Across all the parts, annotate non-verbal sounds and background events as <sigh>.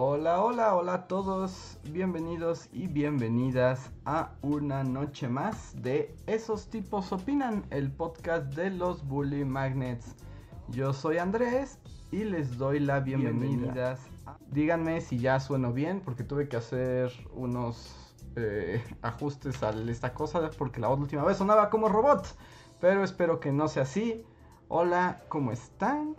Hola, hola, hola a todos, bienvenidos y bienvenidas a una noche más de Esos tipos opinan, el podcast de los Bully Magnets. Yo soy Andrés y les doy la bienvenida. Díganme si ya sueno bien porque tuve que hacer unos eh, ajustes a esta cosa porque la última vez sonaba como robot, pero espero que no sea así. Hola, ¿cómo están?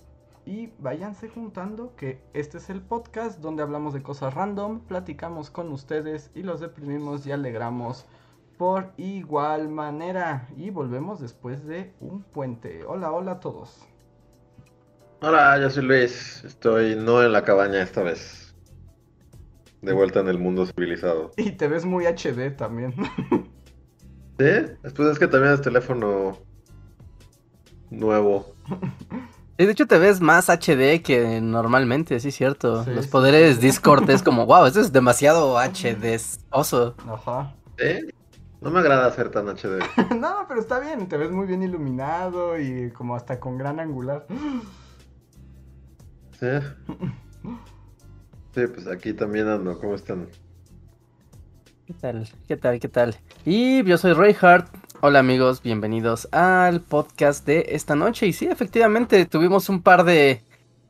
Y váyanse juntando que este es el podcast donde hablamos de cosas random, platicamos con ustedes y los deprimimos y alegramos por igual manera. Y volvemos después de un puente. Hola, hola a todos. Hola, yo soy Luis. Estoy no en la cabaña esta vez. De vuelta en el mundo civilizado. <laughs> Y te ves muy HD también. ¿Sí? Después es que también es teléfono nuevo. <laughs> de hecho te ves más HD que normalmente, sí es cierto. Los poderes Discord es como, wow, eso es demasiado <laughs> HD, oso. Ajá. ¿Eh? No me agrada ser tan HD. <laughs> no, pero está bien, te ves muy bien iluminado y como hasta con gran angular. Sí. Sí, pues aquí también ando, ¿cómo están? ¿Qué tal? ¿Qué tal? ¿Qué tal? Y yo soy Reinhardt Hola amigos, bienvenidos al podcast de esta noche. Y sí, efectivamente, tuvimos un par de,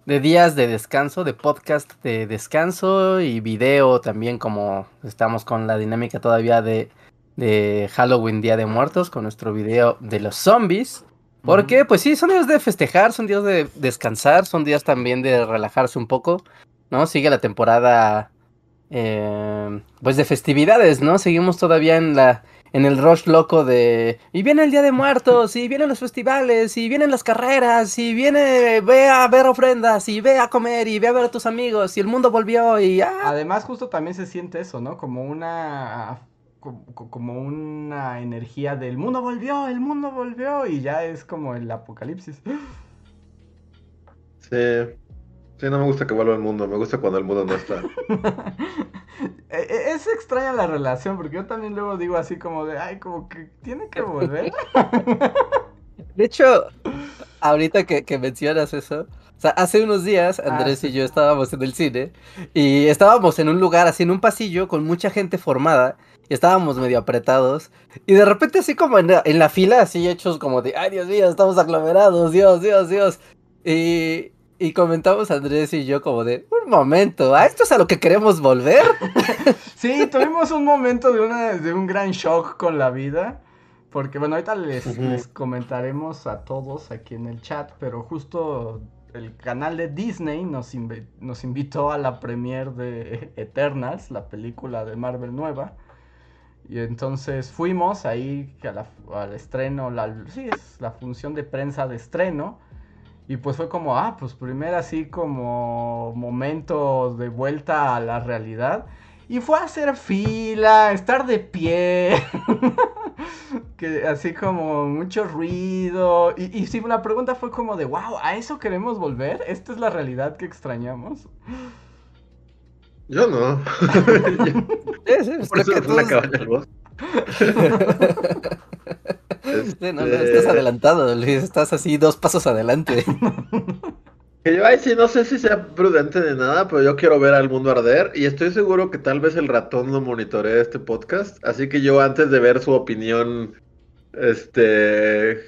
días de descanso, de podcast de descanso y video también, como estamos con la dinámica todavía de, de Halloween Día de Muertos, con nuestro video de los zombies. Porque, pues sí, son días de festejar, son días de descansar, son días también de relajarse un poco, ¿no? Sigue la temporada, eh, pues de festividades, ¿no? Seguimos todavía en la en el rush loco de y viene el Día de Muertos, y vienen los festivales, y vienen las carreras, y viene, ve a ver ofrendas, y ve a comer, y ve a ver a tus amigos, y el mundo volvió, y ¡ah! Además, justo también se siente eso, ¿no? Como una como una energía del mundo volvió, el mundo volvió, y ya es como el apocalipsis. Sí. Sí, no me gusta que vuelva el mundo, me gusta cuando el mundo no está. <laughs> <laughs> E, e, es extraña la relación, porque yo también luego digo así como de, ay, como que tiene que volver. <laughs> De hecho, ahorita que, que mencionas eso, o sea, hace unos días ah, Andrés y yo estábamos en el cine y estábamos en un lugar así en un pasillo con mucha gente formada y estábamos medio apretados y de repente así como en la, en la fila así hechos como de, ay Dios mío, estamos aglomerados, Dios, Dios, Dios. Y, y comentamos Andrés y yo como de, un momento, ¿a esto es a lo que queremos volver? <laughs> sí, tuvimos un momento de, una, de un gran shock con la vida. Porque bueno, ahorita les, les, comentaremos a todos aquí en el chat, pero justo el canal de Disney nos, nos invitó a la premiere de Eternals, la película de Marvel nueva. Y entonces fuimos ahí al estreno, la, sí, es la función de prensa de estreno. Y pues fue como, ah, pues primero así como momento de vuelta a la realidad. Y fue a hacer fila, estar de pie. <laughs> que así como mucho ruido. Y, y sí, la pregunta fue como de, wow, ¿a eso queremos volver? ¿Esta es la realidad que extrañamos? Yo no. <laughs> <laughs> Por eso es la <laughs> no, no, estás este, adelantado, Luis, estás así dos pasos adelante. <laughs> Que yo, ay, sí, no sé si sea prudente de nada, pero yo quiero ver al mundo arder y estoy seguro que tal vez el ratón no monitorea este podcast, así que yo antes de ver su opinión, este,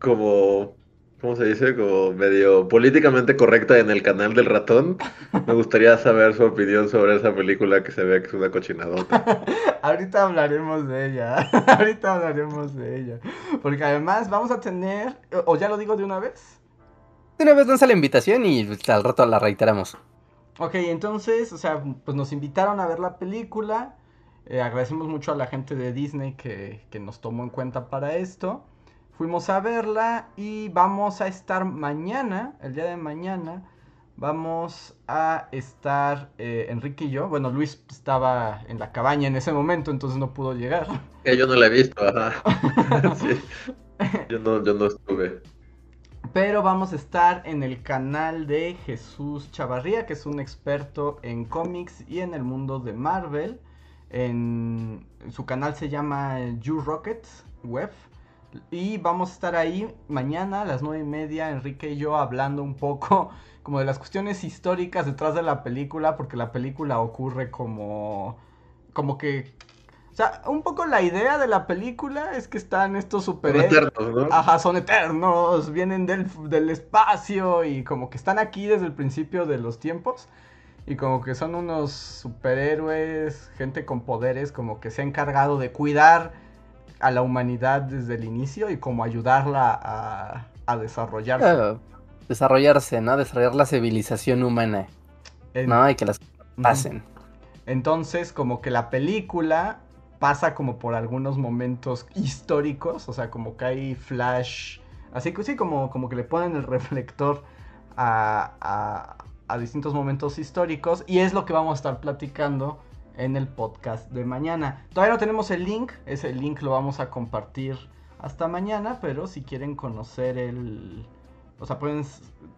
como ¿cómo se dice? Como medio políticamente correcta en el canal del ratón. Me gustaría saber su opinión sobre esa película que se ve que es una cochinadota. <laughs> Ahorita hablaremos de ella. <laughs> Ahorita hablaremos de ella. Porque además vamos a tener, o ya lo digo de una vez. De una vez lanza la invitación y al rato la reiteramos. Ok, entonces, o sea, pues nos invitaron a ver la película. Eh, agradecemos mucho a la gente de Disney que, que nos tomó en cuenta para esto. Fuimos a verla y vamos a estar mañana, el día de mañana, vamos a estar eh, Enrique y yo. Bueno, Luis estaba en la cabaña en ese momento, entonces no pudo llegar. <laughs> Que yo no la he visto, ajá. <laughs> Yo no, yo no estuve. Pero vamos a estar en el canal de Jesús Chavarría, que es un experto en cómics y en el mundo de Marvel. En su canal se llama You Rockets Web. Y vamos a estar ahí mañana a las nueve y media, Enrique y yo, hablando un poco <laughs> como de las cuestiones históricas detrás de la película, porque la película ocurre como, como que, o sea, un poco la idea de la película es que están estos superhéroes, ¿no? ajá, son eternos, vienen del, del espacio y como que están aquí desde el principio de los tiempos. Y como que son unos superhéroes, gente con poderes, como que se ha encargado de cuidar a la humanidad desde el inicio y como ayudarla a, a desarrollarse. Claro, desarrollarse, ¿no? Desarrollar la civilización humana, En- ¿no? Y que las pasen. Entonces, como que la película pasa como por algunos momentos históricos, o sea, como que hay flash, así que sí, como, como que le ponen el <laughs> reflector a, a- a distintos momentos históricos y es lo que vamos a estar platicando en el podcast de mañana. Todavía no tenemos el link, ese link lo vamos a compartir hasta mañana, pero si quieren conocer el... O sea, pueden,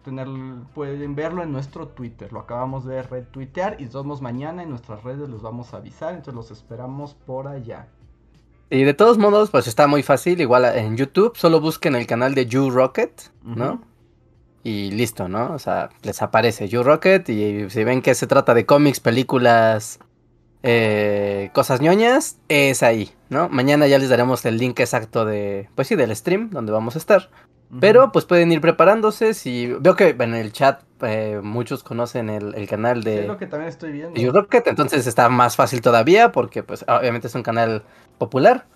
tener, pueden verlo en nuestro Twitter. Lo acabamos de retuitear y todos mañana en nuestras redes les vamos a avisar. Entonces los esperamos por allá. Y de todos modos, pues está muy fácil. Igual en YouTube, solo busquen el canal de You Rocket, ¿no? Y listo, ¿no? O sea, les aparece You Rocket y si ven que se trata de cómics, películas, eh, cosas ñoñas, es ahí, ¿no? Mañana ya les daremos el link exacto de, pues sí, del stream donde vamos a estar. Pero pues pueden ir preparándose. Si veo que en el chat eh, muchos conocen el, el canal Sí, de lo que también estoy viendo. Rocket, entonces está más fácil todavía porque pues obviamente es un canal popular,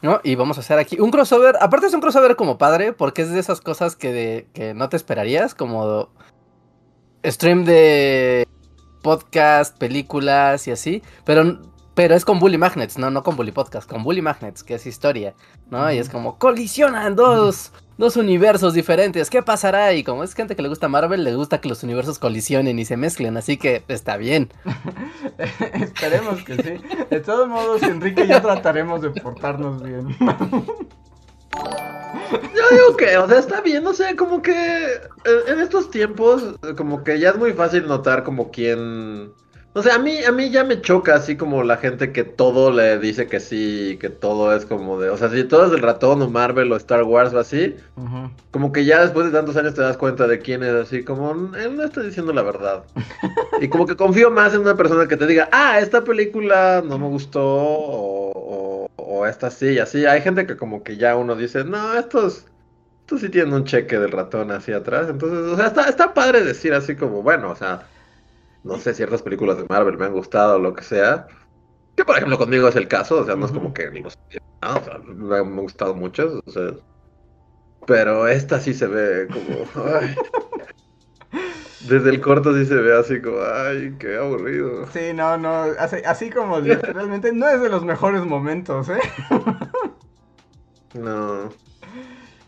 ¿no? Y vamos a hacer aquí un crossover, aparte es un crossover como padre porque es de esas cosas que, de, que no te esperarías, como stream de podcast, películas y así, pero, pero es con Bully Magnets, no, no con Bully Podcast, con Bully Magnets, que es historia, ¿no? Y es como colisionan dos, dos universos diferentes, ¿qué pasará? Y como es gente que le gusta Marvel, le gusta que los universos colisionen y se mezclen, así que está bien. <laughs> Esperemos que sí. De todos modos, Enrique y yo trataremos de portarnos bien. <laughs> Yo digo que, o sea, está bien, no sé, como que eh, en estos tiempos, como que ya es muy fácil notar como quién... O sea, a mí, a mí ya me choca así como la gente que todo le dice que sí, que todo es como de... O sea, si todo es del ratón o Marvel o Star Wars o así, como que ya después de tantos años te das cuenta de quién es así, como él no está diciendo la verdad. <laughs> Y como que confío más en una persona que te diga, ah, esta película no me gustó, o, o, o esta sí, y así. Hay gente que como que ya uno dice, no, estos, estos sí tienen un cheque del ratón así atrás. Entonces, o sea, está, está padre decir así como, bueno, o sea, no sé, ciertas películas de Marvel me han gustado o lo que sea. Que por ejemplo conmigo es el caso, o sea, no es como que no, o sea, me han gustado muchas, o sea... Pero esta sí se ve como... <laughs> ay. Desde el corto sí se ve así como, ay, qué aburrido. Sí, no, no. Así, así como literalmente no es de los mejores momentos, ¿eh? <laughs> No.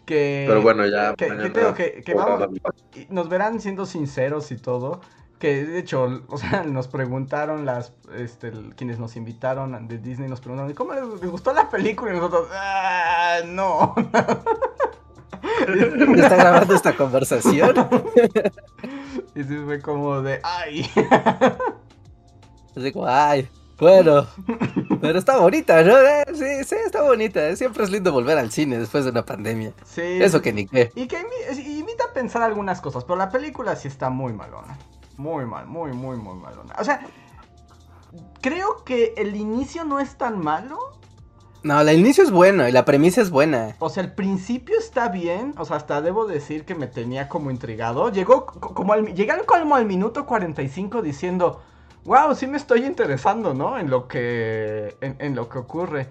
Que, Pero bueno, ya. Que, que mañana te digo que, que vamos, nos verán siendo sinceros y todo. Que de hecho, o sea, <laughs> nos preguntaron las, este, quienes nos invitaron de Disney, nos preguntaron, ¿cómo les, les gustó la película? Y nosotros, ah, no. <laughs> ¿Está grabando esta conversación? Y sí fue como de, ay. Así como, ay, bueno, pero está bonita, ¿no? Eh, Sí, sí, está bonita. Siempre es lindo volver al cine después de una pandemia. Sí. Eso que ni qué. Y que invita a pensar algunas cosas, pero la película sí está muy malona. Muy mal, muy, muy, muy malona. O sea, creo que el inicio no es tan malo. No, el inicio es bueno y la premisa es buena. O sea, el principio está bien. O sea, hasta debo decir que me tenía como intrigado. Llegó co- como al, llegué al- como al minuto 45 diciendo, wow, sí me estoy interesando, ¿no? En lo que, en, en lo que ocurre.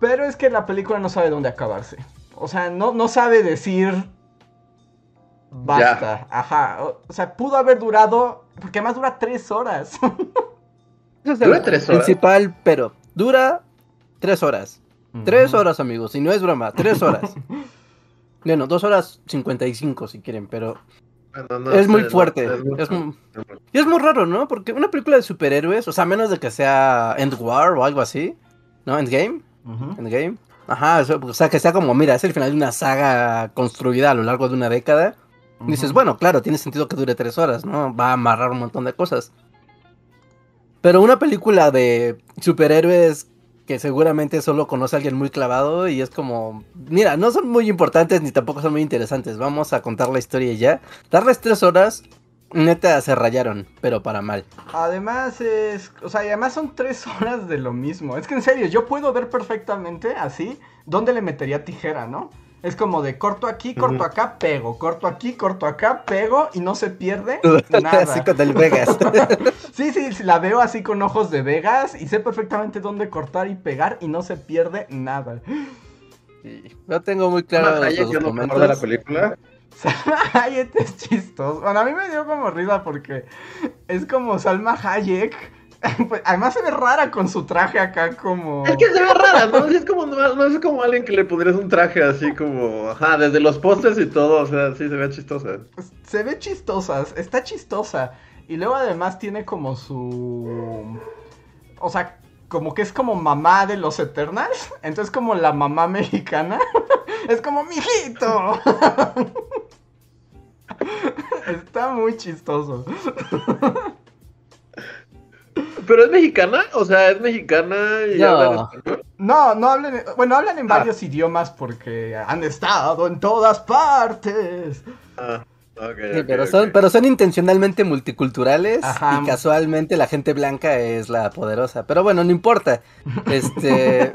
Pero es que la película no sabe dónde acabarse. O sea, no, no sabe decir... Basta, ajá. O, o sea, pudo haber durado... Porque además dura tres horas. Eso es <laughs> Dura el tres horas. principal, pero dura tres horas. Tres horas, amigos, y no es broma, tres horas. <laughs> Bueno, dos horas cincuenta y cinco si quieren, pero no es muy no, fuerte. es muy- Y es muy raro, ¿no? Porque una película de superhéroes, o sea, menos de que sea End War o algo así, ¿no? Endgame, Ujú. Endgame. Ajá, o sea, que sea como, mira, es el final de una saga construida a lo largo de una década. Dices, bueno, claro, tiene sentido que dure tres horas, ¿no? Va a amarrar un montón de cosas. Pero una película de superhéroes que seguramente solo conoce a alguien muy clavado y es como, mira, no son muy importantes ni tampoco son muy interesantes, vamos a contar la historia ya. Darles tres horas, neta, se rayaron, pero para mal. Además es, o sea, y además son tres horas de lo mismo. Es que en serio, yo puedo ver perfectamente así dónde le metería tijera, ¿no? Es como de corto aquí, corto acá, pego, corto aquí, corto acá, pego y no se pierde <laughs> nada. así con el Vegas. <laughs> sí, sí, la veo así con ojos de Vegas y sé perfectamente dónde cortar y pegar y no se pierde nada. no tengo muy claro los momentos de la película. <laughs> Hayek es chistoso. Bueno, a mí me dio como risa porque es como Salma Hayek Pues, <laughs> además se ve rara con su traje acá como... Es que se ve rara, ¿no? Es como, no, es como alguien que le pondrías un traje así como... Ajá, desde los postes y todo, o sea, sí se ve chistosa. Se ve chistosa, está chistosa. Y luego además tiene como su... O sea, como que es como mamá de los Eternals. Entonces como la mamá mexicana. <laughs> es como, mijito. <laughs> está muy chistoso. ¿Pero es mexicana? O sea, ¿es mexicana y no. No, no hablan... Bueno, hablan en ah. varios idiomas porque han estado en todas partes. Ah. pero, Son, pero son intencionalmente multiculturales y casualmente la gente blanca es la poderosa. Pero bueno, no importa. Este.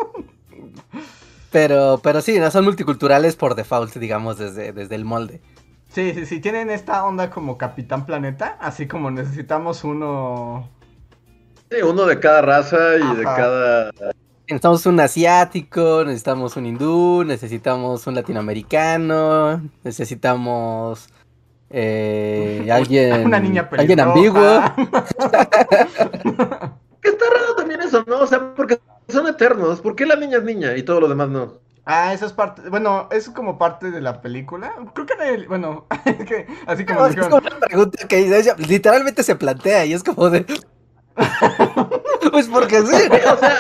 <laughs> pero, pero sí, no son multiculturales por default, digamos, desde, desde el molde. Sí, sí, sí, tienen esta onda como Capitán Planeta, así como necesitamos uno Sí, uno de cada raza y de cada... Necesitamos un asiático, necesitamos un hindú, necesitamos un latinoamericano, necesitamos eh, <laughs> alguien, Una niña alguien ambiguo. <laughs> que está raro también eso, ¿no? O sea, porque son eternos. ¿Por qué la niña es niña y todo lo demás no? Ah, eso es parte, bueno, es como parte de la película. Creo que, bueno, <laughs> es que así como... es como una pregunta que literalmente se plantea y es como de, <laughs> pues porque sí. O sea,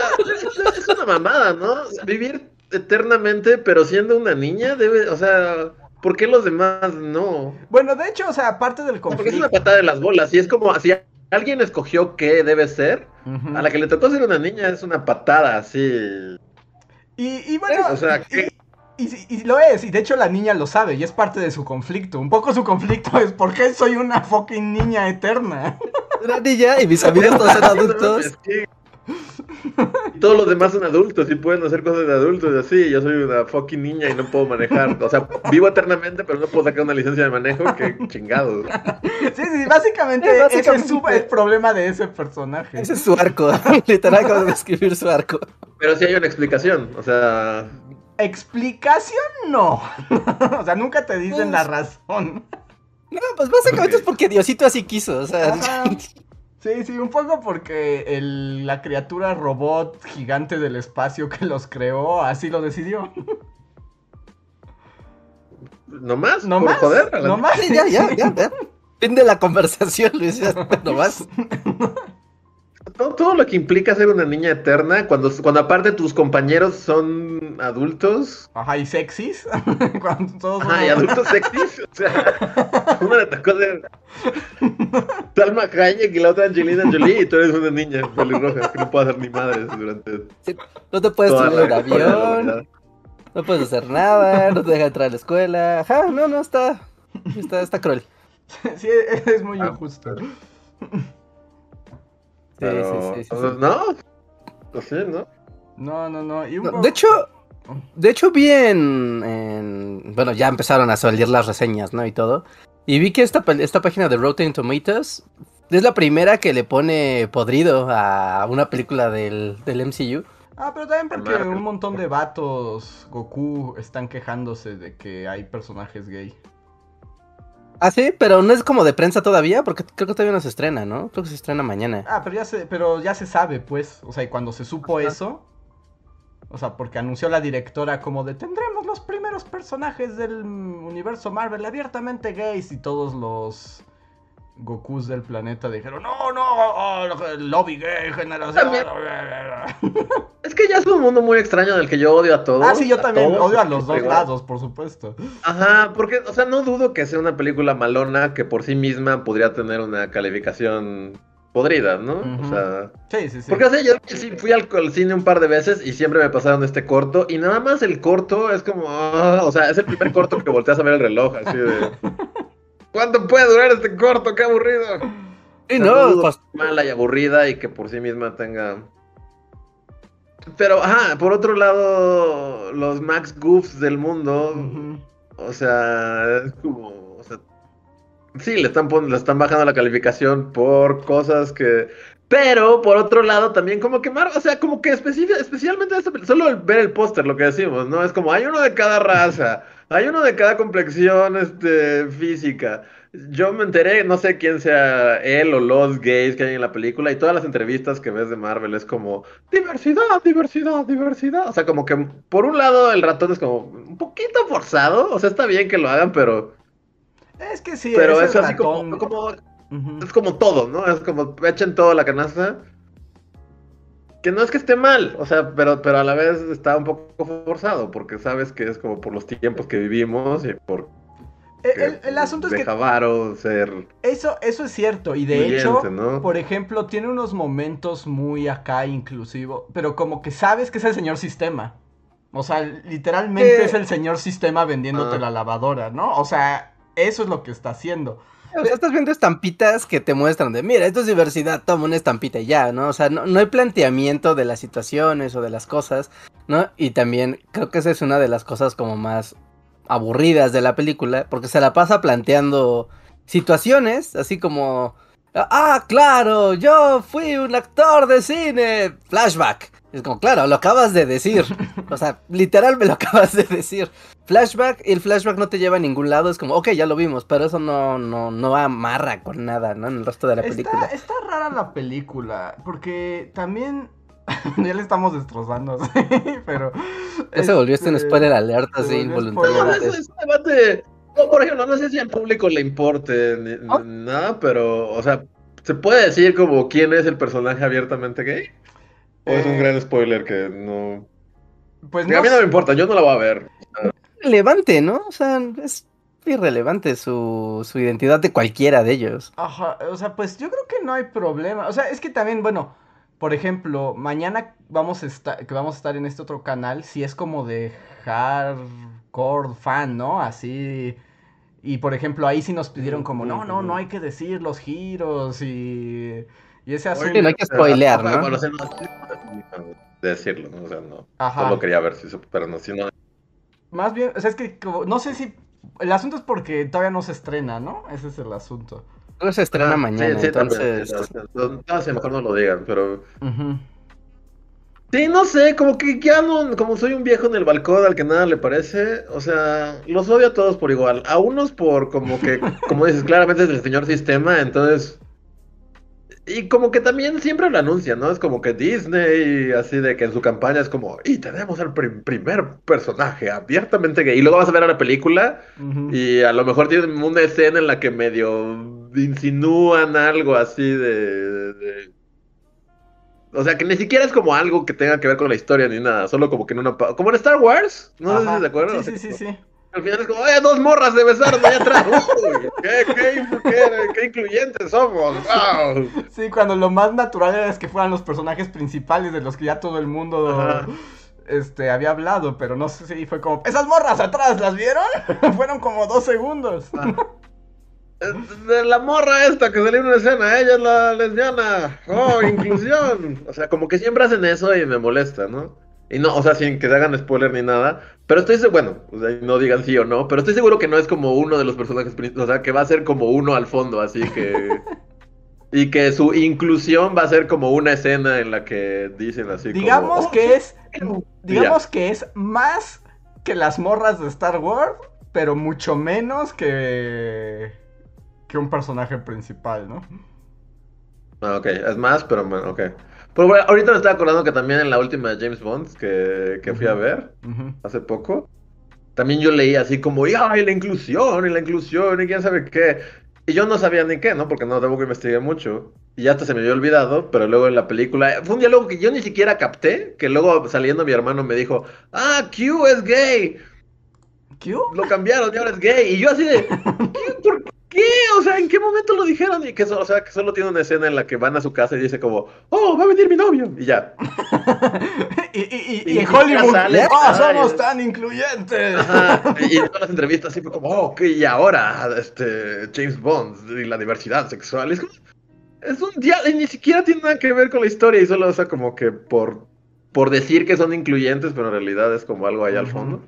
es una mamada, ¿no? Vivir eternamente, pero siendo una niña, debe, o sea, ¿por qué los demás no? Bueno, de hecho, o sea, aparte del conflicto. Porque es una patada de las bolas, y es como, si alguien escogió qué debe ser, a la que le tocó ser una niña es una patada, así. Y, bueno, o sea, y, lo es, y de hecho la niña lo sabe, y es parte de su conflicto. Un poco su conflicto es ¿por qué soy una fucking niña eterna? <laughs> Una niña y mis amigos todos son adultos. <laughs> Y todos los demás son adultos y pueden hacer cosas de adultos y así. Yo soy una fucking niña y no puedo manejar. O sea, vivo eternamente, pero no puedo sacar una licencia de manejo. Qué chingado. Sí, sí, básicamente, ese es el problema de ese personaje. Ese es su arco. <laughs> Literal, acabo de describir su arco. Pero sí hay una explicación. O sea. Explicación no. <laughs> o sea, nunca te dicen la pues, razón. No, pues básicamente es porque Diosito así quiso. O sea. Sí, sí, un poco porque el, la criatura robot gigante del espacio que los creó así lo decidió. ¿No más? ¿No más? Joder, ¿No más? ya, ya, ya, ya. <laughs> Fin de la conversación, Luis. <laughs> ¿No más? Todo, lo que implica ser una niña eterna, cuando, cuando aparte tus compañeros son adultos. Ajá, y sexys. <laughs> Ajá, y adultos sexys. O sea, una de las cosas. Salma Hayek y la otra Angelina Jolie, y tú eres una niña pelirroja que no puede hacer ni madres durante. no te puedes subir un avión. No puedes hacer nada, no te deja entrar a la escuela. Ajá, no, no, está. Está, está cruel. <laughs> Sí, es muy ah, injusto. Pero, sí, sí, sí, ¿No? No sé, ¿no? No, no, no. De hecho, de hecho vi en, Bueno, ya empezaron a salir las reseñas, ¿no? Y todo. Y vi que esta, esta página de Rotten Tomatoes es la primera que le pone podrido a una película del, del MCU. Ah, pero también porque un montón de vatos Goku están quejándose de que hay personajes gay. Ah, sí, pero no es como de prensa todavía, porque creo que todavía no se estrena, ¿no? Creo que se estrena mañana. Ah, pero ya se, pero ya se sabe, pues. O sea, y cuando se supo eso, o sea, porque anunció la directora como de tendremos los primeros personajes del universo Marvel abiertamente gays y todos los Gokus del planeta dijeron, no, no, oh, lobby gay, generación. <laughs> Es que ya es un mundo muy extraño en el que yo odio a todos. Ah, sí, yo también odio a los dos lados, por supuesto. Ajá, porque, o sea, no dudo que sea una película malona que por sí misma podría tener una calificación podrida, ¿no? O sea. Sí, sí, sí. Porque, o sea, yo fui al, cine un par de veces y siempre me pasaron este corto. Y nada más el corto es como. Ah, o sea, es el primer corto que volteas a ver el reloj, así de. <laughs> ¿Cuánto puede durar este corto? ¡Qué aburrido! Y no, pues... mala y aburrida y que por sí misma tenga. Pero, ajá, por otro lado, los Max Goofs del mundo. O sea, es como Sí, le están, le están bajando la calificación por cosas que... Pero, por otro lado, también como que, o sea, como que especialmente solo ver el póster, lo que decimos, ¿no? Es como, hay uno de cada raza, hay uno de cada complexión este, física. Yo me enteré, no sé quién sea él o los gays que hay en la película, y todas las entrevistas que ves de Marvel es como, diversidad, diversidad, diversidad. O sea, como que, por un lado, el ratón es como un poquito forzado, o sea, está bien que lo hagan, pero es que sí, pero es así como, es como todo, ¿no? Es como echen todo la canasta. Que no es que esté mal, o sea, pero, pero a la vez está un poco forzado, porque sabes que es como por los tiempos que vivimos y por el, asunto es que. ser. Eso, eso es cierto. Y de hecho, por ejemplo, tiene unos momentos muy acá inclusivo. Pero como que sabes que es el señor sistema. O sea, literalmente es el señor sistema vendiéndote ah. la lavadora, ¿no? O sea, eso es lo que está haciendo. O estás viendo estampitas que te muestran de, mira, esto es diversidad, toma una estampita y ya, ¿no? O sea, no, hay planteamiento de las situaciones o de las cosas, ¿no? Y también creo que esa es una de las cosas como más aburridas de la película, porque se la pasa planteando situaciones, así como, ah, claro, yo fui un actor de cine, flashback. Es como, claro, lo acabas de decir. O sea, <laughs> literal me lo acabas de decir. Flashback, y el flashback no te lleva a ningún lado. Es como, ok, ya lo vimos, pero eso no, no, no amarra con nada, ¿no? En el resto de la película. Está rara la película, porque también. <laughs> ya le estamos destrozando, <laughs> pero. Ya se volvió este un spoiler alerta, así, involuntario. No, es, un debate. por ejemplo, no sé si al público le importe ¿Oh? nada, pero, o sea, ¿se puede decir como quién es el personaje abiertamente gay? ¿O es un eh, gran spoiler que no... Pues no a mí no me importa, yo no la voy a ver. Relevante, ¿no? O sea, es irrelevante su, su identidad de cualquiera de ellos. Ajá, o sea, pues yo creo que no hay problema. O sea, es que también, bueno, por ejemplo, mañana vamos a estar, que vamos a estar en este otro canal, si es como de hardcore fan, ¿no? Así... Y por ejemplo, ahí sí nos pidieron como, no, no, no hay que decir los giros y... Y ese asunto. no hay que spoilear, ¿no? Decirlo, ¿no? O sea, no. Ajá. Solo quería ver si pero no, si no. Más bien, o sea, es que no sé si. El asunto es porque todavía no se estrena, ¿no? Ese es el asunto. No se estrena mañana, sí, sí, entonces. no, mejor no lo digan, pero. Sí, no sé, como que ya no, como soy un viejo en el balcón al que nada le parece, o sea, los odio a todos por igual. A unos por como que, como dices, <laughs> claramente es el señor sistema, entonces y como que también siempre lo anuncian, ¿no? Es como que Disney, así de que en su campaña es como, y tenemos al primer personaje abiertamente gay. Y luego vas a ver a la película y a lo mejor tienen una escena en la que medio insinúan algo así de, O sea, que ni siquiera es como algo que tenga que ver con la historia ni nada, solo como que en una... Como en Star Wars, no sé si se acuerdan. Sí, sí, sí, sí. Al final es como, ¡eh, dos morras de besarme allá atrás! <laughs> Uy, qué, qué, qué, incluyentes somos! ¡Wow! Sí, cuando lo más natural era que fueran los personajes principales de los que ya todo el mundo este, había hablado, pero no sé si fue como, ¡esas morras atrás! ¿Las vieron? <laughs> Fueron como dos segundos. Ah. De la morra esta que salió en una escena, ella es la lesbiana. ¡Oh, inclusión! O sea, como que siempre hacen eso y me molesta, ¿no? Y no, o sea, sin que se hagan spoiler ni nada. Pero estoy seguro, bueno, no digan sí o no, pero estoy seguro que no es como uno de los personajes principales. O sea, que va a ser como uno al fondo, así que. <laughs> y que su inclusión va a ser como una escena en la que dicen así digamos que es. Digamos que es más que las morras de Star Wars, pero mucho menos que. que un personaje principal, ¿no? Ah, ok, es más, pero bueno, ok. Pues bueno, ahorita me estaba acordando que también en la última de James Bond que, que fui a ver hace poco, también yo leí así como, ¡ay, la inclusión! Y la inclusión, y quién sabe qué. Y yo no sabía ni qué, ¿no? Porque no tampoco investigué mucho. Y ya hasta se me había olvidado, pero luego en la película. Fue un diálogo que yo ni siquiera capté. Que luego saliendo mi hermano me dijo: ¡Ah, Q es gay! ¿Qué? Lo cambiaron y ahora es gay. Y yo así de. <laughs> ¿Qué? ¿Por qué? O sea, ¿en qué momento lo dijeron? Y que, o sea, que solo tiene una escena en la que van a su casa y dice como: ¡Oh, va a venir mi novio! Y ya. <laughs> y, Hollywood, sale, ¡oh, somos tan incluyentes! Ajá. Y en todas las entrevistas fue como: ¡Oh, ok! Y ahora, este. James Bond y la diversidad sexual. Es como. Es un diálogo, y ni siquiera tiene nada que ver con la historia y solo, o sea, como que por, por decir que son incluyentes, pero en realidad es como algo ahí al fondo.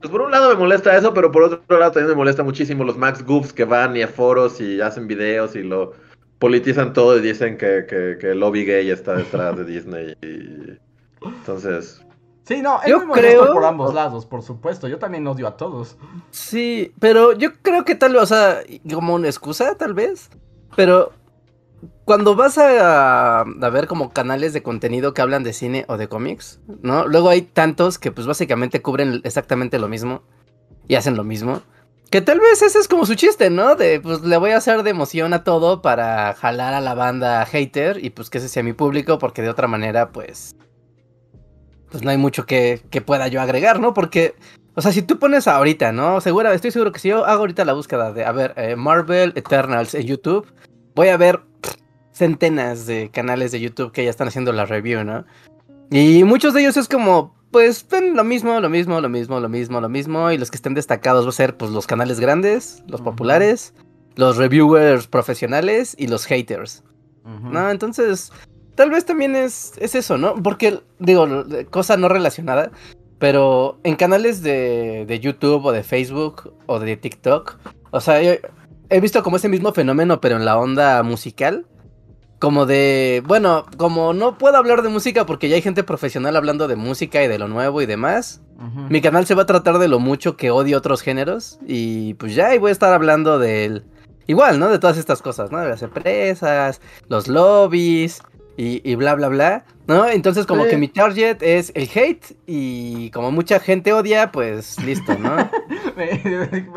Pues por un lado me molesta eso, pero por otro lado también me molesta muchísimo los Max Goofs que van y a foros y hacen videos y lo politizan todo y dicen que, que, que el lobby gay está detrás de Disney. Y... Entonces, Sí, no, es Yo muy molesto creo- por ambos lados, por supuesto. Yo también odio a todos. Sí, pero yo creo que tal vez, o sea, como una excusa, tal vez. Pero cuando vas a, ver como canales de contenido que hablan de cine o de cómics, ¿no? Luego hay tantos que pues básicamente cubren exactamente lo mismo y hacen lo mismo. Que tal vez ese es como su chiste, ¿no? De pues le voy a hacer de emoción a todo para jalar a la banda hater y pues que ese sea mi público porque de otra manera pues... Pues no hay mucho que, que pueda yo agregar, ¿no? Porque o sea, si tú pones ahorita, ¿no? Segura, estoy seguro que si yo hago ahorita la búsqueda de, a ver, eh, Marvel Eternals en YouTube, voy a ver centenas de canales de YouTube que ya están haciendo la review, ¿no? Y muchos de ellos es como, pues, ven lo mismo, lo mismo, lo mismo, lo mismo, lo mismo, y los que estén destacados va a ser, pues, los canales grandes, los populares, los reviewers profesionales y los haters. ¿no? Entonces, tal vez también es, es eso, ¿no? Porque, digo, cosa no relacionada, pero en canales de, de YouTube o de Facebook o de TikTok, o sea, yo he visto como ese mismo fenómeno, pero en la onda musical. Como de, bueno, como no puedo hablar de música porque ya hay gente profesional hablando de música y de lo nuevo y demás, mi canal se va a tratar de lo mucho que odio otros géneros y pues ya y voy a estar hablando del igual, ¿no? De todas estas cosas, ¿no? De las empresas, los lobbies y, y bla bla bla, ¿no? Entonces como Sí. que mi target es el hate y como mucha gente odia, pues listo, ¿no?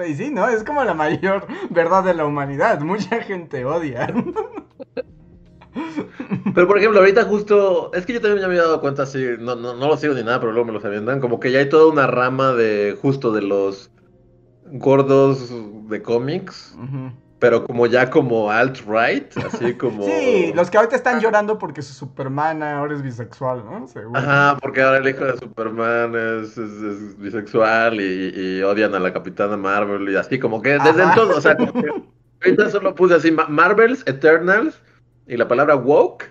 Y <laughs> sí, ¿no? Es como la mayor verdad de la humanidad. Mucha gente odia. Pero por ejemplo, ahorita justo, es que yo también ya me había dado cuenta así, no, no, no lo sigo ni nada, pero luego me los avientan, como que ya hay toda una rama de justo de los gordos de cómics. Pero como ya como alt-right, así <laughs> como... Sí, los que ahorita están llorando porque su Superman ahora es bisexual, ¿no? Seguro. Ajá, porque ahora el hijo de Superman es, es- es bisexual y, y odian a la Capitana Marvel y así, como que desde Ajá. entonces, o sea, como que <laughs> ahorita solo puse así Ma- Marvels, Eternals y la palabra woke.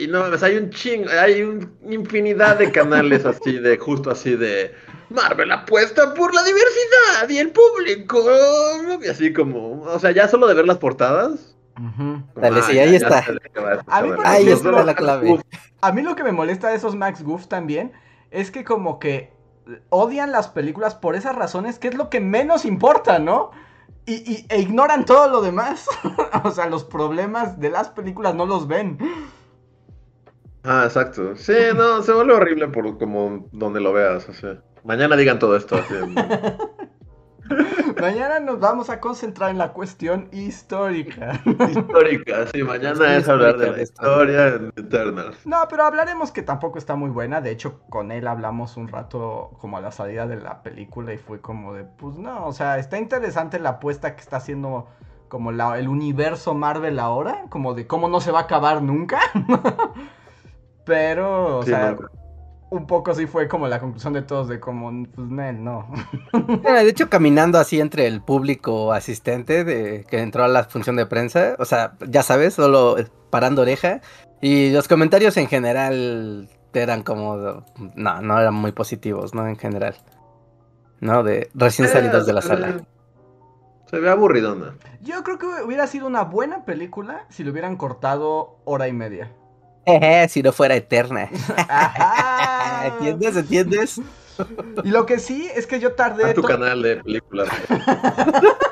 Y no mames, hay un ching, hay un infinidad de canales así de, justo así de Marvel apuesta por la diversidad y el público. Y así como, o sea, ya solo de ver las portadas. Como, Dale, ah, sí, ahí ya está. A mí, Ahí Los ejemplo, está la clave. uf, A mí lo que me molesta de esos Max Goof también es que como que odian las películas por esas razones, que es lo que menos importa, ¿no? Y, y- e ignoran todo lo demás. <laughs> o sea, los problemas de las películas no los ven. Ah, exacto. Sí, no, se vuelve horrible por como donde lo veas. O sea. Mañana digan todo esto. Así, <laughs> Mañana nos vamos a concentrar en la cuestión histórica. histórica, sí, mañana es hablar de la historia en Eternals. No, pero hablaremos que tampoco está muy buena. De hecho, con él hablamos un rato como a la salida de la película y fue como de, pues no, o sea, está interesante la apuesta que está haciendo como la- el universo Marvel ahora, como de cómo no se va a acabar nunca. <laughs> pero, o Sí, sea, no. un poco sí fue como la conclusión de todos de como, pues Nel, no. <laughs> Mira, de hecho, caminando así entre el público asistente de, que entró a la función de prensa, o sea, ya sabes, solo parando oreja, y los comentarios en general eran como, no, no eran muy positivos, ¿no? En general, ¿no? De recién salidos de la Eh, sala. Se ve aburridona. Yo creo que hubiera sido una buena película si le hubieran cortado hora y media. <laughs> Si no fuera eterna. <laughs> ¿Entiendes? ¿Entiendes? Y lo que sí es que yo tardé. A tu to- canal de películas. <laughs>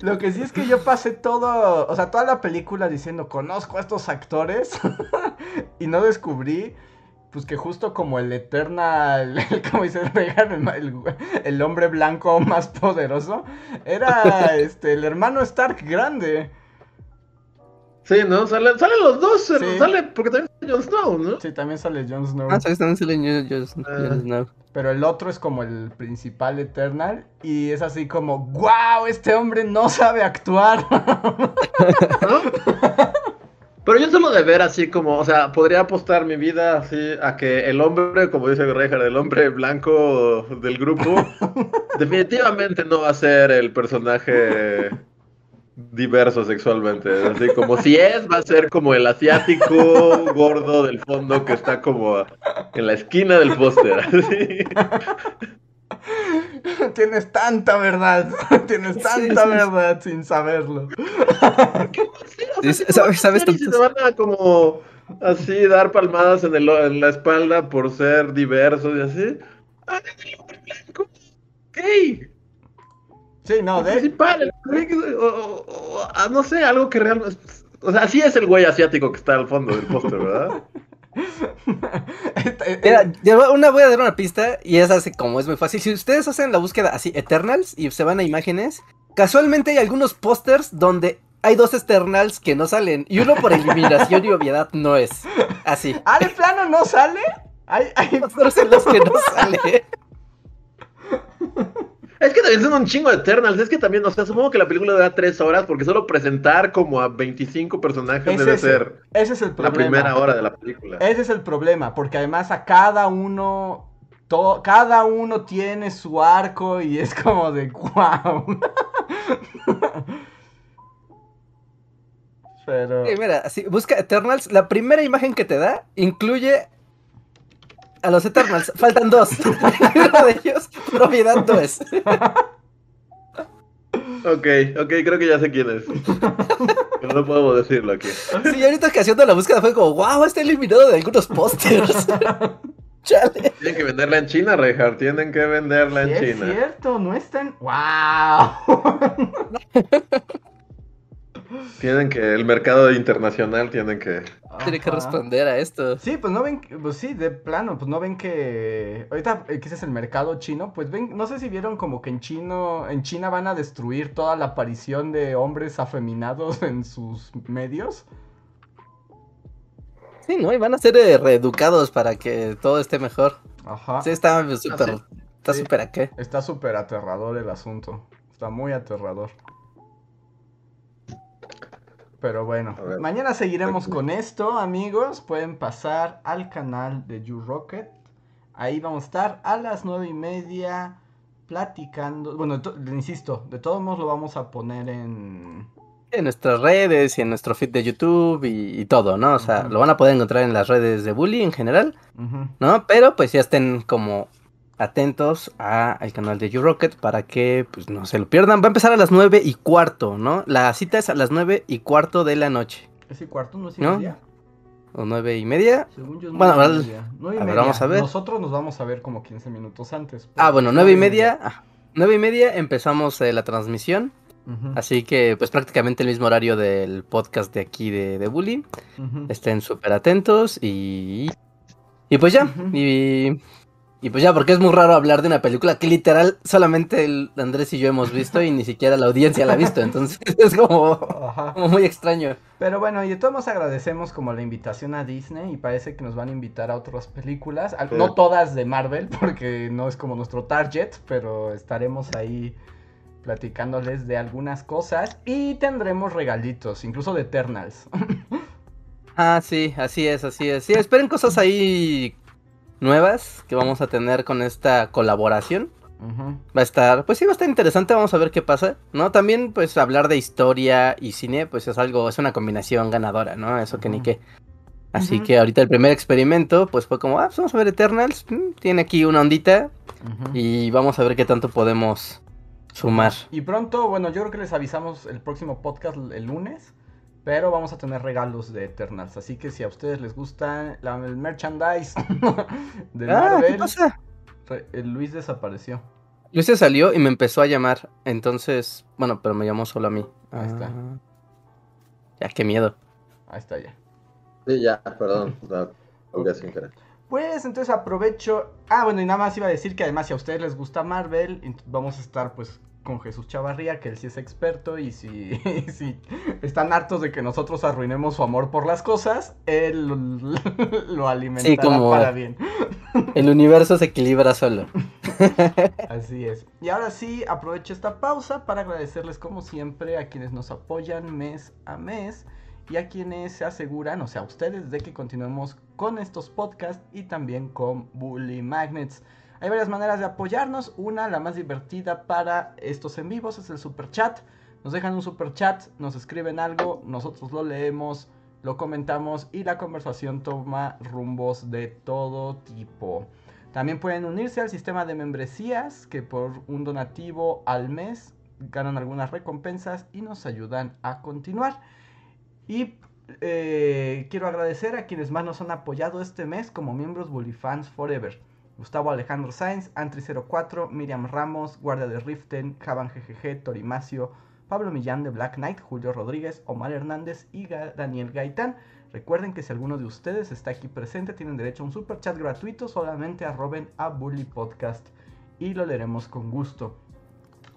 Lo que sí es que yo pasé todo, o sea, toda la película diciendo, conozco a estos actores y no descubrí pues que justo como el Eternal, como dice el, el, el, hombre blanco más poderoso, era este el hermano Stark grande. Sí, ¿no? Salen, salen los dos, sale, porque también sale Jon Snow, ¿no? Sí, también sale Jon Snow. Ah, sí, también sale Jon, ah. Snow. Pero el otro es como el principal Eternal y es así como, wow, este hombre no sabe actuar. <laughs> Pero yo solo de ver así como, o sea, podría apostar mi vida así a que el hombre, como dice Reinhardt, el hombre blanco del grupo, <laughs> definitivamente no va a ser el personaje diverso sexualmente. Así como si es, va a ser como el asiático gordo del fondo que está como en la esquina del póster. Tienes tanta verdad, <laughs> tienes tanta verdad sin saberlo. ¿Sabes, sabes se van a como así dar palmadas en, el, en la espalda por ser diversos y así. ¡Ah, el hombre blanco! ¿Qué? Sí, no, de... Principal, o, ah, no sé, algo que realmente... O sea, así es el güey asiático que está al fondo del póster, ¿verdad? <laughs> Mira, una voy a dar una pista y es así como es muy fácil. Si ustedes hacen la búsqueda así, Eternals, y se van a imágenes, casualmente hay algunos pósters donde hay dos Eternals que no salen. Y uno por eliminación y obviedad no es. Así. ¿Ah, de plano no sale? <laughs> Hay, hay... pósters en los que no <laughs> sale. Es que también son un chingo de Eternals. Es que también, o sea, supongo que la película da tres horas porque solo presentar como a 25 personajes debe ser ese es el problema. la primera hora de la película. Ese es el problema, porque además a cada uno, cada uno tiene su arco y es como de wow. <laughs> Pero... mira, si busca Eternals, la primera imagen que te da incluye a los Eternals. Faltan dos. <laughs> Uno de ellos, propiedad no es. Ok, ok, creo que ya sé quién es. Pero no podemos decirlo aquí. Sí, ahorita que haciendo la búsqueda fue como, wow, está eliminado de algunos pósters. <laughs> Chale. Tienen que venderla en China, Reinhardt. Tienen que venderla en China. Es cierto, no están. ¡Wow! <laughs> Tienen que, el mercado internacional tienen que... Tiene que responder a esto. Sí, pues no ven, pues sí, de plano, pues no ven que... Ahorita eh, es el mercado chino, pues ven, no sé si vieron como que en chino, en China van a destruir toda la aparición de hombres afeminados en sus medios. Sí, ¿no? Y van a ser eh, reeducados para que todo esté mejor. Ajá. Sí, está súper... Está súper a qué. Está súper aterrador el asunto. Está muy aterrador. Pero bueno, mañana seguiremos con esto, amigos. Pueden pasar al canal de You Rocket. Ahí vamos a estar a las nueve y media platicando. Bueno, insisto, de todos modos lo vamos a poner en... En nuestras redes y en nuestro feed de YouTube y, todo, ¿no? O sea, lo van a poder encontrar en las redes de Bully en general, ¿no? Pero pues ya estén como atentos al canal de YouRocket para que pues no se lo pierdan. Va a empezar a las nueve y cuarto, ¿no? La cita es a las nueve y cuarto de la noche. ¿Es y cuarto? ¿No es y media? ¿O nueve y media? Según yo bueno, a ver, vamos a ver. Nosotros nos vamos a ver como 15 minutos antes. Ah, bueno, nueve y media. Ah, nueve y media empezamos eh, la transmisión. Así que, pues prácticamente el mismo horario del podcast de aquí de, de Bully. Estén súper atentos y. Y pues ya. Y y pues ya, porque es muy raro hablar de una película que literal solamente el Andrés y yo hemos visto y ni siquiera la audiencia la ha visto. Entonces <laughs> es como, muy extraño. Pero bueno, y de todos agradecemos como la invitación a Disney y parece que nos van a invitar a otras películas. No todas de Marvel, porque no es como nuestro target, pero estaremos ahí platicándoles de algunas cosas y tendremos regalitos, incluso de Eternals. <laughs> ah, sí, así es, así es. Sí, esperen cosas ahí nuevas que vamos a tener con esta colaboración. Va a estar, pues sí, va a estar interesante, vamos a ver qué pasa, ¿no? También, pues, hablar de historia y cine, pues es algo, es una combinación ganadora, ¿no? Eso que ni qué. Así que ahorita el primer experimento, pues fue como, ah, pues vamos a ver Eternals, mm, tiene aquí una ondita y vamos a ver qué tanto podemos sumar. Y pronto, bueno, yo creo que les avisamos el próximo podcast el lunes pero vamos a tener regalos de Eternals. Así que si a ustedes les gusta el merchandise <laughs> de ah, Marvel. ¿qué pasa? El Luis desapareció. Luis se salió y me empezó a llamar. Entonces, bueno, pero me llamó solo a mí. Ahí está. Ah. Ya, qué miedo. Ahí está ya. Sí, ya, perdón. Pues entonces aprovecho. Ah, bueno, y nada más iba a decir que además si a ustedes les gusta Marvel, vamos a estar pues con Jesús Chavarría, que él sí es experto, y si, <laughs> si están hartos de que nosotros arruinemos su amor por las cosas, él lo, <laughs> lo alimentará Sí, como- para bien. <laughs> El universo se equilibra solo. Así es. Y ahora sí, aprovecho esta pausa para agradecerles como siempre a quienes nos apoyan mes a mes y a quienes se aseguran, o sea, a ustedes, de que continuemos con estos podcasts y también con Bully Magnets. Hay varias maneras de apoyarnos. Una, la más divertida para estos en vivos, es el super chat. Nos dejan un super chat, nos escriben algo, nosotros lo leemos, lo comentamos y la conversación toma rumbos de todo tipo. También pueden unirse al sistema de membresías que por un donativo al mes ganan algunas recompensas y nos ayudan a continuar. Y eh, quiero agradecer a quienes más nos han apoyado este mes como miembros Bullyfans Forever. Gustavo Alejandro Sainz, Antri04, Miriam Ramos, Guardia de Riften, Javan GGG, Torimacio, Pablo Millán de Black Knight, Julio Rodríguez, Omar Hernández y Daniel Gaitán. Recuerden que si alguno de ustedes está aquí presente, tienen derecho a un super chat gratuito, solamente arroben a Bully Podcast y lo leeremos con gusto.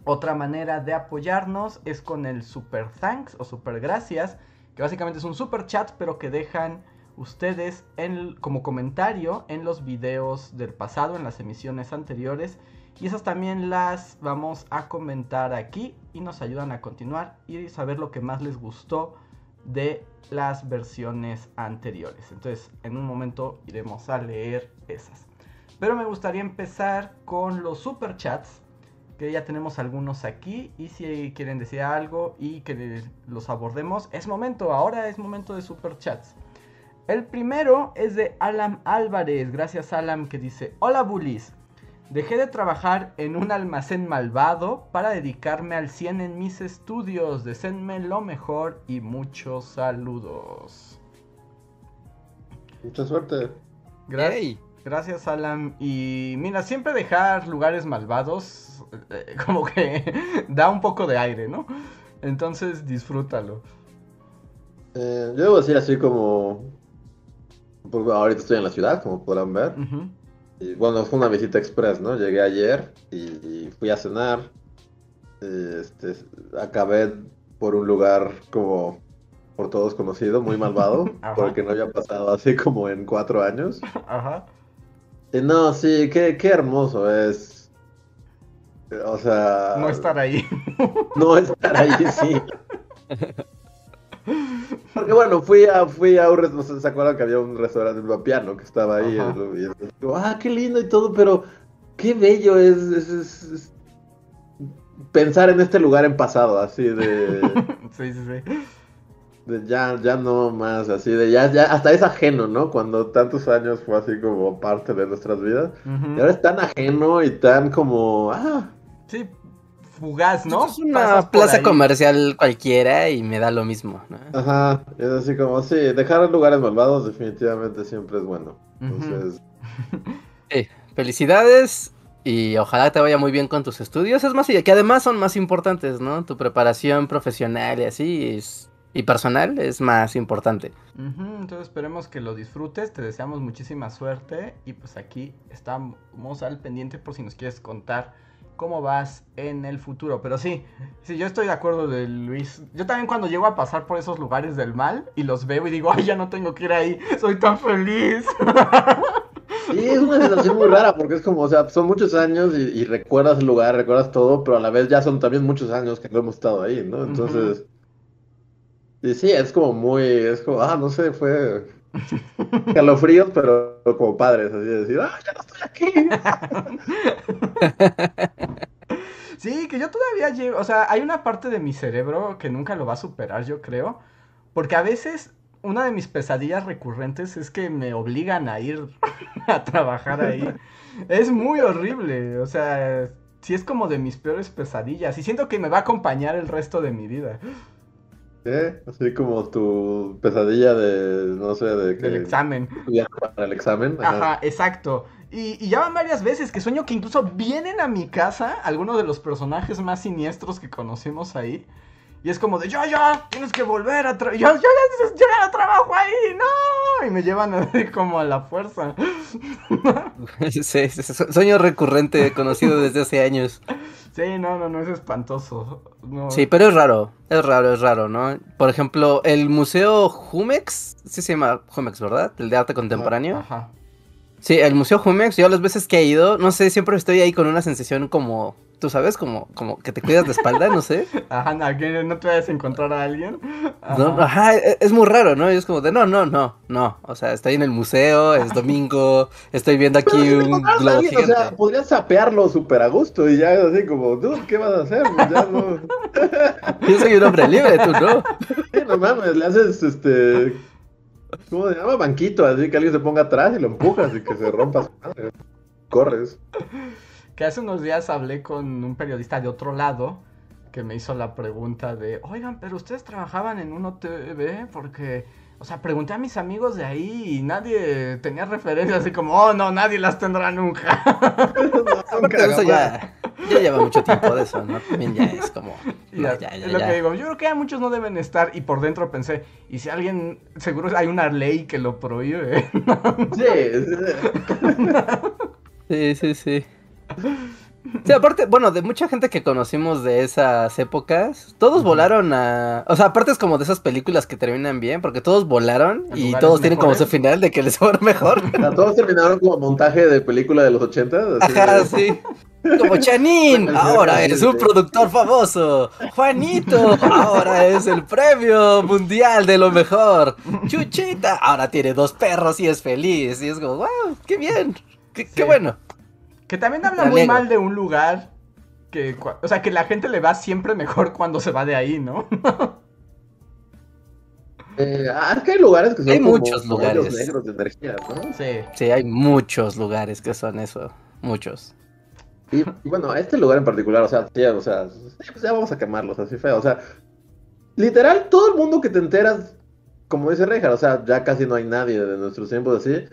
Otra manera de apoyarnos es con el super thanks o super gracias, que básicamente es un super chat, pero que dejan ustedes en- como comentario en los videos del pasado, en las emisiones anteriores. Y esas también las vamos a comentar aquí y nos ayudan a continuar y saber lo que más les gustó de las versiones anteriores. Entonces, en un momento iremos a leer esas. Pero me gustaría empezar con los super chats, que ya tenemos algunos aquí. Y si quieren decir algo y que los abordemos, es momento, ahora es momento de super chats. El primero es de Alam Álvarez. Gracias, Alam, que dice: Hola, bullies. Dejé de trabajar en un almacén malvado para dedicarme al 100 en mis estudios. Deseenme lo mejor y muchos saludos. Mucha suerte. Gracias. Yay. Gracias, Alam. Y mira, siempre dejar lugares malvados eh, <laughs> como que da un poco de aire, ¿no? Entonces disfrútalo. Eh, yo debo decir así como... Pues, ahorita estoy en la ciudad, como podrán ver. Y, bueno, fue una visita express, ¿no? Llegué ayer y, fui a cenar. Y, este, acabé por un lugar como por todos conocido, muy malvado, <laughs> porque no había pasado así como en cuatro años. Ajá. Y no, sí, qué, qué hermoso es. O sea... No estar ahí. No estar ahí, sí. <laughs> Porque bueno, fui a, fui a un restaurante, ¿se acuerdan que había un restaurante Vapiano que estaba ahí? Y ah, qué lindo y todo, pero qué bello es, es- es- es pensar en este lugar en pasado, así de, <laughs> sí, sí, sí. de ya, ya no más, así de ya, ya, hasta es ajeno, ¿no? Cuando tantos años fue así como parte de nuestras vidas. Y ahora es tan ajeno y tan como, ah, Sí, fugaz, ¿no? Es una Pasas plaza comercial cualquiera y me da lo mismo. ¿no? Ajá, es así como, sí, dejar lugares malvados definitivamente siempre es bueno. Entonces, <laughs> Sí, felicidades y ojalá te vaya muy bien con tus estudios. Es más, y que además son más importantes, ¿no? Tu preparación profesional y así es- y personal es más importante. Entonces esperemos que lo disfrutes, te deseamos muchísima suerte y pues aquí estamos al pendiente por si nos quieres contar cómo vas en el futuro. Pero sí, sí, yo estoy de acuerdo de Luis. Yo también cuando llego a pasar por esos lugares del mal y los veo y digo, ay, ya no tengo que ir ahí, soy tan feliz. sí, es una sensación muy rara porque es como, o sea, son muchos años y, y recuerdas el lugar, recuerdas todo, pero a la vez ya son también muchos años que no hemos estado ahí, ¿no? Entonces, y sí, es como muy, es como, ah, no sé, fue <laughs> calofríos, pero como padres, así de decir, ah, ya no estoy aquí. <laughs> Sí, que yo todavía llego, o sea, hay una parte de mi cerebro que nunca lo va a superar, yo creo, porque a veces una de mis pesadillas recurrentes es que me obligan a ir <laughs> a trabajar ahí. Es muy horrible, o sea, sí es como de mis peores pesadillas y siento que me va a acompañar el resto de mi vida, ¿Eh? Así como tu pesadilla de, no sé, de que del examen. para el examen. Ajá. Ajá, exacto. Y, y ya van varias veces que sueño que incluso vienen a mi casa algunos de los personajes más siniestros que conocimos ahí. Y es como de, ya, ya, tienes que volver a trabajar. Yo, yo ya llegar a trabajo ahí, no. Y me llevan así como a la fuerza. <laughs> sí, sueño recurrente, conocido desde hace años. Sí, no, no, no, es espantoso. No. Sí, pero es raro, es raro, es raro, ¿no? Por ejemplo, el Museo Jumex, sí se llama Jumex, ¿verdad? El de arte contemporáneo. Ajá. Sí, el Museo Jumex, yo las veces que he ido, no sé, siempre estoy ahí con una sensación como tú sabes, como, como que te cuidas de espalda, no sé. <laughs> Ajá, no, que no te vayas a encontrar a alguien. Ajá. E, es muy raro, ¿no? Y es como de, no, no, no, no. O sea, estoy en el museo, es domingo, estoy viendo aquí un globo gigante. O sea, podrías sapearlo súper a gusto y ya es así como, tú, ¿qué vas a hacer? Ya no... <laughs> <laughs> Yo soy un hombre libre, tú no. Sí, no mames, le haces, este... ¿Cómo se llama? Banquito, así que alguien se ponga atrás y lo empujas y que se rompa su madre. Corres que hace unos días hablé con un periodista de otro lado que me hizo la pregunta de, oigan, pero ustedes trabajaban en un OTV porque, o sea, pregunté a mis amigos de ahí y nadie tenía referencias así como, oh, no, nadie las tendrá nunca. <laughs> eso ya, ya, lleva mucho tiempo de eso, ¿no? También ya es como... <laughs> ya, ya, es lo que digo, yo creo que muchos no deben estar y por dentro pensé, y si alguien, seguro hay una ley que lo prohíbe. <laughs> sí, sí, sí. Sí, aparte, bueno, de mucha gente que conocimos de esas épocas, todos volaron a... O sea, aparte es como de esas películas que terminan bien, porque todos volaron y todos tienen como su final de que les fue mejor. todos terminaron como montaje de película de los 80. Ajá, sí. Como Chanín, <laughs> ahora es un productor famoso. Juanito, ahora es el premio mundial de lo mejor. Chuchita, ahora tiene dos perros y es feliz. Y es como, wow, qué bien, qué bueno. Que también habla muy mal de un lugar que, o sea, que la gente le va siempre mejor cuando se va de ahí, ¿no? <laughs> eh, ah, es que hay lugares que son hay muchos lugares negros de energía, ¿no? Sí. Sí, hay muchos lugares que son eso, muchos. Y, bueno, este lugar en particular, o sea, o sea, pues ya vamos a quemarlos así feo, o sea, literal, todo el mundo que te enteras, como dice Reja, o sea, ya casi no hay nadie de nuestros tiempos así,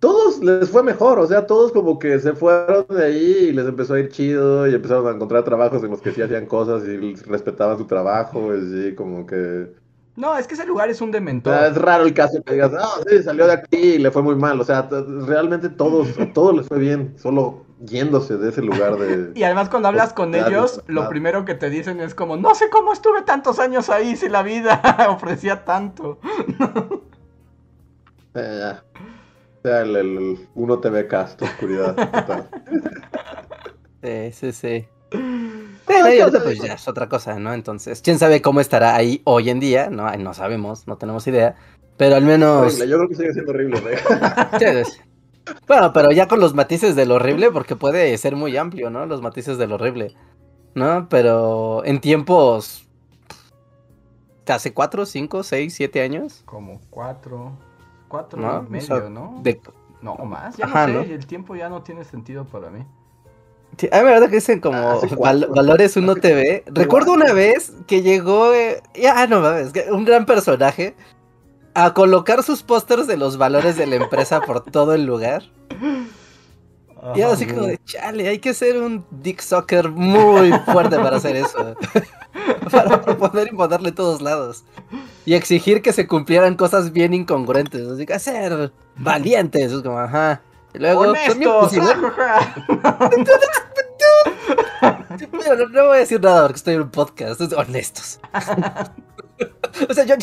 todos les fue mejor, o sea, todos como que se fueron de ahí y les empezó a ir chido y empezaron a encontrar trabajos en los que sí hacían cosas y respetaban su trabajo, y como que... No, es que ese lugar es un dementor. es raro el caso que digas, no, sí, salió de aquí y le fue muy mal, o sea, realmente todos, todos les fue bien, solo yéndose de ese lugar de... <laughs> y además cuando hablas con ellos, lo primero que te dicen es como, no sé cómo estuve tantos años ahí si la vida <laughs> ofrecía tanto. <laughs> eh, ya el, el, uno TV cast, oscuridad Sí, sí, sí. Pero pues ya es otra cosa, ¿no? Entonces, quién sabe cómo estará ahí hoy en día, ¿no? No sabemos, no tenemos idea. Pero al menos. Yo creo que sigue siendo horrible, <laughs> Bueno, pero ya con los matices del horrible, porque puede ser muy amplio, ¿no? Los matices del horrible. ¿No? Pero en tiempos. ¿Hace cuatro, cinco, seis, siete años? Como cuatro. Cuatro ¿No? y medio, ¿no? No, más. Ya no sé, el tiempo ya no tiene sentido para mí. Sí, hay verdad que dicen como ah, Valores 1 TV. Recuerdo una vez que llegó, eh, ya no mames, un gran personaje a colocar sus pósters de los valores de la empresa por <laughs> todo el lugar. y así como de, chale, hay que ser un dick soccer muy fuerte para hacer eso. <laughs> <laughs> para poder imponerle todos lados. Y exigir que se cumplieran cosas bien incongruentes. Así que ser valientes. Es como, ajá. Y luego. Honestos. no, no, voy a decir nada porque estoy en un podcast. Honestos. <laughs> o sea, yo.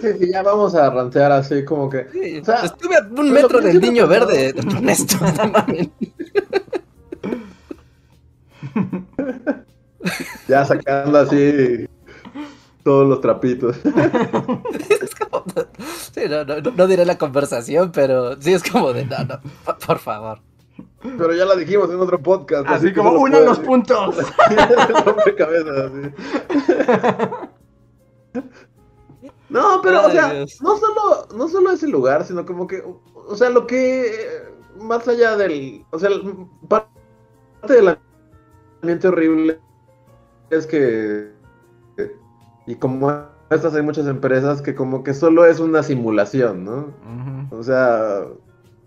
Sí, ya vamos a rantear así como que. o sea, estuve a un pues metro del niño verde. Honesto. <laughs> ya sacando así todos los trapitos. <laughs> sí, no, no, no, diré la conversación, pero sí es como de, no, no, por favor. Pero ya la dijimos en otro podcast. Así, como uno de los puntos. <laughs> cabeza, <laughs> No, pero, o sea, no solo, no solo ese lugar, sino como que, o sea, lo que, más allá del, o sea, parte del ambiente horrible es que y como estas hay muchas empresas que como que solo es una simulación, ¿no? O sea,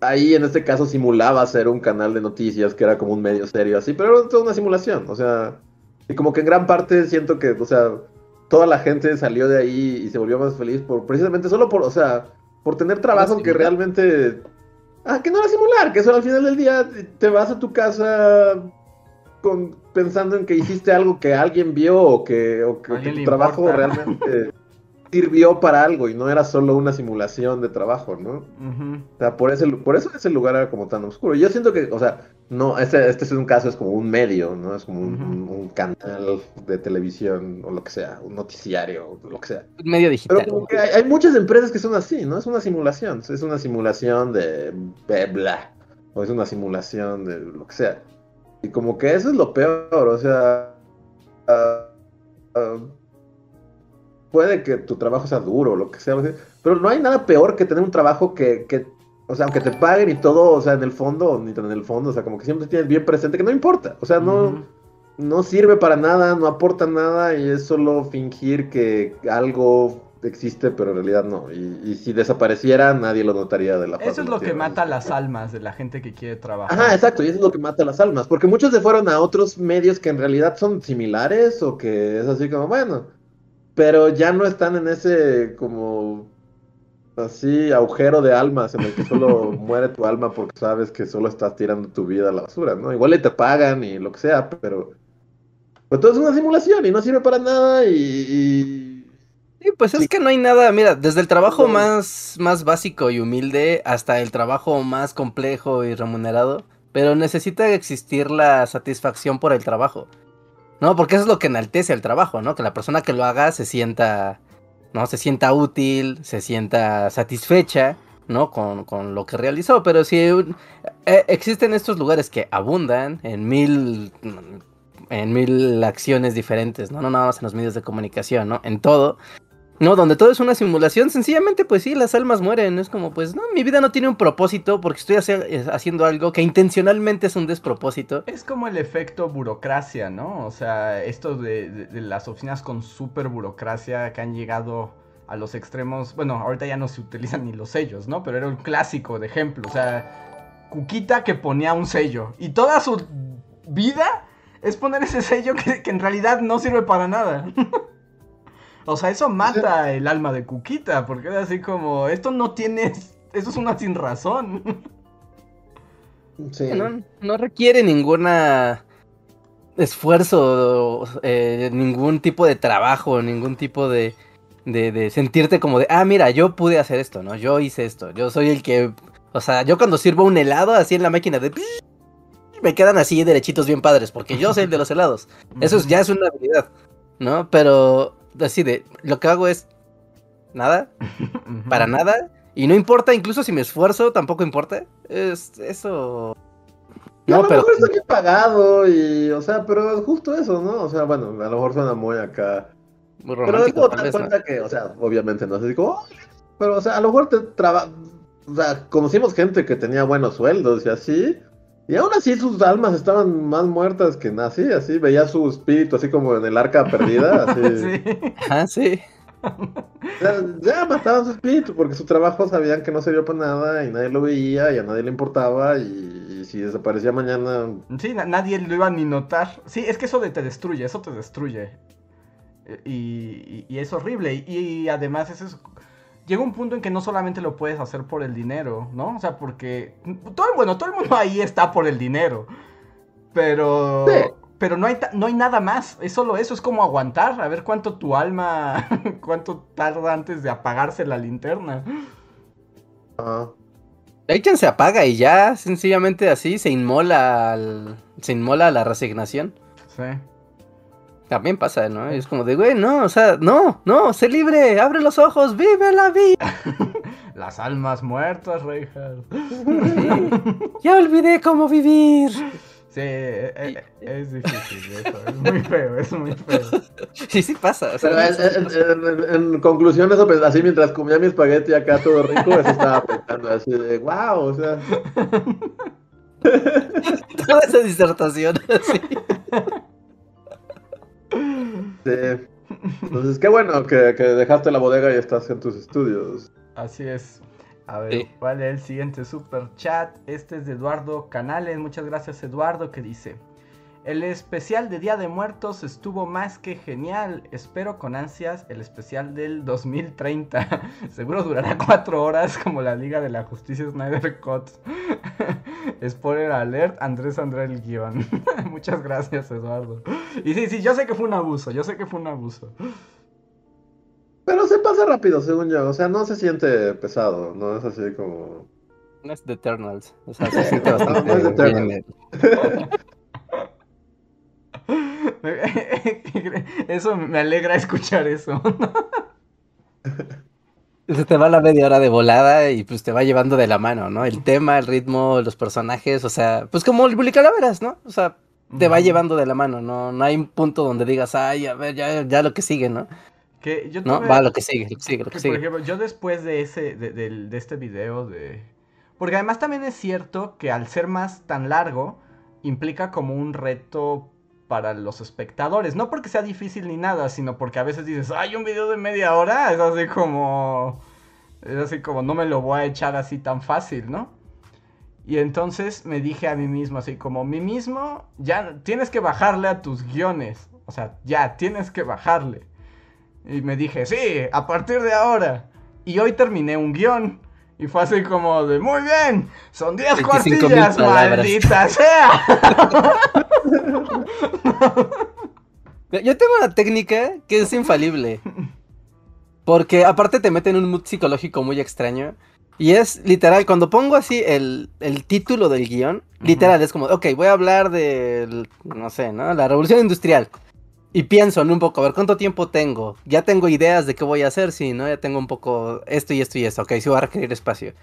ahí en este caso simulaba ser un canal de noticias que era como un medio serio así, pero era toda una simulación, o sea, y como que en gran parte siento que, o sea, toda la gente salió de ahí y se volvió más feliz por precisamente solo por, o sea, por tener trabajo que realmente ah, que no era simular, que eso al final del día te vas a tu casa con, pensando en que hiciste algo que alguien vio o que, o que, tu trabajo realmente sirvió para algo y no era solo una simulación de trabajo, ¿no? O sea, por, ese, por eso ese lugar era como tan oscuro. Yo siento que, o sea, no, este, este es un caso, es como un medio, ¿no? Es como un, canal de televisión o lo que sea, un noticiario o lo que sea. Un medio digital. Pero como que hay, muchas empresas que son así, ¿no? Es una simulación, es una simulación de bla, o es una simulación de lo que sea. Y como que eso es lo peor, o sea... Ah, ah, puede que tu trabajo sea duro, o lo que sea, pero no hay nada peor que tener un trabajo que, que, o sea, aunque te paguen y todo, o sea, en el fondo, ni tan en el fondo, o sea, como que siempre tienes bien presente que no importa, o sea, no, no sirve para nada, no aporta nada y es solo fingir que algo existe, pero en realidad no. Y, si desapareciera, nadie lo notaría de la Eso es lo que mata las almas de la gente que quiere trabajar. Ajá, exacto, y eso es lo que mata las almas, porque muchos se fueron a otros medios que en realidad son similares o que es así como, bueno, pero ya no están en ese como así agujero de almas en el que solo <laughs> muere tu alma porque sabes que solo estás tirando tu vida a la basura, ¿no? Igual le te pagan y lo que sea, pero, pero todo es una simulación y no sirve para nada y... Sí, pues es que no hay nada, mira, desde el trabajo más, más básico y humilde hasta el trabajo más complejo y remunerado, pero necesita existir la satisfacción por el trabajo. ¿no? Porque eso es lo que enaltece el trabajo, ¿no? Que la persona que lo haga se sienta, ¿no? Se sienta útil, se sienta satisfecha, ¿no? Con, con lo que realizó. Pero si eh, existen estos lugares que abundan en mil, en mil acciones diferentes, ¿no? No nada más en los medios de comunicación, ¿no? En todo. No, donde todo es una simulación, sencillamente pues sí, las almas mueren. Es como pues no, mi vida no tiene un propósito porque estoy eh, haciendo algo que intencionalmente es un despropósito. Es como el efecto burocracia, ¿no? O sea, esto de, las oficinas con super burocracia que han llegado a los extremos. Bueno, ahorita ya no se utilizan ni los sellos, ¿no? Pero era un clásico de ejemplo. O sea, Cuquita que ponía un sello y toda su vida es poner ese sello que en realidad no sirve para nada. <laughs> O sea, eso mata el alma de Cuquita, porque es así como, esto no tiene, esto es una sin razón. Sí. No, requiere ninguna esfuerzo, eh, ningún tipo de trabajo, ningún tipo de, de, de, sentirte como de, ah, mira, yo pude hacer esto, ¿no? Yo hice esto, yo soy el que, o sea, yo cuando sirvo un helado así en la máquina de... <laughs> Me quedan así derechitos bien padres, porque yo soy el de los helados. Eso ya es una habilidad, ¿no? Pero así de, lo que hago es nada, <laughs> para nada, y no importa, incluso si me esfuerzo, tampoco importa. Es eso. No, pero. Mejor está bien pagado y, o sea, pero justo eso, ¿no? O sea, bueno, a lo mejor suena muy acá. Muy romántico, pero es como cuenta que, o sea, obviamente no sé, como, pero, o sea, a lo mejor te trabaja. O sea, conocimos gente que tenía buenos sueldos y así, y aún así sus almas estaban más muertas que nada, así, así, veía su espíritu así como en el arca perdida, así. <laughs> sí. Ah, sí. Ya, mataban su espíritu porque su trabajo sabían que no servía para nada y nadie lo veía y a nadie le importaba y, si desaparecía mañana... Sí, nadie lo iba a ni notar. Sí, es que eso te destruye, eso te destruye. E, y, es horrible. Y, y además eso es llega un punto en que no solamente lo puedes hacer por el dinero, ¿no? O sea, porque todo, bueno, todo el mundo ahí está por el dinero. Pero pero no hay no hay nada más, es solo eso, es como aguantar, a ver cuánto tu alma <laughs> cuánto tarda antes de apagarse la linterna. Hay quien se apaga y ya sencillamente así se inmola se inmola la resignación. Sí. También pasa, ¿no? Es como de, güey, no, o sea, no, no, sé libre, abre los ojos, vive la vida. <laughs> Las almas muertas, Reinhardt. ya olvidé cómo vivir. Sí, e, e, es, difícil eso, es muy feo, es muy feo. Sí, sí pasa. O sea, en, conclusión, eso, pues, así mientras comía mi espagueti acá todo rico, eso estaba pensando así de, wow, o sea... <laughs> Toda esa disertación, así. Sí. Entonces, qué bueno que, dejaste la bodega y estás en tus estudios. Así es. A ver, vale, el siguiente super chat. Este es de Eduardo Canales. Muchas gracias, Eduardo, que dice. El especial de Día de Muertos estuvo más que genial. Espero con ansias el especial del 2030. <laughs> Seguro durará cuatro horas como la Liga de la Justicia Snyder Cut. <laughs> Spoiler alert, Andrés André el guion. <laughs> Muchas gracias, Eduardo. Y sí, sí, yo sé que fue un abuso, yo sé que fue un abuso. Pero se pasa rápido, según yo. O sea, no se siente pesado, no es así como... No es The Eternals. O sea, se siente bastante No, no es The bien. <laughs> Eso me alegra escuchar eso. <laughs> Se te va la media hora de volada y pues te va llevando de la mano, ¿no? El tema, el ritmo, los personajes, o sea, pues como el Calaveras, ¿no? O sea, te va llevando de la mano, no, no hay un punto donde digas, ay, a ver, ya, ya lo que sigue, ¿no? Que yo No, va lo que sigue, lo que sigue, lo Que, que por sigue. ejemplo, yo después de ese, de, de este video de... Porque además también es cierto que al ser más tan largo, implica como un reto para los espectadores. No porque sea difícil ni nada, sino porque a veces dices, ay, un video de media hora, es así como... Es así como, no me lo voy a echar así tan fácil, ¿no? Y entonces me dije a mí mismo, así como, mí mismo, ya tienes que bajarle a tus guiones. O sea, ya, tienes que bajarle. Y me dije, sí, a partir de ahora. Y hoy terminé un guion. Y fue así como de, muy bien, son 10 25,000 cuartillas, maldita <laughs> sea. Yo tengo una técnica que es infalible. Porque aparte te mete en un mood psicológico muy extraño. Y es literal, cuando pongo así el, el título del guion, literal, es como, ok, voy a hablar del, no sé, ¿no? La revolución industrial. Y pienso en un poco, a ver, ¿cuánto tiempo tengo? Ya tengo ideas de qué voy a hacer, sí, ¿no? Ya tengo un poco esto y esto y esto, ok, sí va a requerir espacio.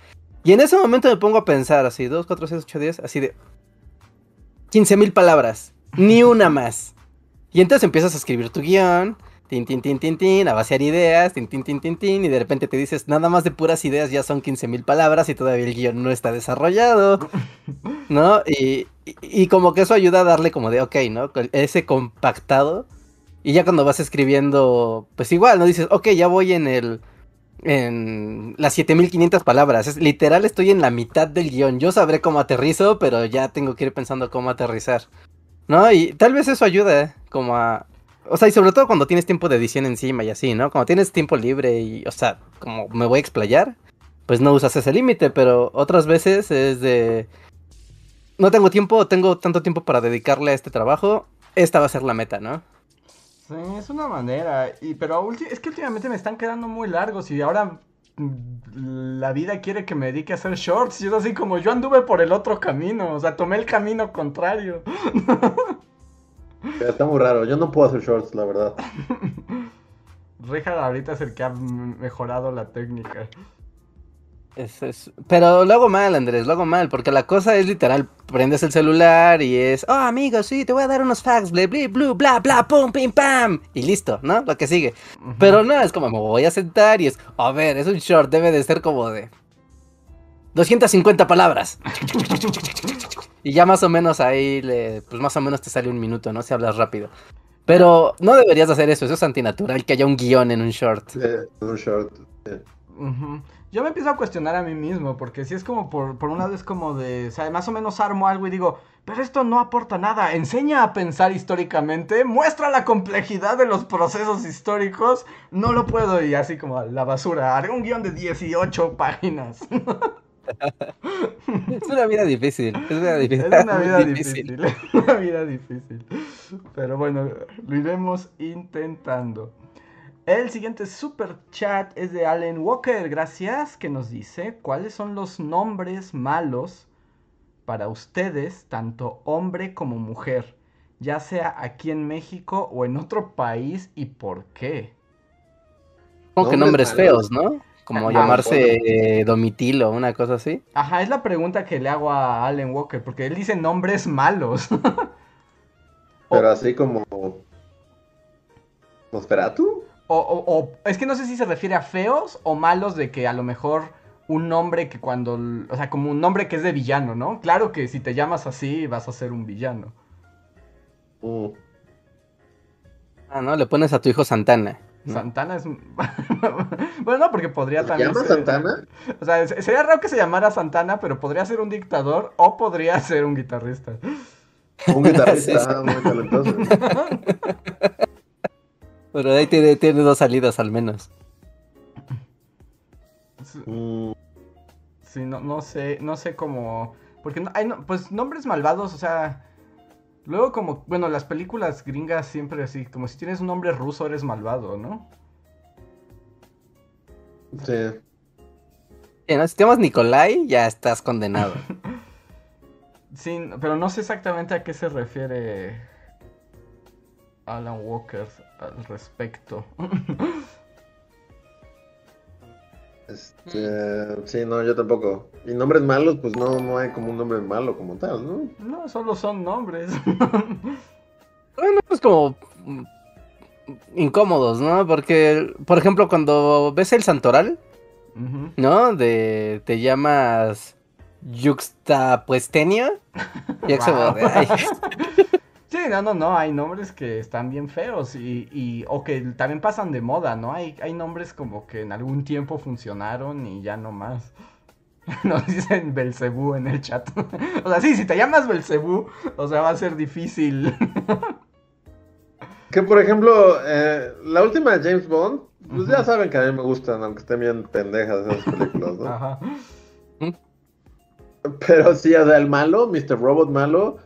Y en ese momento me pongo a pensar así, 2, 4, 6, 8, 10, así de 15 mil palabras, ni una más. Y entonces empiezas a escribir tu guion, tin, tin, tin, tin, tin, a vaciar ideas, tin, tin, tin, tin, y de repente te dices, nada más de puras ideas ya son 15 mil palabras y todavía el guion no está desarrollado, ¿no? Y, y- como que eso ayuda a darle como de, ok, ¿no? Ese compactado. Y ya cuando vas escribiendo, pues igual, ¿no? Dices, ok, ya voy en el... En las 7500 palabras. Es literal, estoy en la mitad del guion. Yo sabré cómo aterrizo, pero ya tengo que ir pensando cómo aterrizar. ¿No? Y tal vez eso ayuda, ¿eh? como a... O sea, y sobre todo cuando tienes tiempo de edición encima y así, ¿no? Cuando tienes tiempo libre y, o sea, como me voy a explayar, pues no usas ese límite, pero otras veces es de... No tengo tiempo, tengo tanto tiempo para dedicarle a este trabajo, esta va a ser la meta, ¿no? Sí, es una manera. Y, pero es que últimamente me están quedando muy largos y ahora mm, la vida quiere que me dedique a hacer shorts. Y es así como yo anduve por el otro camino. O sea, tomé el camino contrario. Está muy raro. Yo no puedo hacer shorts, la verdad. <laughs> Richard ahorita es el que ha mejorado la técnica. Es- es- Pero lo hago mal, Andrés, lo hago mal, porque la cosa es literal, prendes el celular y es, oh, amigo, sí, te voy a dar unos facts, bla, bla, bla, bla, bla, pum, pim, pam, y listo, ¿no? Lo que sigue. Pero no, es como me voy a sentar y es, a ver, es un short, debe de ser como de 250 palabras. Y ya más o menos ahí, le, pues más o menos te sale un minuto, ¿no? Si hablas rápido. Pero no deberías hacer eso, eso es antinatural, que haya un guion en un short. Sí, un short. sí. Ujú. Yo me empiezo a cuestionar a mí mismo, porque si es como por, por un lado es como de, o sea, más o menos armo algo y digo, pero esto no aporta nada, enseña a pensar históricamente, muestra la complejidad de los procesos históricos, no lo puedo y así como a la basura, haré un guion de 18 páginas. <laughs> Es una vida difícil, es una, difícil, <laughs> Es una vida difícil, <laughs> es una vida difícil. Pero bueno, lo iremos intentando. El siguiente super chat es de Allen Walker, gracias, que nos dice cuáles son los nombres malos para ustedes, tanto hombre como mujer, ya sea aquí en México o en otro país y por qué. Como que nombres feos, ¿no? Como Ah, llamarse eh, Domitilo, una cosa así. Ajá, es la pregunta que le hago a Allen Walker, porque él dice nombres malos. <laughs> Pero así como. ¿Nosferatu? O, o- o- es que no sé si se refiere a feos o malos de que a lo mejor un nombre que cuando, o sea, como un nombre que es de villano, ¿no? Claro que si te llamas así vas a ser un villano. Mm. Ah, ¿no? Le pones a tu hijo Santana. ¿no? Santana es... <laughs> bueno, no, porque podría ¿Se también llama ser- Santana? O sea, se- sería raro que se llamara Santana, pero podría ser un dictador o podría ser un guitarrista. Un guitarrista <laughs> muy talentoso. <laughs> Pero ahí tiene, tiene dos salidas al menos. Mm, Sí, no, no sé, no sé cómo. Porque no, hay, no- pues nombres malvados, o sea. Luego como, bueno, las películas gringas siempre así, como si tienes un nombre ruso eres malvado, ¿no? sí. Sí, ¿no? Si te llamas Nikolai, ya estás condenado. <laughs> Sí, pero no sé exactamente a qué se refiere Alan Walker al respecto. Este, sí, no, yo tampoco. Y nombres malos, pues no, no hay como un nombre malo como tal, ¿no? No, solo son nombres. Bueno, pues como mm, incómodos, ¿no? Porque, por ejemplo, cuando ves el santoral. ¿no? De te llamas Yuxtapuestenio. <laughs> Y Sí, no, no, no, hay nombres que están bien feos y, y o que también pasan de moda, ¿no? Hay, hay nombres como que en algún tiempo funcionaron y ya no más. <laughs> Nos dicen Belcebú en el chat. <laughs> o sea, sí, si te llamas Belcebú, o sea, va a ser difícil. <laughs> Que por ejemplo, eh, la última de James Bond, pues ya saben que a mí me gustan, aunque estén bien pendejas esas películas, ¿no? Ajá. Pero sí, o sea, el malo, Mr. Robot malo,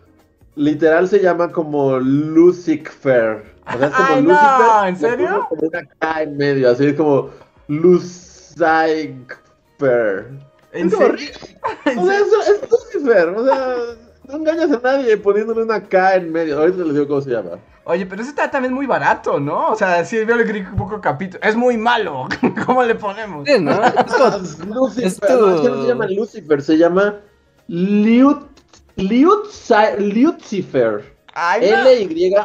literal se llama como Lucifer. O sea, es como Ay, no, Lucifer. ¿en serio? Como una K en medio, así es como Lucifer. ¿En Es como serio? <laughs> O sea, es, es Lucifer, o sea, no engañas a nadie poniéndole una K en medio. Ahorita les digo cómo se llama. Oye, pero ese está también muy barato, ¿no? O sea, sí, veo el poco capítulo. Es muy malo. <laughs> ¿Cómo le ponemos? sí, ¿no? <laughs> Lucifer, es no, es que no se llama Lucifer, se llama Liut, No.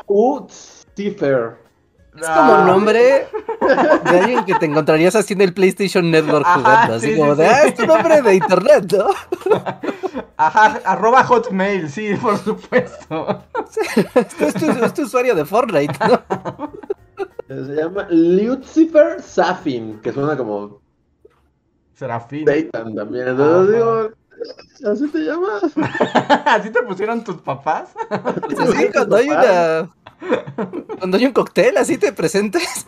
L-Y-U-Cifer. Es como Ah. un nombre <laughs> de alguien que te encontrarías así en el PlayStation Network Ajá, jugando. Así sí, como sí, de, sí. ah, es tu nombre de internet, ¿no? <laughs> Ajá, arroba hotmail, sí, por supuesto. Este es tu, es tu usuario de Fortnite, ¿no? Se llama Lucifer Safin, que suena como Serafín. Satan también. Entonces Ajá. digo, <laughs> ¿así te llamas? <laughs> ¿Así te pusieron tus papás? <laughs> Pues así, cuando hay una. Cuando hay un cóctel, así te presentas.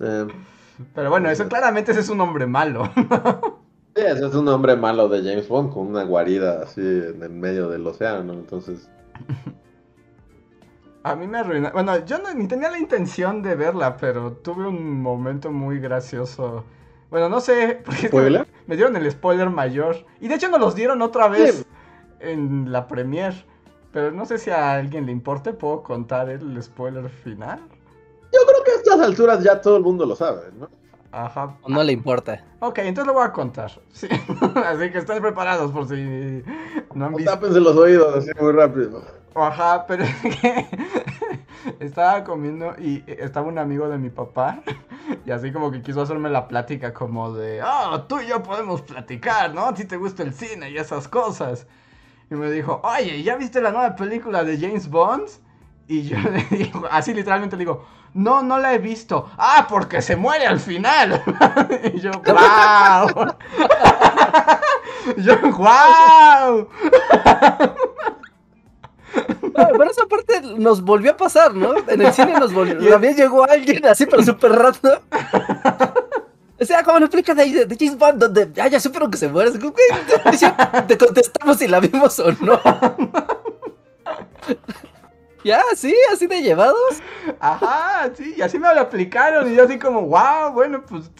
Eh, Pero bueno, eso claramente ese es un hombre malo. sí, ese es un nombre malo de James Bond con una guarida así en el medio del océano, entonces... A mí me arruinó. Bueno, yo no- ni tenía la intención de verla, pero tuve un momento muy gracioso. Bueno, no sé. <laughs> ¿Spoiler? Me dieron el spoiler mayor. Y de hecho nos los dieron otra vez Sí. en la premiere. Pero no sé si a alguien le importe. ¿Puedo contar el spoiler final? Yo creo que a estas alturas ya todo el mundo lo sabe, ¿no? Ajá. O no le importa. Ok, entonces lo voy a contar. <laughs> Sí. Así que estén preparados por si no han O visto. tápense los oídos así muy rápido. Ajá, pero <laughs> es que estaba comiendo y estaba un amigo de mi papá <laughs> y así como que quiso hacerme la plática como de, ah, tú y yo podemos platicar, ¿no? A ti te gusta el cine y esas cosas. Y me dijo, oye, ¿ya viste la nueva película de James Bond? Y yo <laughs> le digo, así literalmente le digo, no, no la he visto. Ah, porque se muere al final. <laughs> y yo, wow. yo, wow. Ah, Pero esa parte nos volvió a pasar, ¿no? En el cine nos volvió. <laughs> También llegó alguien así, pero súper rato. <laughs> O sea, como la explica de, de James Bond, donde ah, ya supieron que se muere. Te contestamos si la vimos o no. <laughs> Ya, sí, así de llevados. Ajá, sí, y así me lo aplicaron y yo así como, wow, bueno, pues,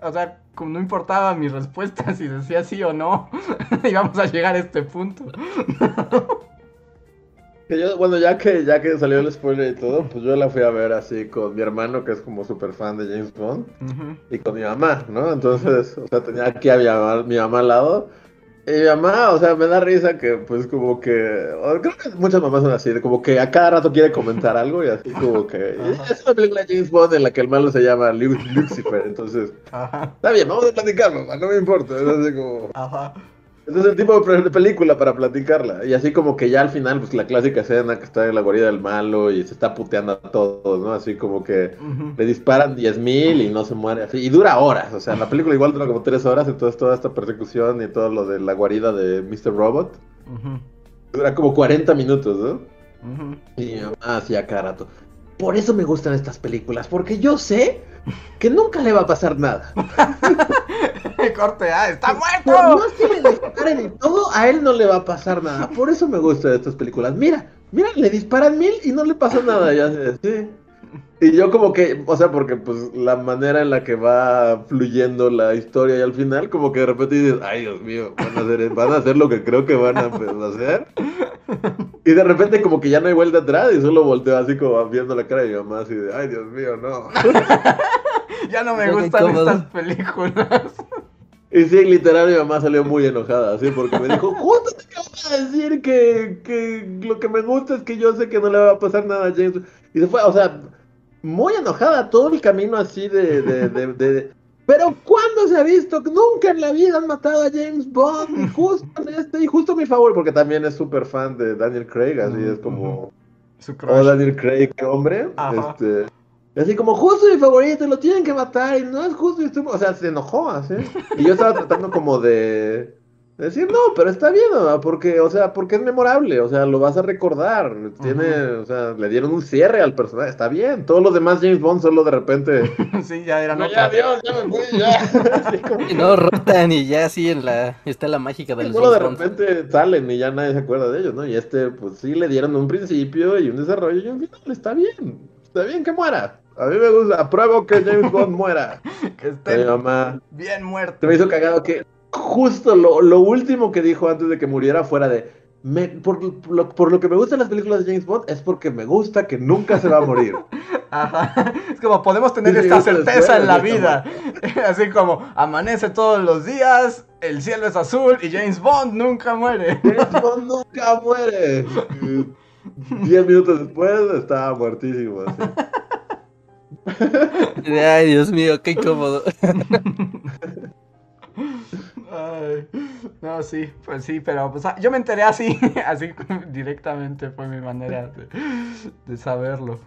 o sea, como no importaba mi respuesta si decía sí o no, íbamos a llegar a este punto. Que yo, bueno, ya que, ya que salió el spoiler y todo, pues yo la fui a ver así con mi hermano, que es como súper fan de James Bond, Ujú. y con mi mamá, ¿no? Entonces, o sea, tenía aquí a mi mamá, mi mamá al lado. Y mi mamá, o sea, me da risa que, pues, como que. creo que muchas mamás son así, de como que a cada rato quiere comentar algo y así, como que. Es una película de James Bond en la que el malo se llama Lu- Lucifer, entonces. Ajá, Está bien, vamos a platicar, mamá, no me importa. Es así como. ajá. Entonces el tipo de película para platicarla. Y así como que ya al final, pues la clásica escena que está en la guarida del malo y se está puteando a todos, ¿no? Así como que le disparan 10.000 y no se muere así. Y dura horas, o sea, la película igual dura como 3 horas, entonces toda esta persecución y todo lo de la guarida de Mr. Robot. Ujú. Dura como 40 minutos, ¿no? Ujú. Y mi mamá hacía cada rato. Por eso me gustan estas películas, porque yo sé que nunca le va a pasar nada. <laughs> Corte A, está Por muerto. más que le disparen y todo, a él no le va a pasar nada. Por eso me gustan estas películas. Mira, mira, le disparan mil y no le pasa nada. Y, así de, sí. y yo como que, o sea, porque pues la manera en la que va fluyendo la historia y al final, como que de repente dices, ay Dios mío, van a hacer, van a hacer lo que creo que van a pues, hacer. Y de repente como que ya no hay vuelta atrás y solo volteo así como viendo la cara de mi mamá así de, ay Dios mío, no. <laughs> Ya no me gustan incómodo. estas películas. Y sí, literal, mi mamá salió muy enojada, así, porque me dijo, justo te acabo de decir que, que lo que me gusta es que yo sé que no le va a pasar nada a James. Y se fue, o sea, muy enojada todo el camino así de... de, de, de- Pero ¿cuándo se ha visto? Nunca en la vida han matado a James Bond. Y justo en este, y justo mi favor, porque también es súper fan de Daniel Craig, así es como... Su Oh, crush. Daniel Craig, qué hombre. Ajá. Este, así como, justo mi favorito, lo tienen que matar, y no es justo. y estoy- o sea, se enojó así. Y yo estaba tratando como de decir, no, pero está bien, ¿no? porque, o sea, porque es memorable, o sea, lo vas a recordar. Tiene, o sea, le dieron un cierre al personaje, está bien. Todos los demás James Bond solo de repente. <laughs> Sí, ya eran No, ya. Dios, ya me fui, ya. <laughs> Como- Y no rotan y ya así en la. Está la mágica de los Solo de repente salen y ya nadie se acuerda de ellos, ¿no? Y este, pues sí, le dieron un principio y un desarrollo y un final. Está bien, está bien que muera. A mí me gusta, apruebo que James Bond muera. <laughs> Que Mi esté mamá bien muerto. se me hizo cagado que justo lo, lo último que dijo antes de que muriera fuera de. me- por, lo, por lo que me gustan las películas de James Bond es porque me gusta que nunca se va a morir. <laughs> Ajá. Es como podemos tener Sí, esta certeza en la vida. <laughs> Así como amanece todos los días, el cielo es azul y James Bond nunca muere. <laughs> James Bond nunca muere. Diez minutos después estaba muertísimo. así. Ay, Dios mío, qué incómodo. Ay, no, sí, pues sí, pero pues, yo me enteré así, <laughs> así directamente fue mi manera de, de saberlo.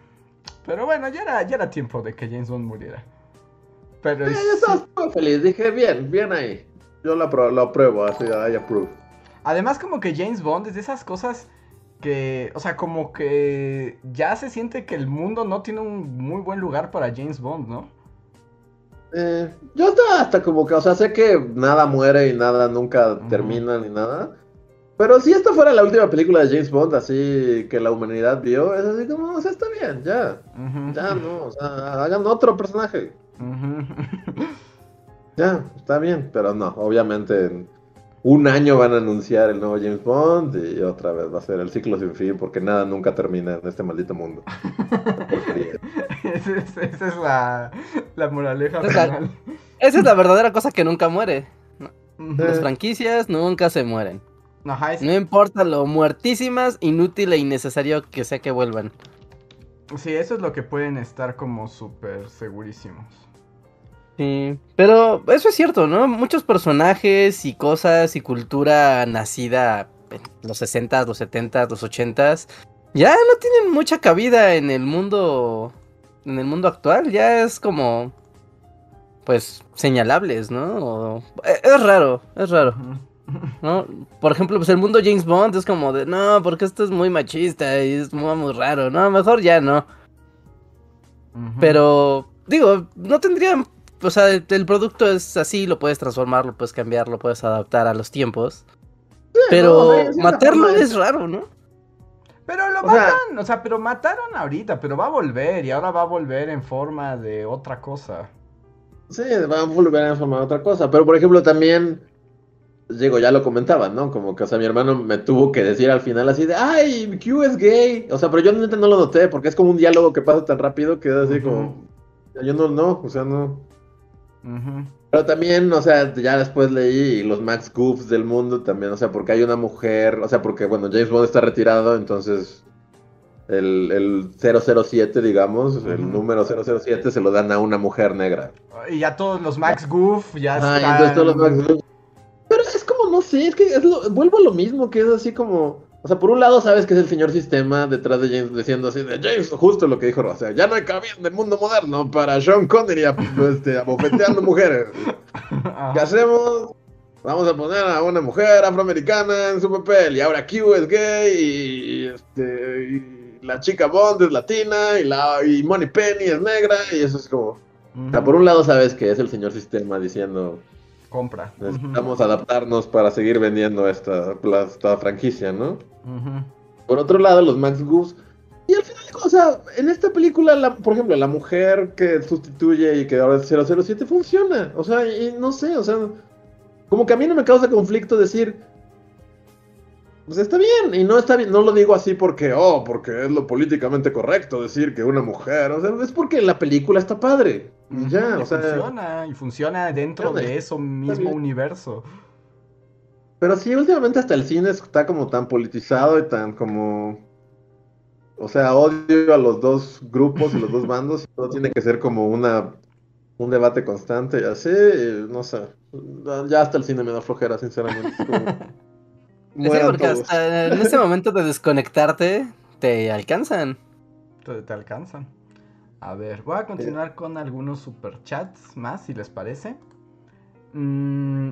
Pero bueno, ya era, ya era tiempo de que James Bond muriera. Pero Eh, sí- yo estaba muy feliz. Dije, bien, bien ahí. Yo lo, apro- lo apruebo, así, I approve. además como que James Bond es de esas cosas que, o sea, como que ya se siente que el mundo no tiene un muy buen lugar para James Bond, ¿no? Eh, yo estaba hasta como que, o sea, sé que nada muere y nada nunca termina ni nada. Pero si esta fuera la última película de James Bond, así que la humanidad vio, es así como, o sea, está bien, ya. Ya no, o sea, hagan otro personaje. Ya, está bien, pero no, obviamente en un año van a anunciar el nuevo James Bond y otra vez va a ser el ciclo sin fin porque nada nunca termina en este maldito mundo. <laughs> <laughs> Esa es, esa es la, la moraleja Es la- final. Esa es la verdadera cosa que nunca muere. Las franquicias nunca se mueren. Ajá, es- No importa lo muertísimas, inútil e innecesario que sea que vuelvan. Sí, eso es lo que pueden estar como súper segurísimos. Sí, pero eso es cierto, ¿no? Muchos personajes y cosas y cultura nacida en los 60s, los 70s, los 80s, ya no tienen mucha cabida en el mundo en el mundo actual, ya es como pues señalables, ¿no? O- e- es raro, es raro. ¿no? Por ejemplo, pues el mundo James Bond es como de, no, porque esto es muy machista y es muy, muy raro, no, mejor ya no. Pero, digo, no tendrían. O sea, el, el producto es así, lo puedes transformar, lo puedes cambiar, lo puedes adaptar a los tiempos. Pero no, matarlo es raro, ¿no? Pero lo O sea- matan, o sea, pero mataron ahorita, pero va a volver y ahora va a volver en forma de otra cosa. Sí, van a volver a formar otra cosa. Pero por ejemplo, también, digo, ya lo comentaban, ¿no? Como que, o sea, mi hermano me tuvo que decir al final así de, ay, Q es gay. O sea, pero yo no lo noté porque es como un diálogo que pasa tan rápido que es así como, yo no, no, o sea, no. Pero también, o sea, ya después leí los Max Goofs del mundo también, o sea, porque hay una mujer, o sea, porque, bueno, James Bond está retirado, entonces el, el 007, digamos, el número 007 se lo dan a una mujer negra. Y ya todos los Max Goof ya y están... entonces todos los Max Goofs- Pero es como, no sé, es que es lo- vuelvo a lo mismo, que es así como, o sea, por un lado sabes que es el señor sistema detrás de James diciendo así de James, justo lo que dijo, o sea, ya no hay cabida en el mundo moderno para Sean Connery a- este, abofeteando mujeres. <laughs> ¿Qué hacemos? vamos a poner a una mujer afroamericana en su papel y ahora Q es gay y, este, y la chica Bond es latina y, la, y Money Penny es negra y eso es como... O sea, por un lado sabes que es el señor sistema diciendo compra. Necesitamos adaptarnos para seguir vendiendo esta, esta franquicia, ¿no? Por otro lado, los Max Goose. Y al final, o sea, en esta película, por ejemplo, la mujer que sustituye y que ahora es 007 funciona. O sea, y no sé, o sea, como que a mí no me causa conflicto decir, pues está bien, y no está bien, no lo digo así porque, oh, porque es lo políticamente correcto decir que una mujer, o sea, es porque la película está padre. Y ya, o sea. Funciona, y funciona dentro de eso mismo universo. Pero sí, últimamente hasta el cine está como tan politizado y tan como. O sea, odio a los dos grupos y los dos <laughs> bandos, y todo tiene que ser como una un debate constante y así, no sé. Ya hasta el cine me da flojera, sinceramente. <laughs> Sí, porque hasta en ese <laughs> momento de desconectarte te alcanzan. Te, te alcanzan. A ver, voy a continuar con algunos superchats más, si les parece. Mm,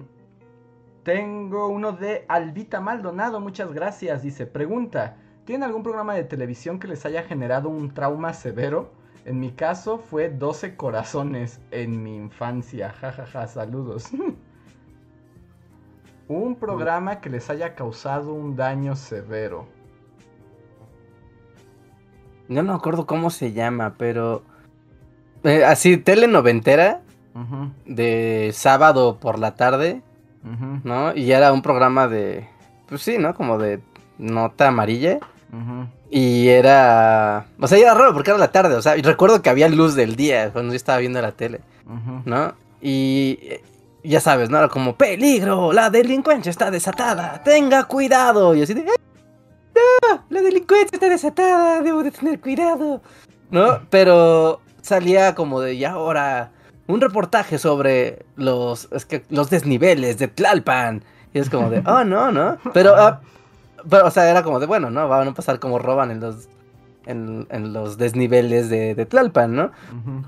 tengo uno de Albita Maldonado, muchas gracias. Dice, pregunta, ¿tienen algún programa de televisión que les haya generado un trauma severo? En mi caso fue 12 corazones en mi infancia. Jajaja, ja, ja, saludos. <laughs> Un programa que les haya causado un daño severo. No me acuerdo cómo se llama, pero. Eh, así, telenoventera. De sábado por la tarde. ¿No? Y era un programa de. Pues sí, ¿no? Como de nota amarilla. Y era. O sea, era raro porque era la tarde. O sea, y recuerdo que había luz del día cuando yo estaba viendo la tele. ¿No? Y ya sabes, ¿no? Era como, peligro, la delincuencia está desatada, tenga cuidado. Y así de, no, la delincuencia está desatada, debo de tener cuidado. ¿No? Pero salía como de, ya ahora, un reportaje sobre los, es que, los desniveles de Tlalpan. Y es como de, oh, no, ¿no? Pero, ah, pero, o sea, era como de, bueno, ¿no? Van a pasar como roban en los en, los desniveles de, Tlalpan, ¿no?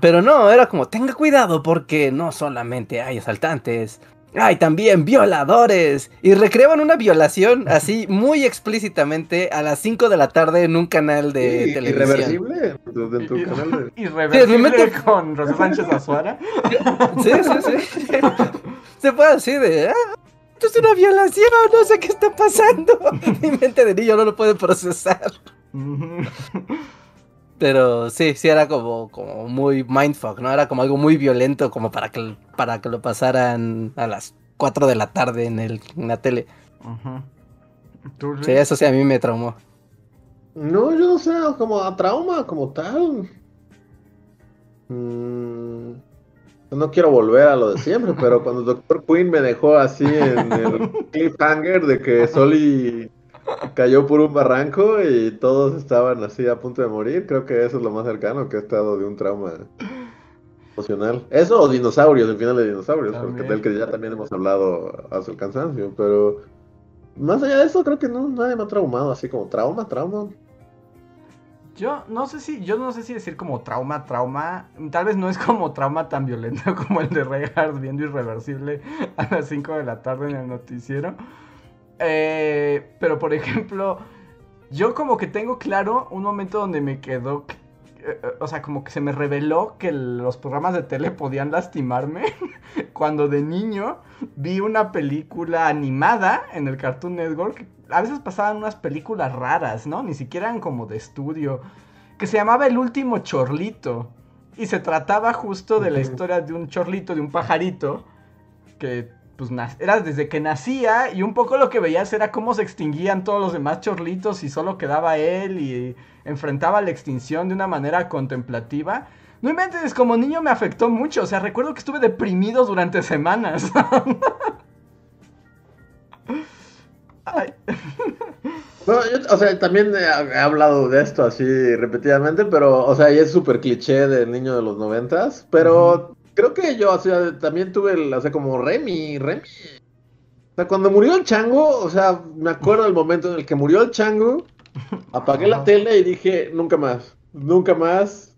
Pero no, era como, tenga cuidado porque no solamente hay asaltantes, hay también violadores. Y recreaban una violación <laughs> así muy explícitamente a las 5 de la tarde en un canal de televisión. Irreversible. En tu canal de... <laughs> Irreversible con Rosa Sánchez Azuara. <laughs> Sí, sí, sí. Se puede así de... Ah, esto es una violación, no sé qué está pasando. Mi mente de niño no lo puede procesar. <laughs> Pero sí, sí era como, como muy mindfuck, ¿no? Era como algo muy violento como para que, para que lo pasaran a las 4 de la tarde en, el, la tele. Sí, eso sí a mí me traumó. No, yo no sé, como a trauma como tal. Mm, no quiero volver a lo de siempre, pero cuando Doctor Queen me dejó así en el <laughs> cliffhanger de que Soli cayó por un barranco y todos estaban así a punto de morir. Creo que eso es lo más cercano que he estado de un trauma emocional. Eso o dinosaurios, el final de dinosaurios, porque del que ya también hemos hablado hace el cansancio. Pero más allá de eso, creo que no, nadie me ha traumado así como trauma, trauma. Yo no sé si, yo no sé si decir como trauma, trauma. Tal vez no es como trauma tan violento <laughs> como el de Reinhardt viendo irreversible a las 5 de la tarde en el noticiero. Eh, pero por ejemplo, yo como que tengo claro un momento donde me quedó, eh, o sea, como que se me reveló que los programas de tele podían lastimarme <laughs> cuando de niño vi una película animada en el Cartoon Network. A veces pasaban unas películas raras, ¿no? Ni siquiera eran como de estudio. Que se llamaba El último chorlito. Y se trataba justo de la historia de un chorlito, de un pajarito, que pues era desde que nacía y un poco lo que veías era cómo se extinguían todos los demás chorlitos y solo quedaba él y enfrentaba la extinción de una manera contemplativa. No inventes, como niño me afectó mucho, o sea, recuerdo que estuve deprimido durante semanas. <laughs> o sea, también he, hablado de esto así repetidamente, pero, o sea, y es súper cliché de niño de los noventas, pero creo que yo, o sea, también tuve, el, o sea, como Remy, Remy. O sea, cuando murió el chango, o sea, me acuerdo del momento en el que murió el chango, apagué la tele y dije, nunca más, nunca más,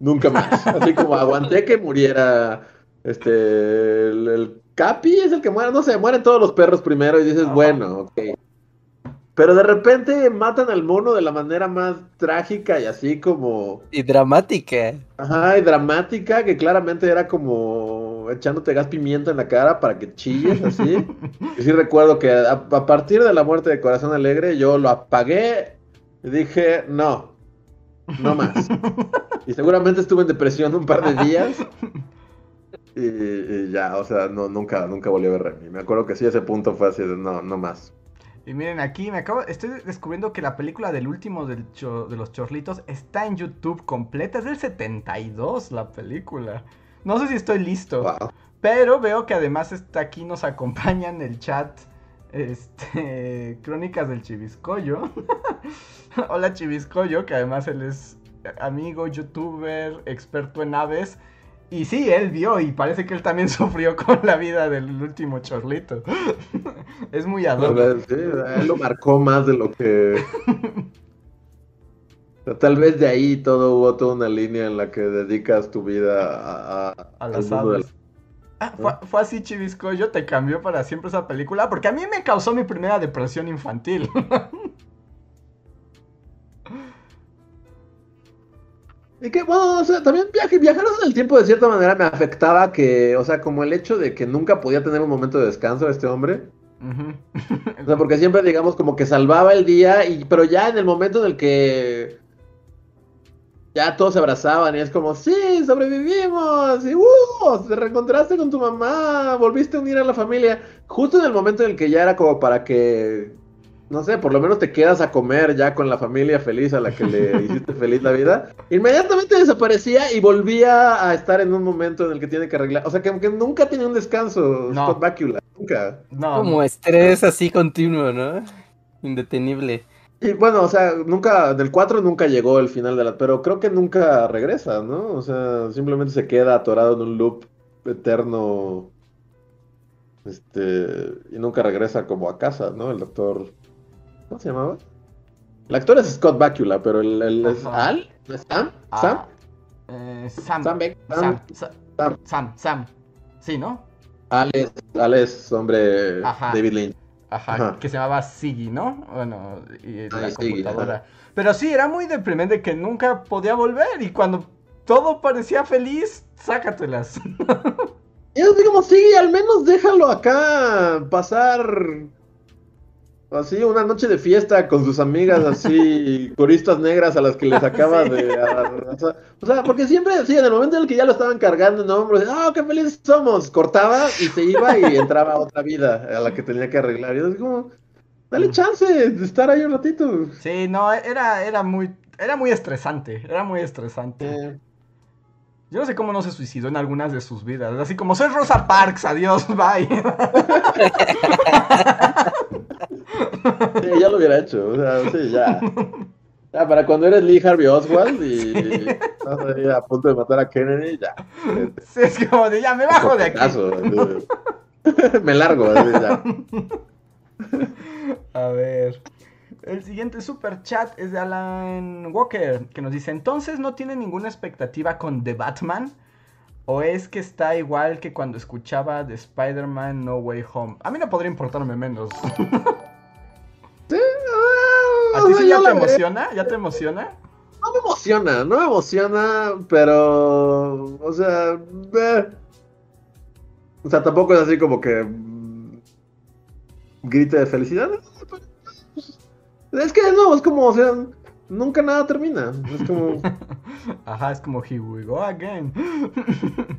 nunca más. <laughs> Así como aguanté que muriera este el, Capi es el que muere, no sé, mueren todos los perros primero y dices, bueno, ok. Pero de repente matan al mono de la manera más trágica y así como... Y dramática. Ajá, y dramática, que claramente era como echándote gas pimienta en la cara para que chilles así. <laughs> y sí recuerdo que a, a partir de la muerte de Corazón Alegre yo lo apagué y dije, no, no más. <laughs> y seguramente estuve en depresión un par de días. <laughs> Y, y ya, o sea, no, nunca, nunca volví a ver Remy. Me acuerdo que sí, ese punto fue así de no, no más. Y miren, aquí me acabo, estoy descubriendo que la película del último del cho- de los chorlitos está en YouTube completa. Es del 72 la película. No sé si estoy listo. Wow. Pero veo que además está aquí, nos acompaña en el chat. Este. Crónicas del Chiviscoyo. <laughs> Hola Chiviscoyo, que además él es amigo, youtuber, experto en aves. Y sí, él vio y parece que él también <laughs> sufrió con la vida del último chorlito. <laughs> es muy ad hoc. Sí, él lo marcó más de lo que. <laughs> Tal vez de ahí todo hubo toda una línea en la que dedicas tu vida a, a- A las de aves. Ah, fue, fue así, Chiviscoyo, te cambió para siempre esa película. Porque a mí me causó mi primera depresión infantil. Y que, bueno, o sea, también viaje, viajar en el tiempo de cierta manera me afectaba que, o sea, como el hecho de que nunca podía tener un momento de descanso este hombre. <laughs> O sea, porque siempre, digamos, como que salvaba el día, y, pero ya en el momento en el que ya todos se abrazaban y es como, sí, sobrevivimos, y uh, te reencontraste con tu mamá, volviste a unir a la familia. Justo en el momento en el que ya era como para que, no sé, por lo menos te quedas a comer ya con la familia feliz a la que le <laughs> hiciste feliz la vida, inmediatamente desaparecía y volvía a estar en un momento en el que tiene que arreglar. O sea, que, que nunca tenía un descanso, No. Scott Bakula, nunca. No, Como estrés así continuo, ¿no? Indetenible. Y bueno, o sea, nunca, del 4 nunca llegó el final de la, pero creo que nunca regresa, ¿no? O sea, simplemente se queda atorado en un loop eterno, este, y nunca regresa como a casa, ¿no? El doctor, ¿cómo se llamaba? El actor es Scott Bakula, pero el, el es. Al, ¿no es Sam? Ah, ¿Sam? eh, Sam. Sam Beck- Sam. Sam. Sa- Sam. Sam. Sam. Sí, ¿no? Al es, Al es hombre Ajá. David Lynch. Ajá, Ajá. que se llamaba Siggy, ¿no? Bueno, y la Ay, Siggy, computadora. Pero sí, era muy deprimente que nunca podía volver y cuando todo parecía feliz, sácatelas. Y <laughs> yo digo, sí, al menos déjalo acá pasar así una noche de fiesta con sus amigas así, <laughs> coristas negras a las que les acaba Sí. de... a- o sea, o sea, porque siempre, sí, en el momento en el que ya lo estaban cargando en hombros, ¡ah, qué felices somos! Cortaba y se iba y <laughs> entraba a otra vida a la que tenía que arreglar. Y yo digo, dale chance de estar ahí un ratito. Sí, no, era, era muy, era muy estresante, era muy estresante. Eh, Yo no sé cómo no se suicidó en algunas de sus vidas. Así como soy Rosa Parks, adiós, bye. sí, ya lo hubiera hecho, o sea, sí, ya. Ya, para cuando eres Lee Harvey Oswald y estás ahí a punto de matar a Kennedy, ya. Sí, es como de ya me bajo de aquí. Caso. <laughs> Me largo, así, ya. A ver. El siguiente super chat es de Alan Walker, que nos dice, entonces no tiene ninguna expectativa con The Batman. ¿O es que está igual que cuando escuchaba de Spider-Man No Way Home? A mí no podría importarme menos. <laughs> Sí, ¿A ti sí ya te emociona? ¿Ya te emociona? No me emociona, no me emociona, pero. O sea. eh. O sea, tampoco es así como que. mm, Grite de felicidad. Es que no, es como, o sea, nunca nada termina. Es como. <laughs> Ajá, es como Here we go again.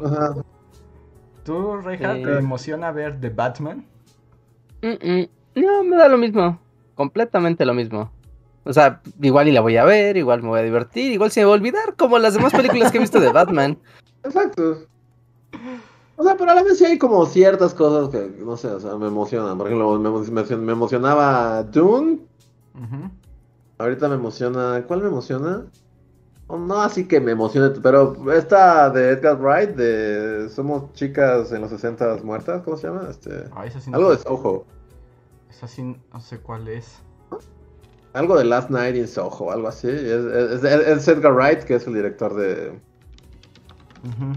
ajá. <laughs> ¿Tú, Reja, Sí. te emociona ver The Batman? Mm, mm. No, me da lo mismo. Completamente lo mismo. O sea, igual y la voy a ver, igual me voy a divertir, igual se me va a olvidar, como las demás películas que he visto de Batman. Exacto. O sea, pero a la vez sí hay como ciertas cosas que, no sé, o sea, me emocionan. Por ejemplo, me emocionaba Dune. Ujú. Ahorita me emociona. ¿Cuál me emociona? Oh, no así que me emocione, pero esta de Edgar Wright, de Somos chicas en los 60 muertas, ¿cómo se llama? Este, Ah, esa sí no algo de. Soho. Esa sí no sé cuál es. Algo de Last Night in Soho, algo así. Es, es- es- es Edgar Wright, que es el director de, Ujú.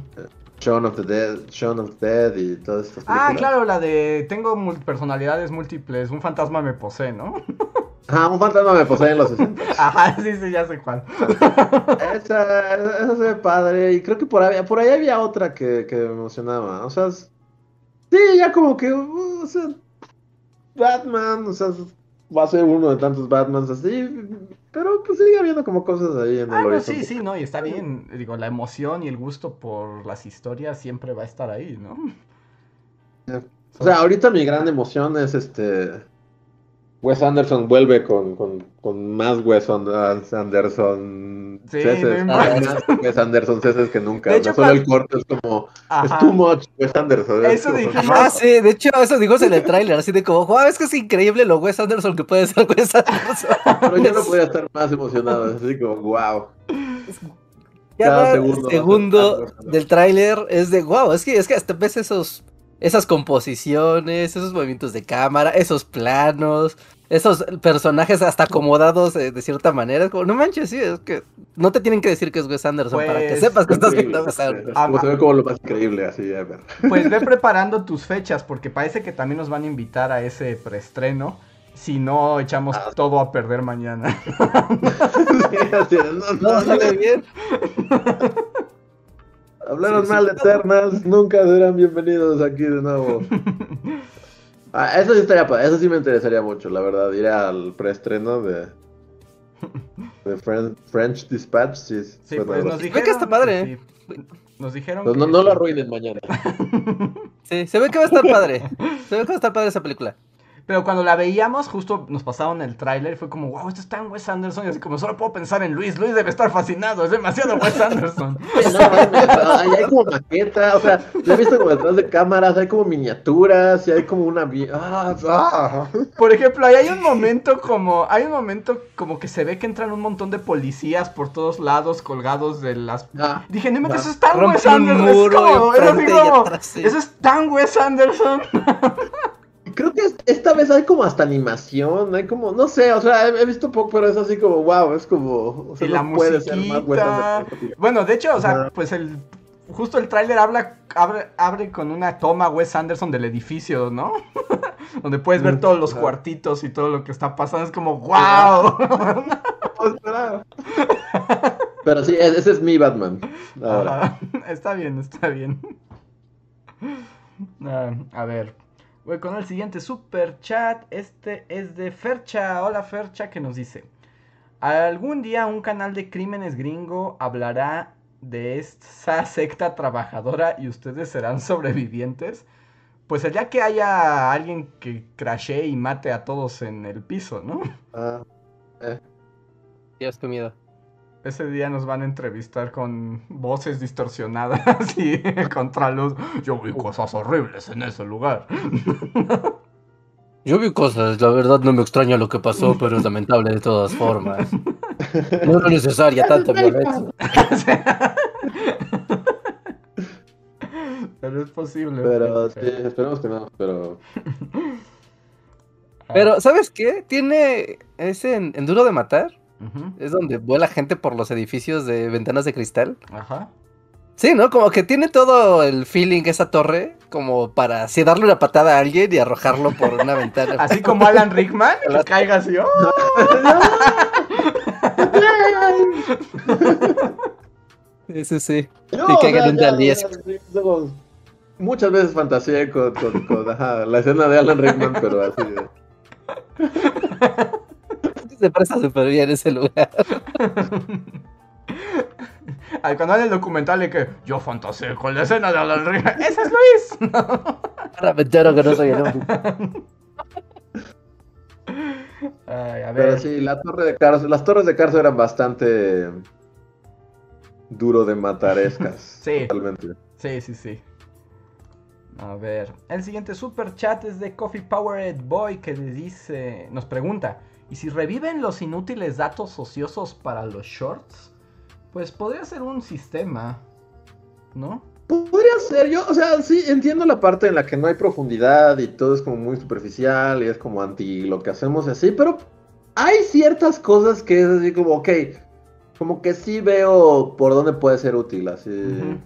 Shaun of the Dead, Shaun of the Dead y todas estas Ah, películas. claro, la de tengo personalidades múltiples, un fantasma me posee, ¿no? <laughs> Ah, un fantasma me posee en los 60. <laughs> Ajá, sí, sí, ya sé cuál. Esa, esa se ve padre. Y creo que por ahí, por ahí había otra que, que me emocionaba. O sea, es- sí, ya como que. uh, o sea, Batman, o sea, va a ser uno de tantos Batmans así. Pero pues sigue habiendo como cosas ahí en el Ah, no, sí, sí, no, y está bien. Digo, la emoción y el gusto por las historias siempre va a estar ahí, ¿no? O sea, ahorita mi gran emoción es este. Wes Anderson vuelve con, con, con más Wes Anderson Sí, ceses. no Ah, más Wes Anderson ceses que nunca. De hecho, solo el corto es como. Es Ajá. too much Wes Anderson. es Eso como-. Ah, sí, de hecho, eso dijimos en el tráiler, así de como, wow, es que es increíble lo Wes Anderson que puede ser Wes Anderson. Pero yo no <laughs> podía estar más emocionado. Así como, wow. Cada Cada segundo segundo, va a ser Wes Anderson. del tráiler es de wow, es que es que hasta ves esos esas composiciones, esos movimientos de cámara, esos planos, esos personajes hasta acomodados eh, de cierta manera, es como no manches, sí, es que no te tienen que decir que es Wes Anderson para que Pues, sepas que estás viendo a Wes Anderson. como se ve como lo más increíble, así, a ver. Pues ve <laughs> preparando tus fechas, porque parece que también nos van a invitar a ese preestreno. Si no, echamos Ah. todo a perder mañana. <laughs> Sí, así, no, no, No sale bien. <laughs> Hablaron Sí, sí. mal de Eternals, nunca serán bienvenidos aquí de nuevo. <laughs> Ah, eso sí estaría eso sí me interesaría mucho, la verdad, ir al preestreno de, de Fren- French Dispatch, sí. Sí, pues nos bastante- dijeron. que está padre, sí, nos dijeron. Pues no, que- no lo arruinen mañana. Sí, se ve que va a estar padre. Se ve que va a estar padre esa película. Pero cuando la veíamos, justo nos pasaron el tráiler y fue como, wow, esto está en Wes Anderson. Y así como, solo puedo pensar en Luis. Luis debe estar fascinado, es demasiado Wes Anderson. <laughs> No, hay como maqueta, o sea, lo he visto como detrás de cámaras, hay como miniaturas y hay como una... Ah, ah. Por ejemplo, ahí hay un momento como, hay un momento como que se ve que entran un montón de policías por todos lados colgados de las... Ah. Dije, no me Ah. eso es tan Wes Anderson. es como-. Eso es tan Wes Anderson. Creo que es- esta vez hay como hasta animación, hay como, no sé, o sea, he, he visto poco, pero es así como, wow, es como, o sea, y la no puede ser más. Anderson. Bueno, de hecho, o sea, Ajá. pues el justo el tráiler habla abre, abre con una toma Wes Anderson del edificio, ¿no? <laughs> Donde puedes ver Mm, todos los cuartitos y todo lo que está pasando, es como wow. <laughs> Pero sí, e- ese es mi Batman. Ahora. <laughs> Está bien, está bien. Ah, a ver. Voy con el siguiente super chat. Este es de Fercha. Hola Fercha que nos dice. Algún día un canal de crímenes gringo hablará de esta <laughs> secta trabajadora y ustedes serán sobrevivientes. Pues el día que haya alguien que crashee y mate a todos en el piso, ¿no? Ah, Dios, qué miedo. Ese día nos van a entrevistar con voces distorsionadas <laughs> y contraluz. Yo vi cosas horribles en ese lugar. Yo vi cosas, la verdad no me extraña lo que pasó, pero es lamentable de todas formas. No era necesaria tanta violencia. <laughs> Pero es posible. pero sí, esperemos que no, pero... Pero, ¿sabes qué? Tiene ese en, en Duro de Matar. Ujú, Es donde vuela gente por los edificios de ventanas de cristal. Ajá. Sí, ¿no? Como que tiene todo el feeling esa torre, como para así darle una patada a alguien y arrojarlo por una <laughs> ventana. Así como Alan Rickman, <laughs> que caiga así. ¡oh! <laughs> Sí, sí, sí. No, Y en un Muchas veces fantaseé con, con, con, ajá, la escena de Alan Rickman, pero así. Se presta súper bien ese lugar. <laughs> Al canal del documental de que yo fantaseé con la escena de Alan Rickman. ¡Ese es Luis! <laughs> Ahora me entero que no soy el único. <laughs> Ay, a Pero sí, la torre de Carso, las torres de Carso eran bastante duro de matarescas. Sí. Totalmente. Sí, sí, sí. A ver, el siguiente super chat es de Coffee Powered Boy que le dice, nos pregunta, ¿y si reviven los inútiles datos ociosos para los shorts? Pues podría ser un sistema, ¿no? Podría ser, yo, o sea, sí, entiendo la parte en la que no hay profundidad y todo es como muy superficial y es como anti lo que hacemos y así, pero hay ciertas cosas que es así como, ok, como que sí veo por dónde puede ser útil, así.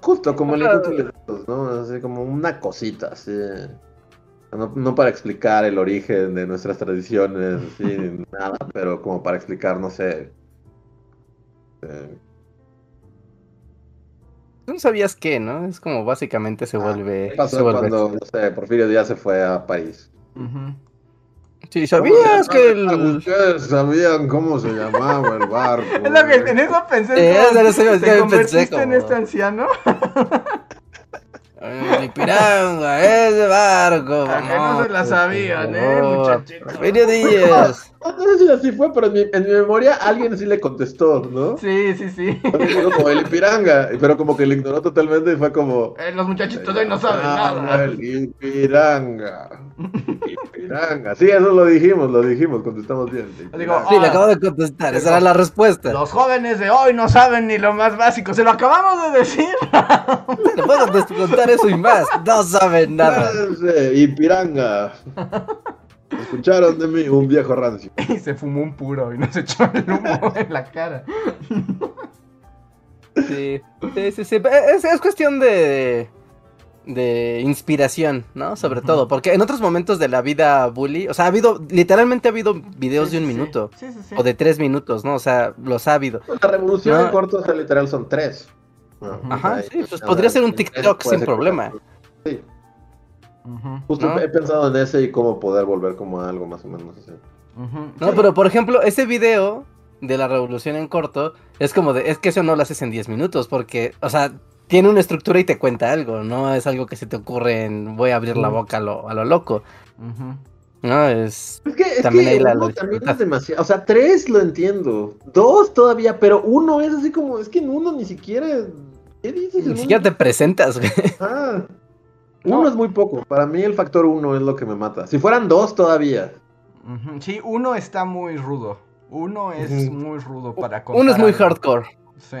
Justo como el inútil de todos, ¿no? Así como una cosita, así. No, no para explicar el origen de nuestras tradiciones, así, ni <laughs> nada, pero como para explicar, no sé. eh, Tú no sabías qué, ¿no? Es como básicamente se vuelve. ¿Qué pasó se vuelve cuando, no sé, Porfirio Díaz se fue a París? Sí, ¿sabías que el. Ustedes sabían cómo se llamaba el barco. <laughs> Es lo que en eso pensé. <laughs> Eh, ¿Te me convertiste pensé en como- este anciano? El piranga, ese barco. Ah, que no se la sabían, ¿eh, muchachitos? Porfirio Díaz. <laughs> No sé si así fue, pero en mi, en mi memoria alguien sí le contestó, ¿no? Sí, sí, sí. Como el Ipiranga, pero como que le ignoró totalmente y fue como... Eh, los muchachitos hoy no saben Ah, nada. El Ipiranga. <laughs> Ipiranga. Sí, eso lo dijimos, lo dijimos, contestamos bien. Digo. Sí, le acabo de contestar. Esa era la respuesta. Los jóvenes de hoy no saben ni lo más básico. Se lo acabamos de decir. <laughs> Le puedo contar eso y más. No saben nada. Espérense, Ipiranga. Escucharon de mí un viejo rancio. <laughs> y se fumó un puro y nos echó el humo <laughs> en la cara. Sí, sí, sí. sí. Es, es cuestión de. De inspiración, ¿no? Sobre todo. Porque en otros momentos de la vida bully. O sea, ha habido. literalmente ha habido videos Sí, de un sí, minuto. Sí, sí, sí. O de tres minutos, ¿no? O sea, los ha habido. La revolución No. en corto, o sea, literal son tres. No, Ajá, ahí, sí, pues nada, podría ser un TikTok sin problema. Sí, justo ¿No? he pensado en ese y cómo poder volver como a algo más o menos así. No, Sí. pero por ejemplo, ese video de la revolución en corto es como de. Es que eso no lo haces en 10 minutos. Porque, o sea. Tiene una estructura y te cuenta algo, no es algo que se te ocurre en voy a abrir la boca a lo, a lo loco. ¿no? Es... Es que, es También que ahí la- uno la también es demasiado. O sea, tres lo entiendo. Dos todavía, pero uno es así como. Es que en uno ni siquiera. ¿Qué dices? Ni siquiera uno? te presentas, güey. Ah, <laughs> uno No. es muy poco. Para mí el factor uno es lo que me mata. Si fueran dos todavía. Sí, uno está muy rudo. Uno es muy rudo para Uno es muy hardcore. Sí.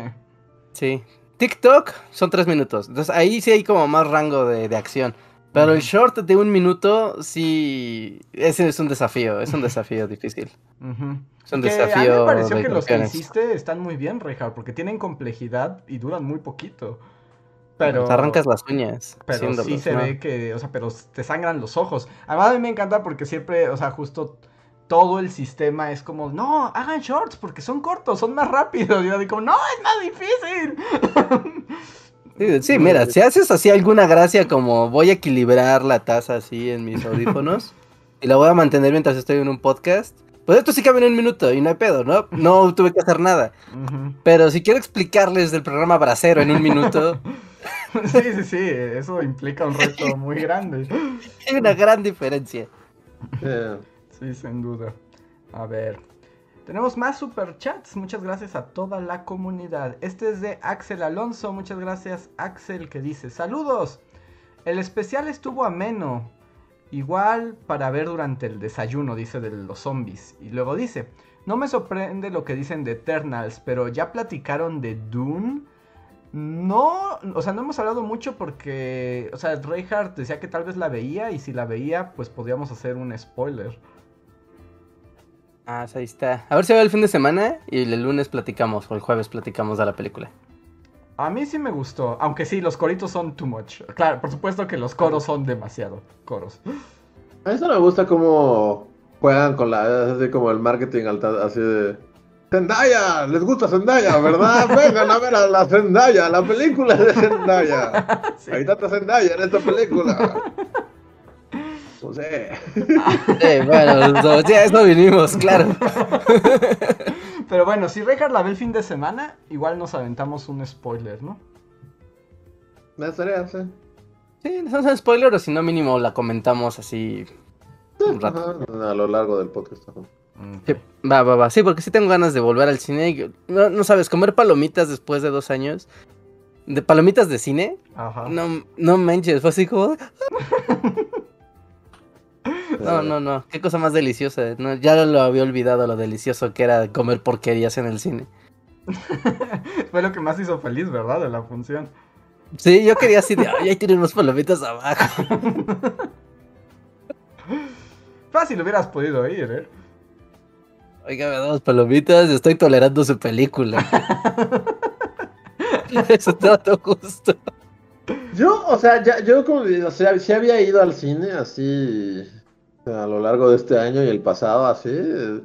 Sí. TikTok son tres minutos. Entonces ahí sí hay como más rango de, de acción. Pero el short de un minuto, sí. Ese es un desafío. Es un <laughs> desafío difícil. Ujú. Es un Que desafío. a mí me pareció de que los que hiciste están muy bien, Reinhardt, porque tienen complejidad y duran muy poquito. Pero, Te arrancas las uñas. pero sí se ¿no? ve que, o sea, pero te sangran los ojos. Además a mí me encanta porque siempre, o sea, justo todo el sistema es como, no, hagan shorts porque son cortos, son más rápidos. Y yo digo, no, es más difícil. <laughs> Sí, sí, mira, si haces así alguna gracia como voy a equilibrar la taza así en mis audífonos y la voy a mantener mientras estoy en un podcast, pues esto sí cabe en un minuto y no hay pedo, ¿no? No tuve que hacer nada. Pero si quiero explicarles del programa Bracero en un minuto, <laughs> Sí, sí, sí, eso implica un reto muy grande. <laughs> hay una gran diferencia. Eh, Sí, sin duda. A ver. Tenemos más superchats. Muchas gracias a toda la comunidad. Este es de Axel Alonso. Muchas gracias, Axel, que dice: Saludos. El especial estuvo ameno. Igual para ver durante el desayuno, dice de los zombies. Y luego dice: No me sorprende lo que dicen de Eternals, pero ya platicaron de Dune. No, o sea, no hemos hablado mucho porque, o sea, Reinhardt decía que tal vez la veía y si la veía, pues podríamos hacer un spoiler. Ah, ahí está. A ver si va el fin de semana y el lunes platicamos o el jueves platicamos de la película. A mí sí me gustó, aunque sí, los coritos son too much. Claro, por supuesto que los coros son demasiado coros. a eso me gusta cómo juegan con la. Es así como el marketing alta, así de. Zendaya, les gusta Zendaya, ¿verdad? <laughs> Vengan a ver a la Zendaya, la película de Zendaya. <laughs> Sí. Ahí está Zendaya en esta película. <laughs> No sé. Sí, bueno, so- sí, a eso vinimos, claro. <laughs> Pero bueno, si Reinhardt la ve el fin de semana, igual nos aventamos un spoiler, ¿no? Me estaría, sí. Sí, no es spoiler o si no mínimo la comentamos así un rato. Ajá, a lo largo del podcast. ajá. Sí, va, va, va. Sí, porque sí tengo ganas de volver al cine. y- No, no sabes, comer palomitas después de dos años. De palomitas de cine. Ajá. No, no manches, fue así como. <laughs> <laughs> No, Eh, no, no. Qué cosa más deliciosa. No, ya lo había olvidado lo delicioso que era comer porquerías en el cine. <laughs> Fue lo que más hizo feliz, ¿verdad? De la función. Sí, yo quería así de. Ay, ahí tienen unas palomitas abajo. <laughs> Fácil hubieras podido ir, ¿eh? Oiga, me dos palomitas. Estoy tolerando su película. Eso todo justo. Yo, o sea, ya, yo como, o sea, sí había ido al cine así a lo largo de este año y el pasado así. eh,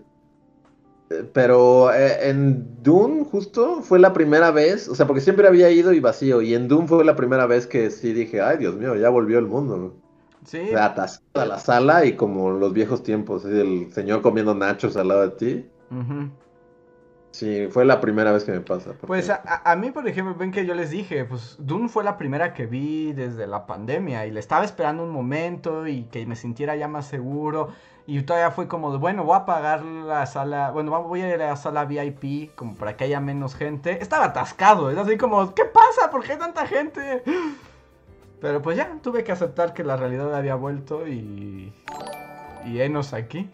Pero eh, en Dune justo fue la primera vez, o sea, porque siempre había ido y vacío, y en Dune fue la primera vez que sí dije, ay Dios mío, ya volvió el mundo. Sí, O sea, atascada la sala y como los viejos tiempos, el señor comiendo nachos al lado de ti. ujú. Sí, fue la primera vez que me pasa. porque- Pues a, mí, por ejemplo, ven que yo les dije, pues Dune fue la primera que vi desde la pandemia y le estaba esperando un momento y que me sintiera ya más seguro y todavía fue como de, bueno, voy a pagar la sala, bueno, voy a ir a la sala VIP como para que haya menos gente. Estaba atascado, es así como, ¿qué pasa? ¿Por qué hay tanta gente? Pero pues ya, tuve que aceptar que la realidad había vuelto y... Y enos aquí.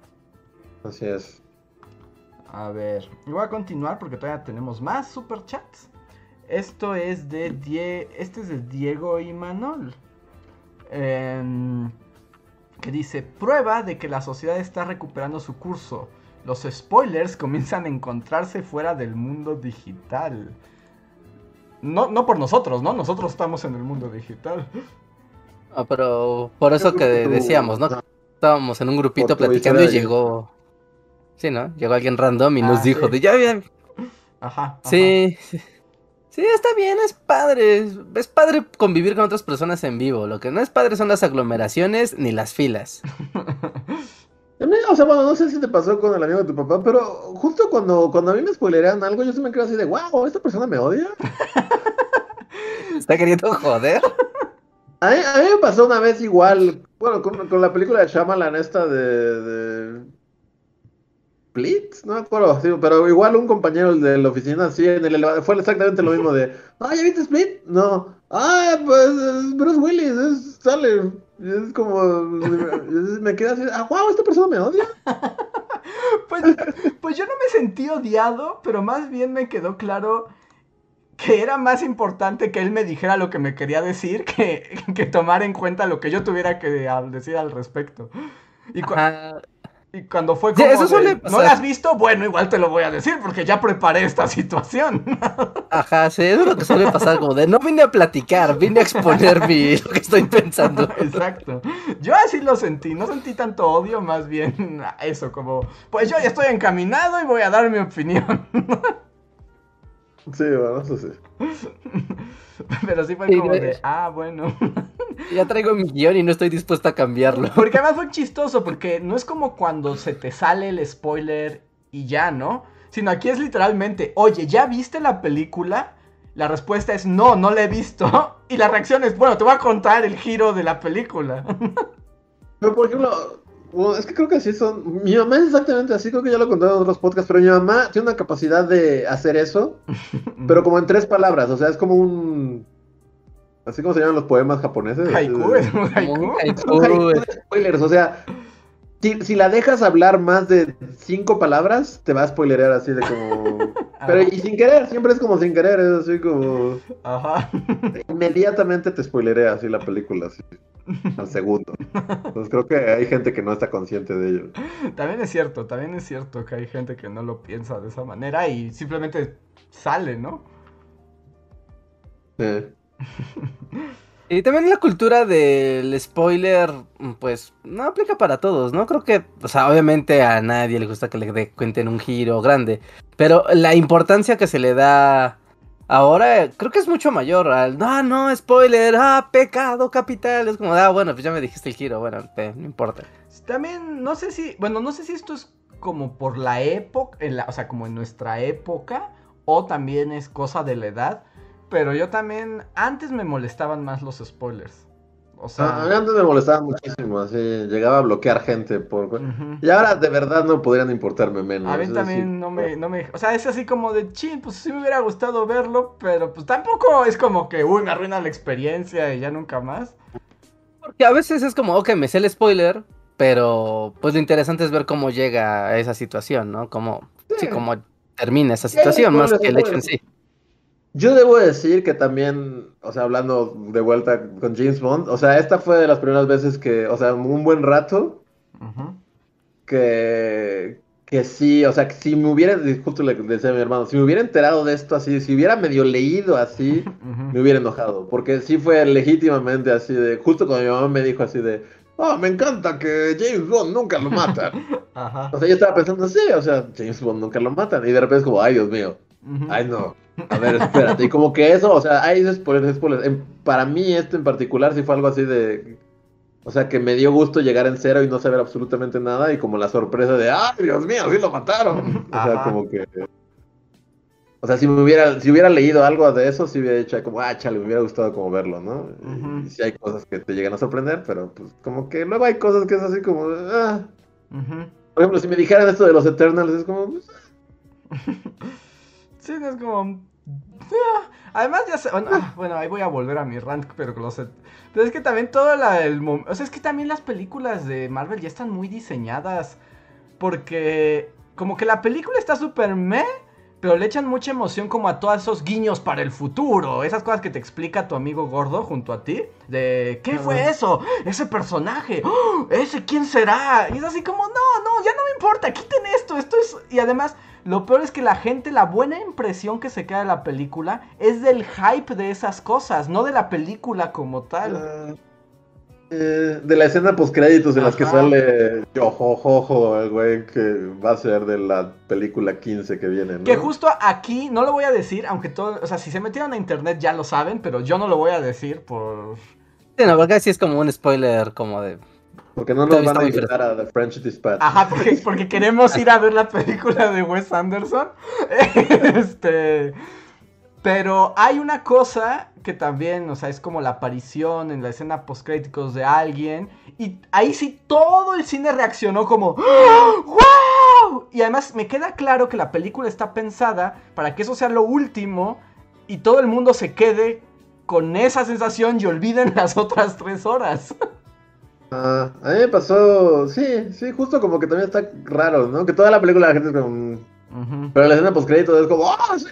<laughs> Así es. A ver, y voy a continuar porque todavía tenemos más superchats. Esto es de Die este es de Diego Imanol. Em, que dice, prueba de que la sociedad está recuperando su curso. Los spoilers comienzan a encontrarse fuera del mundo digital. No, no por nosotros, ¿no? Nosotros estamos en el mundo digital. Ah, pero por eso que decíamos, ¿no? Estábamos en un grupito platicando y llegó. Sí, ¿no? Llegó alguien random y Ah, nos dijo sí. de ya, ya. Ajá. ajá. Sí, sí. Sí, está bien, es padre. Es, padre convivir con otras personas en vivo. Lo que no es padre son las aglomeraciones ni las filas. <laughs> O sea, bueno, no sé si te pasó con el amigo de tu papá, pero justo cuando, cuando a mí me spoilerean algo, yo sí me quedo así de, wow, ¿esta persona me odia? <laughs> ¿Está queriendo joder? A mí, a mí me pasó una vez igual, bueno, con, con la película de Shyamalan esta de, de... Blitz, no me acuerdo, sí, pero igual un compañero de la oficina, sí, en el elevador, fue exactamente lo mismo de, ah, ¿ya viste Split? No, ah, pues es Bruce Willis, es, sale, es como, me quedé así, ah, wow, ¿esta persona me odia? <laughs> Pues, pues yo no me sentí odiado, pero más bien me quedó claro que era más importante que él me dijera lo que me quería decir <laughs> que, que tomar en cuenta lo que yo tuviera que decir al respecto. Y, Ajá. Y cuando fue Sí, como eso de, suele ¿no pasar. la has visto? Bueno, igual te lo voy a decir porque ya preparé esta <laughs> situación. Ajá, sí, eso es lo que suele pasar, como de no vine a platicar, vine a exponer mi, lo que estoy pensando. <laughs> Exacto. Yo así lo sentí, no sentí tanto odio, más bien <laughs> eso, como, pues yo ya estoy encaminado y voy a dar mi opinión. Sí, bueno, eso sí. Pero sí fue Sí, como no de, ah, bueno. Ya traigo mi guion y no estoy dispuesto a cambiarlo. Porque además fue chistoso, porque no es como cuando se te sale el spoiler y ya, ¿no? Sino aquí es literalmente, oye, ¿ya viste la película? La respuesta es no, no la he visto. <laughs> Y la reacción es, bueno, te voy a contar el giro de la película. <laughs> Pero por ejemplo, bueno, es que creo que así son. Mi mamá es exactamente así, creo que ya lo he contado en otros podcasts, pero mi mamá tiene una capacidad de hacer eso, <laughs> pero como en tres palabras, o sea, es como un. Así como se llaman los poemas japoneses. Haiku, es <laughs> un haiku. haiku, <laughs> haiku de spoilers, o sea, si, si la dejas hablar más de cinco palabras, te va a spoilerear así de como. <laughs> Pero y sin querer, siempre es como sin querer, es así como. Ajá. Inmediatamente te spoilerea así la película, así, al segundo. Entonces creo que hay gente que no está consciente de ello. También es cierto, también es cierto que hay gente que no lo piensa de esa manera y simplemente sale, ¿no? Sí. Y también la cultura del spoiler, pues, no aplica para todos, ¿no? Creo que, o sea, obviamente a nadie le gusta que le cuenten un giro grande, pero la importancia que se le da ahora creo que es mucho mayor al, no, no, spoiler, ah, pecado capital, es como, ah, bueno, pues ya me dijiste el giro, bueno, no importa. También, no sé si, bueno, no sé si esto es como por la época, o sea, como en nuestra época, o también es cosa de la edad, pero yo también, antes me molestaban más los spoilers. O Ah, a mí sea, antes me molestaba muchísimo, así, llegaba a bloquear gente por... Y ahora de verdad no podrían importarme menos. a mí también no me, no me, o sea, es así como de, chin, pues sí me hubiera gustado verlo, pero pues tampoco es como que, uy, me arruina la experiencia y ya nunca más. Porque a veces es como, ok, me sé el spoiler, pero pues lo interesante es ver cómo llega a esa situación, ¿no? Cómo, sí, Sí. cómo termina esa Sí, situación, más que el hecho en sí. Yo debo decir que también, o sea, hablando de vuelta con James Bond, o sea, esta fue de las primeras veces que, o sea, un buen rato que, que sí, o sea, que si me hubiera, justo le decía a mi hermano, si me hubiera enterado de esto así, si hubiera medio leído así, me hubiera enojado, porque sí fue legítimamente así de, justo cuando mi mamá me dijo así de, oh, me encanta que James Bond nunca lo matan. <laughs> Ajá. O sea, yo estaba pensando, sí, o sea, James Bond nunca lo matan, y de repente es como, ay, Dios mío, ay, no. A ver, espérate. Y como que eso, o sea, hay spoilers, spoilers. Para mí, esto en particular sí fue algo así de. O sea, que me dio gusto llegar en cero y no saber absolutamente nada. Y como la sorpresa de, ¡ay, Dios mío, sí lo mataron! O sea, Ajá. como que. O sea, si me hubiera, si hubiera leído algo de eso, sí hubiera dicho como, ah, chale, me hubiera gustado como verlo, ¿no? Ujú. Y sí hay cosas que te llegan a sorprender, pero pues como que luego hay cosas que es así como, ah. Ujú. Por ejemplo, si me dijeran esto de los Eternals, es como, pues, <laughs> Sí, no es como. ah, Además, ya sé. Bueno, ah, bueno, ahí voy a volver a mi rant, pero con los. et- Pero es que también todo la, el. O sea, es que también las películas de Marvel ya están muy diseñadas. Porque. Como que la película está súper meh. Pero le echan mucha emoción como a todos esos guiños para el futuro. Esas cosas que te explica tu amigo gordo junto a ti. De, ¿qué fue eso? Ese personaje. ¡Oh! ¿Ese quién será? Y es así como, no, no, ya no me importa. Quiten esto. Esto es... Y además, lo peor es que la gente, la buena impresión que se queda de la película es del hype de esas cosas, no de la película como tal. Ah, eh, de la escena post créditos en las que sale Yojojojo, el güey que va a ser de la película 15 que viene, ¿no? Que justo aquí, no lo voy a decir, aunque todo, o sea, si se metieron a internet ya lo saben, pero yo no lo voy a decir por... Sí, no, porque sí es como un spoiler como de... Porque no nos van a invitar a The French Dispatch. Ajá, porque, <laughs> porque queremos ir a ver la película de Wes Anderson. <laughs> este... Pero hay una cosa que también, o sea, es como la aparición en la escena postcréditos de alguien. Y ahí sí todo el cine reaccionó como ¡Wow! Y además me queda claro que la película está pensada para que eso sea lo último y todo el mundo se quede con esa sensación y olviden <laughs> las otras tres horas. Ah, a mí me pasó, sí, sí, justo como que también está raro, ¿no? Que toda la película la gente es como... Pero la escena post créditos es como, ¡ah, sí!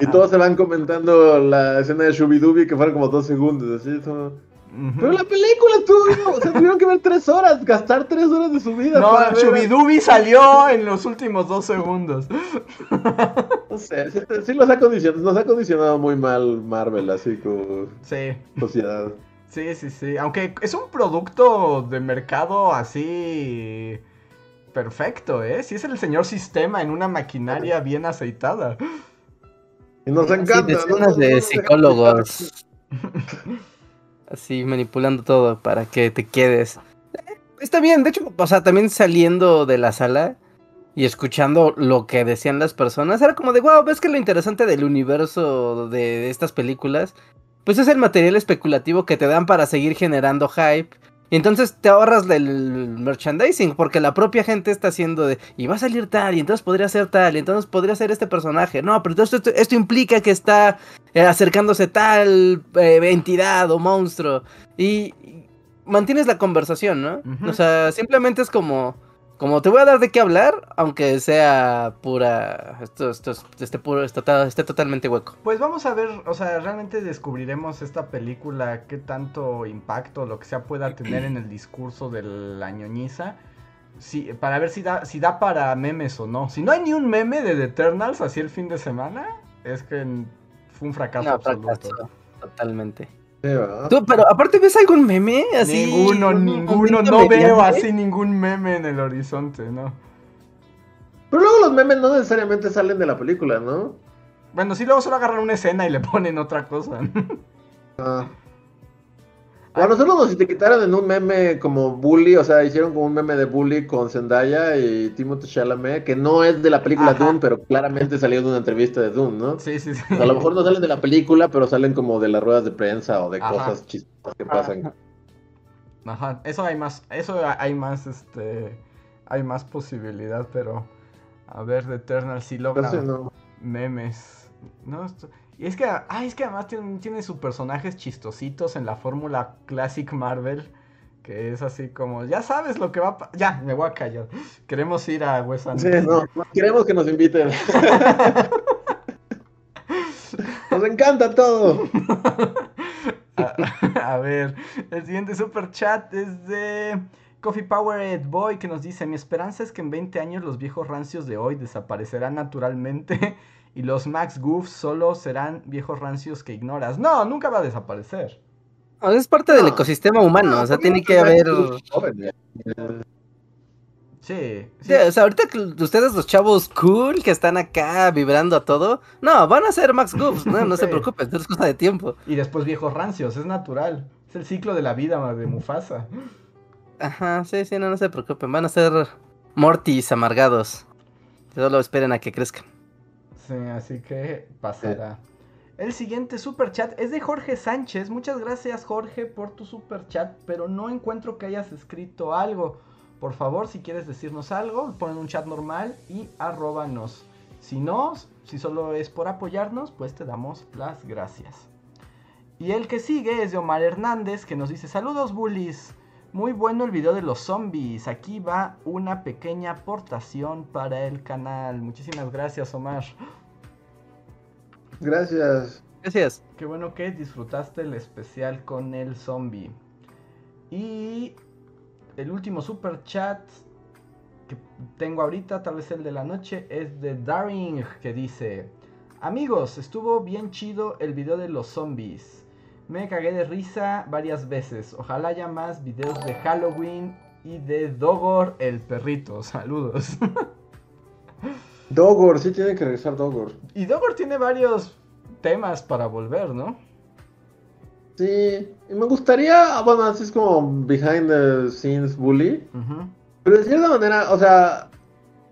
Y todos se van comentando la escena de Shubidooby que fueron como dos segundos, así. Ujú. Pero la película estuvo, o sea, tuvieron que ver tres horas, gastar tres horas de su vida. No, para Shubidubi salió en los últimos dos segundos. No sé, sí, sí los ha condicionado, nos ha condicionado muy mal Marvel, así como Sí, sociedad. Sí, sí, sí. Aunque es un producto de mercado así perfecto, ¿eh? Sí es el señor sistema en una maquinaria bien aceitada. Y nos Sí, encanta. decenas ¿no? de psicólogos. <laughs> Así manipulando todo para que te quedes. Eh, Está bien, de hecho, o sea, también saliendo de la sala y escuchando lo que decían las personas, era como de, wow, ves que lo interesante del universo de, de estas películas, pues es el material especulativo que te dan para seguir generando hype. Y entonces te ahorras del merchandising, porque la propia gente está haciendo de, y va a salir tal, y entonces podría ser tal, y entonces podría ser este personaje. No, pero entonces esto, esto implica que está eh, acercándose tal eh, entidad o monstruo. Y, y mantienes la conversación, ¿no? O sea, simplemente es como, como te voy a dar de qué hablar, aunque sea pura, esto, esto, es- este puro, esté, esté totalmente hueco. Pues vamos a ver, o sea, realmente descubriremos esta película, qué tanto impacto, lo que sea, pueda tener en el discurso de la ñoñiza. Sí, para ver si da, si da para memes o no. Si no hay ni un meme de The Eternals así el fin de semana, es que fue un fracaso No, absoluto. fracaso, totalmente. Sí, ¿verdad? Tú, pero aparte, ¿ves algún meme así? ninguno, un ninguno, no veo así ningún meme en el horizonte, ¿no? Pero luego los memes no necesariamente salen de la película, ¿no? Bueno, sí, luego solo agarran una escena y le ponen otra cosa. Ah. O a nosotros nos etiquetaron en un meme como bully, o sea, hicieron como un meme de bully con Zendaya y Timothée Chalamet, que no es de la película Ajá. Dune, pero claramente salió de una entrevista de Dune, ¿no? sí, sí, sí. O sea, a lo mejor no salen de la película, pero salen como de las ruedas de prensa o de Ajá. cosas chistosas que pasan. Ajá, eso hay más, eso hay más, este, hay más posibilidad, pero a ver, The Eternal sí logra no. memes, ¿no? Esto- y es que, ah, es que además tiene, tiene sus personajes chistositos en la fórmula Classic Marvel, que es así como, ya sabes lo que va a ya, me voy a callar, queremos ir a Wes Sí, Anderson. no, queremos que nos inviten. <laughs> Nos encanta todo. <laughs> A, a ver, el siguiente super chat es de Coffee Powered Boy que nos dice, mi esperanza es que en 20 años los viejos rancios de hoy desaparecerán naturalmente y los Max Goofs solo serán viejos rancios que ignoras. No, nunca va a desaparecer. es parte del No. ecosistema humano, No, o sea, ¿por qué tiene que haber... Sí, sí. Sí, o sea, ahorita que ustedes los chavos cool que están acá vibrando a todo, no, van a ser Max Goofs, no, no se <laughs> preocupen, es cosa de tiempo. Y después viejos rancios, es natural. Es el ciclo de la vida de Mufasa. Ajá, sí, sí, no, no se preocupen, van a ser Mortis amargados. Solo esperen a que crezcan. Sí, así que pasará. El siguiente super chat es de Jorge Sánchez. Muchas gracias Jorge por tu super chat, pero no encuentro que hayas escrito algo. Por favor, si quieres decirnos algo, pon un chat normal y arróbanos. Si no, si solo es por apoyarnos, pues te damos las gracias. Y el que sigue es de Omar Hernández que nos dice saludos bullies. Muy bueno el video de los zombies. Aquí va una pequeña aportación para el canal. Muchísimas gracias Omar. Gracias. Gracias. Qué bueno que disfrutaste el especial con el zombie. Y el último super chat que tengo ahorita, tal vez el de la noche, es de Daring que dice: Amigos, estuvo bien chido el video de los zombies. Me cagué de risa varias veces. Ojalá haya más videos de Halloween y de Dogor el perrito. <laughs> Saludos. Dogor, sí tiene que regresar Dogor. y Dogor tiene varios temas para volver, ¿no? Sí, y me gustaría, bueno, así es como behind the scenes bully. Pero de cierta manera, o sea,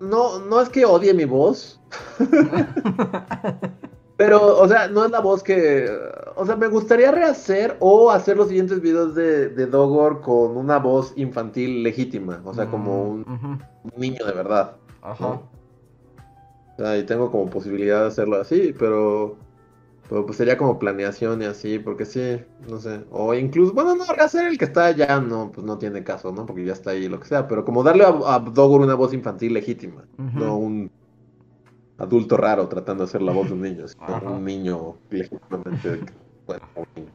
no, no es que odie mi voz. <laughs> pero, o sea, no es la voz que. O sea, me gustaría rehacer o hacer los siguientes videos de, de Dogor con una voz infantil legítima. O sea, como un Ujú. niño de verdad. Ajá. ¿no? O sea, y tengo como posibilidad de hacerlo así, pero. Pero pues sería como planeación y así, porque sí, no sé. O incluso, bueno, no, rehacer el que está ya no, pues no tiene caso, ¿no? Porque ya está ahí, lo que sea. Pero como darle a, a Dogor una voz infantil legítima, no un adulto raro tratando de hacer la voz de un niño, <laughs> sino Ajá. un niño legítimamente, <laughs> bueno, un niño.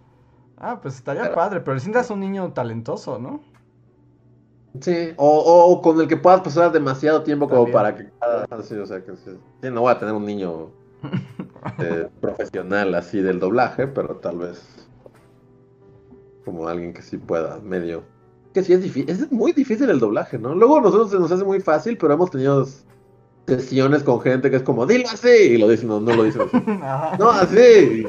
Ah, pues estaría Pero- padre, pero sientas un niño talentoso, ¿no? Sí, o, o- o con el que puedas pasar demasiado tiempo como También. para que cada, sí, o sea, que sí, sí, no voy a tener un niño eh, <laughs> profesional así del doblaje, pero tal vez como alguien que sí pueda, medio. Que sí es difícil, es muy difícil el doblaje, ¿no? Luego a nosotros se nos hace muy fácil, pero hemos tenido sesiones con gente que es como, dilo así, y lo dicen, no, no lo dicen así. <laughs> No, así.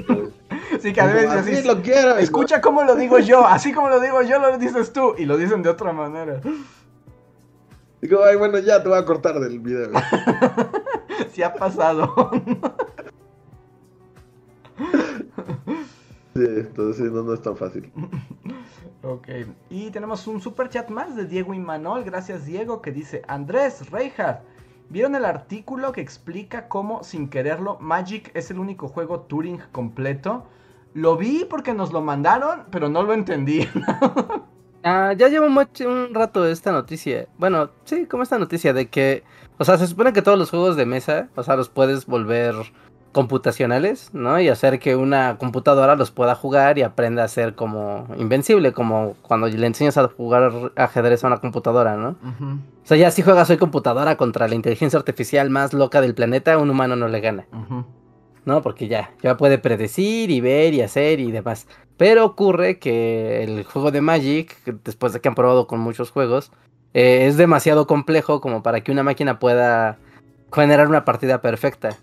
Y, Sí, que a veces así así, lo quiero. escucha cómo lo digo yo, así como lo digo yo, lo dices tú, y lo dicen de otra manera. Digo, ay, bueno, ya te voy a cortar del video. <laughs> <laughs> Sí ha pasado. Sí, entonces sí, no, no es tan fácil. ok, y tenemos un super chat más de Diego Imanol, gracias Diego, que dice, Andrés, Reinhardt, ¿vieron el artículo que explica cómo, sin quererlo, Magic es el único juego Turing completo? Lo vi porque nos lo mandaron, pero no lo entendí. <laughs> Ah, ya llevo mucho, un rato esta noticia. Bueno, sí, como esta noticia de que, o sea, se supone que todos los juegos de mesa, o sea, los puedes volver computacionales, ¿no? Y hacer que una computadora los pueda jugar y aprenda a ser como invencible, como cuando le enseñas a jugar ajedrez a una computadora, ¿no? O sea, ya si juegas hoy computadora contra la inteligencia artificial más loca del planeta, un humano no le gana. Ujú. ¿No? Porque ya, ya puede predecir y ver y hacer y demás. Pero ocurre que el juego de Magic, después de que han probado con muchos juegos, eh, es demasiado complejo como para que una máquina pueda generar una partida perfecta.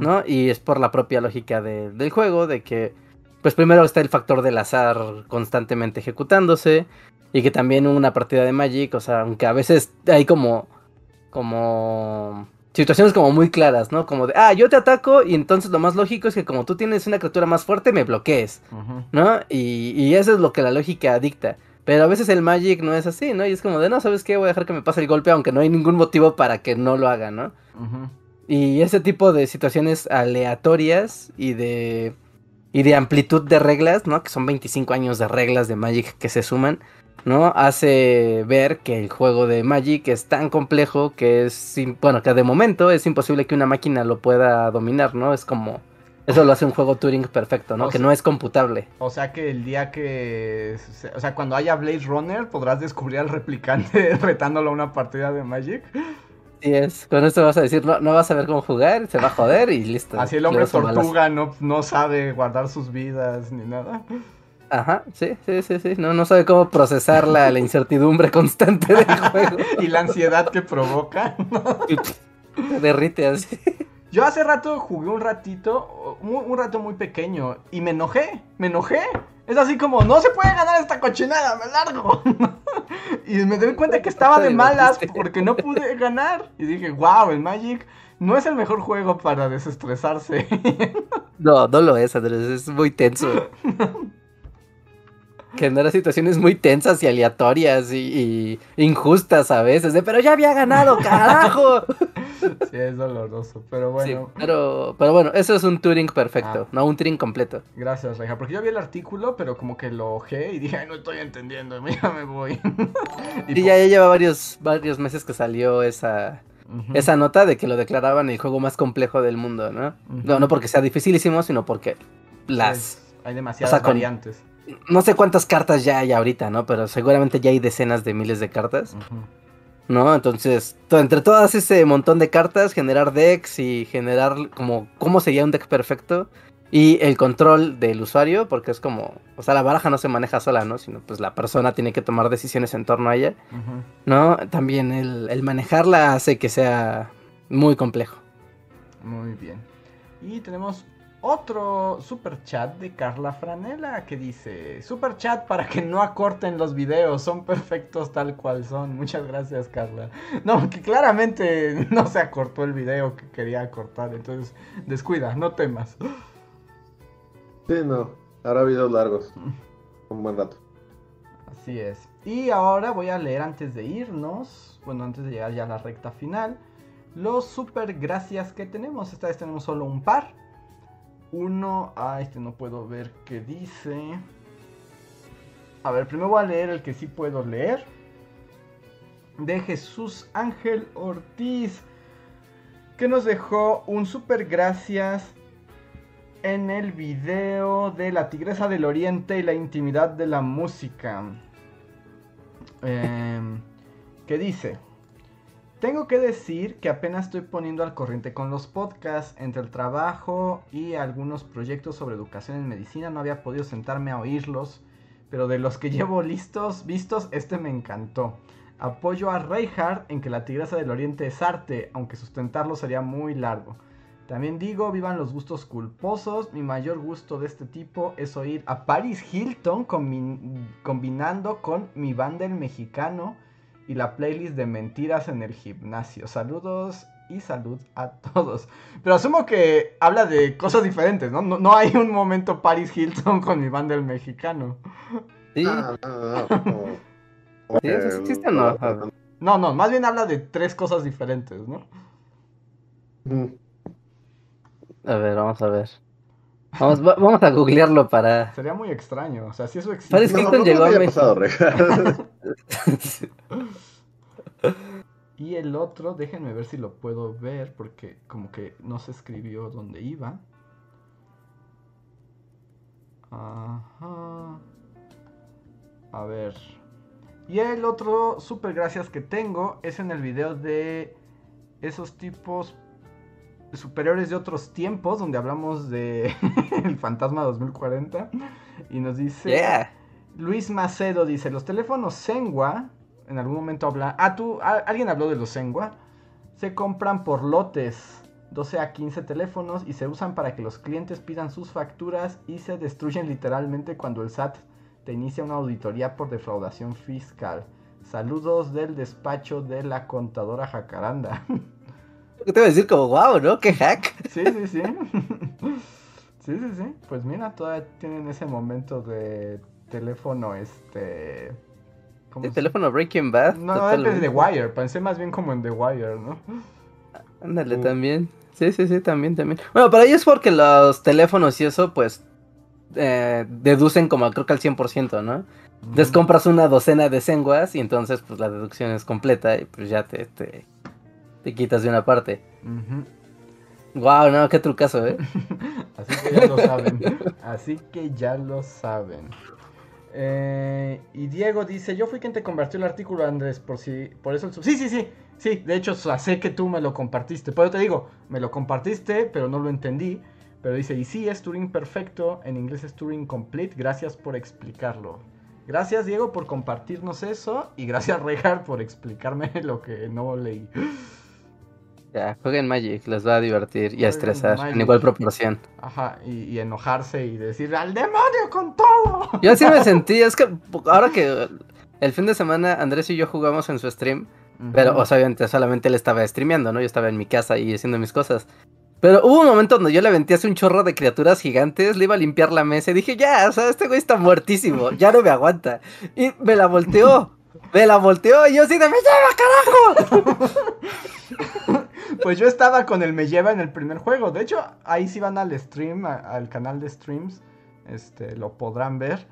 ¿no? Y es por la propia lógica de- del juego, de que, pues primero está el factor del azar constantemente ejecutándose, y que también una partida de Magic, o sea, aunque a veces hay como, como situaciones como muy claras, ¿no? Como de, ah, yo te ataco y entonces lo más lógico es que como tú tienes una criatura más fuerte, me bloquees. ¿no? Y, y eso es lo que la lógica dicta. Pero a veces el Magic no es así, ¿no? Y es como de, no, ¿sabes qué? Voy a dejar que me pase el golpe aunque no hay ningún motivo para que no lo haga, ¿no? Y ese tipo de situaciones aleatorias y de y de amplitud de reglas, ¿no? Que son 25 años de reglas de Magic que se suman, ¿no? Hace ver que el juego de Magic es tan complejo que es, bueno, que de momento es imposible que una máquina lo pueda dominar, ¿no? Es como Eso lo hace un juego Turing perfecto, ¿no? O que sea- no es computable. O sea que el día que. O sea, cuando haya Blaze Runner podrás descubrir al replicante <laughs> retándolo a una partida de Magic. Sí es. Con esto vas a decir, no, no vas a ver cómo jugar, se va a joder y listo. Así el hombre tortuga no, no sabe guardar sus vidas ni nada. Ajá, sí, sí, sí, sí. No, no sabe cómo procesar la, la incertidumbre constante del <laughs> juego. <laughs> Y la ansiedad que provoca. Se <laughs> derrite así. Yo hace rato jugué un ratito, un, un rato muy pequeño, y me enojé, me enojé. Es así como, no se puede ganar esta cochinada, me largo. y me doy cuenta que estaba de malas porque no pude ganar. Y dije, wow, el Magic no es el mejor juego para desestresarse. No, no lo es, Andrés, es muy tenso. Genera situaciones muy tensas y aleatorias y, y injustas a veces. De, pero ya había ganado, <laughs> carajo. sí, es doloroso, pero Sí, bueno. pero, pero bueno, eso es un Turing perfecto, Ah. no un Turing completo. Gracias, Reja, porque yo vi el artículo, pero como que lo ojé y dije, ay, no estoy entendiendo, <laughs> ya me voy. <laughs> Y ya, ya lleva varios, varios meses que salió esa, esa nota de que lo declaraban el juego más complejo del mundo, ¿no? No, no porque sea dificilísimo, sino porque las... Hay demasiadas o sea, con- variantes. No sé cuántas cartas ya hay ahorita, ¿no? Pero seguramente ya hay decenas de miles de cartas. ¿no? Entonces, to- entre todas ese montón de cartas, generar decks y generar como cómo sería un deck perfecto y el control del usuario, porque es como, o sea, la baraja no se maneja sola, ¿no? Sino pues la persona tiene que tomar decisiones en torno a ella. ¿no? También el, el manejarla hace que sea muy complejo. Muy bien. Y tenemos otro super chat de Carla Franela que dice: Super chat para que no acorten los videos, son perfectos tal cual son. Muchas gracias, Carla. No, que claramente no se acortó el video que quería acortar, entonces descuida, no temas. Sí, no. Ahora videos largos. Un buen rato. Así es. Y ahora voy a leer antes de irnos, bueno, antes de llegar ya a la recta final, los super gracias que tenemos. Esta vez tenemos solo un par. Uno, ah, este no puedo ver qué dice. A ver, primero voy a leer el que sí puedo leer. De Jesús Ángel Ortiz, que nos dejó un super gracias en el video de la Tigresa del Oriente y la intimidad de la música. <laughs> Em, que dice, tengo que decir que apenas estoy poniendo al corriente con los podcasts, entre el trabajo y algunos proyectos sobre educación en medicina, no había podido sentarme a oírlos, pero de los que <laughs> llevo listos, vistos, este me encantó. Apoyo a Reinhardt en que la Tigresa del Oriente es arte, aunque sustentarlo sería muy largo. También digo, vivan los gustos culposos. Mi mayor gusto de este tipo es oír a Paris Hilton combi- combinando con mi banda el mexicano y la playlist de mentiras en el gimnasio. Saludos y salud a todos. Pero asumo que habla de cosas diferentes, ¿no? No, no hay un momento Paris Hilton con mi banda el mexicano. Sí, Ah, no, no, no, como- como <laughs> Sí, eso existe o no? No, no, más bien habla de tres cosas diferentes, ¿no? Mm. a ver, vamos a ver. Vamos, va- vamos a googlearlo para... Sería muy extraño. O sea, si eso existe. Paris No, Hilton no llegó me a México. <laughs> Y el otro, déjenme ver si lo puedo ver, porque como que no se escribió dónde iba. Ajá. A ver. Y el otro super gracias que tengo es en el video de esos tipos superiores de otros tiempos, donde hablamos de <laughs> el fantasma 2040. Y nos dice... Yeah. Luis Macedo dice, los teléfonos Sengua, en algún momento habla... Ah, tú, a- alguien habló de los Sengua. Se compran por lotes, 12 a 15 teléfonos, y se usan para que los clientes pidan sus facturas y se destruyen literalmente cuando el SAT te inicia una auditoría por defraudación fiscal. Saludos del despacho de la contadora Jacaranda. <laughs> ¿Qué te voy a decir? Como, wow, ¿no? ¿Qué hack? Sí, sí, sí. <laughs> Sí, sí, sí. Pues mira, todavía tienen ese momento de teléfono, este... ¿cómo El teléfono Breaking Bad. No, es de The Wire. Pensé más bien como en The Wire, ¿no? Ándale, también. Sí, sí, sí, también, también. Bueno, para ellos es porque los teléfonos y eso, pues, eh, deducen como creo que al 100%, ¿no? Entonces compras una docena de senguas y entonces, pues, la deducción es completa y pues ya te, te, te quitas de una parte. Ujú. Wow, no, qué trucazo, ¿eh? <laughs> Así que ya lo saben. Así que ya lo saben. Eh, y Diego dice, yo fui quien te compartió el artículo, Andrés, por si, por eso... Sí, sí, sí, sí, de hecho sé que tú me lo compartiste, pero te digo, me lo compartiste, pero no lo entendí, pero dice, y sí, es Turing perfecto, en inglés es Turing complete, gracias por explicarlo. Gracias Diego por compartirnos eso y gracias Rejar por explicarme <laughs> lo que no leí. Ya, jueguen Magic, les va a divertir y a estresar en igual proporción. Ajá, y, enojarse y decir al demonio con todo. <laughs> Yo así me sentí, es que ahora que el fin de semana Andrés y yo jugamos en su stream, pero obviamente solamente él estaba streameando, ¿no? Yo estaba en mi casa y haciendo mis cosas. Pero hubo un momento donde yo le aventé hace un chorro de criaturas gigantes, le iba a limpiar la mesa y dije, ya, o sea, este güey está muertísimo, ya no me aguanta. Y me la volteó, me la volteó y yo así de, ¡me lleva, carajo! <laughs> pues yo estaba con el me lleva en el primer juego. De hecho, ahí sí van al stream, al canal de streams, este, lo podrán ver.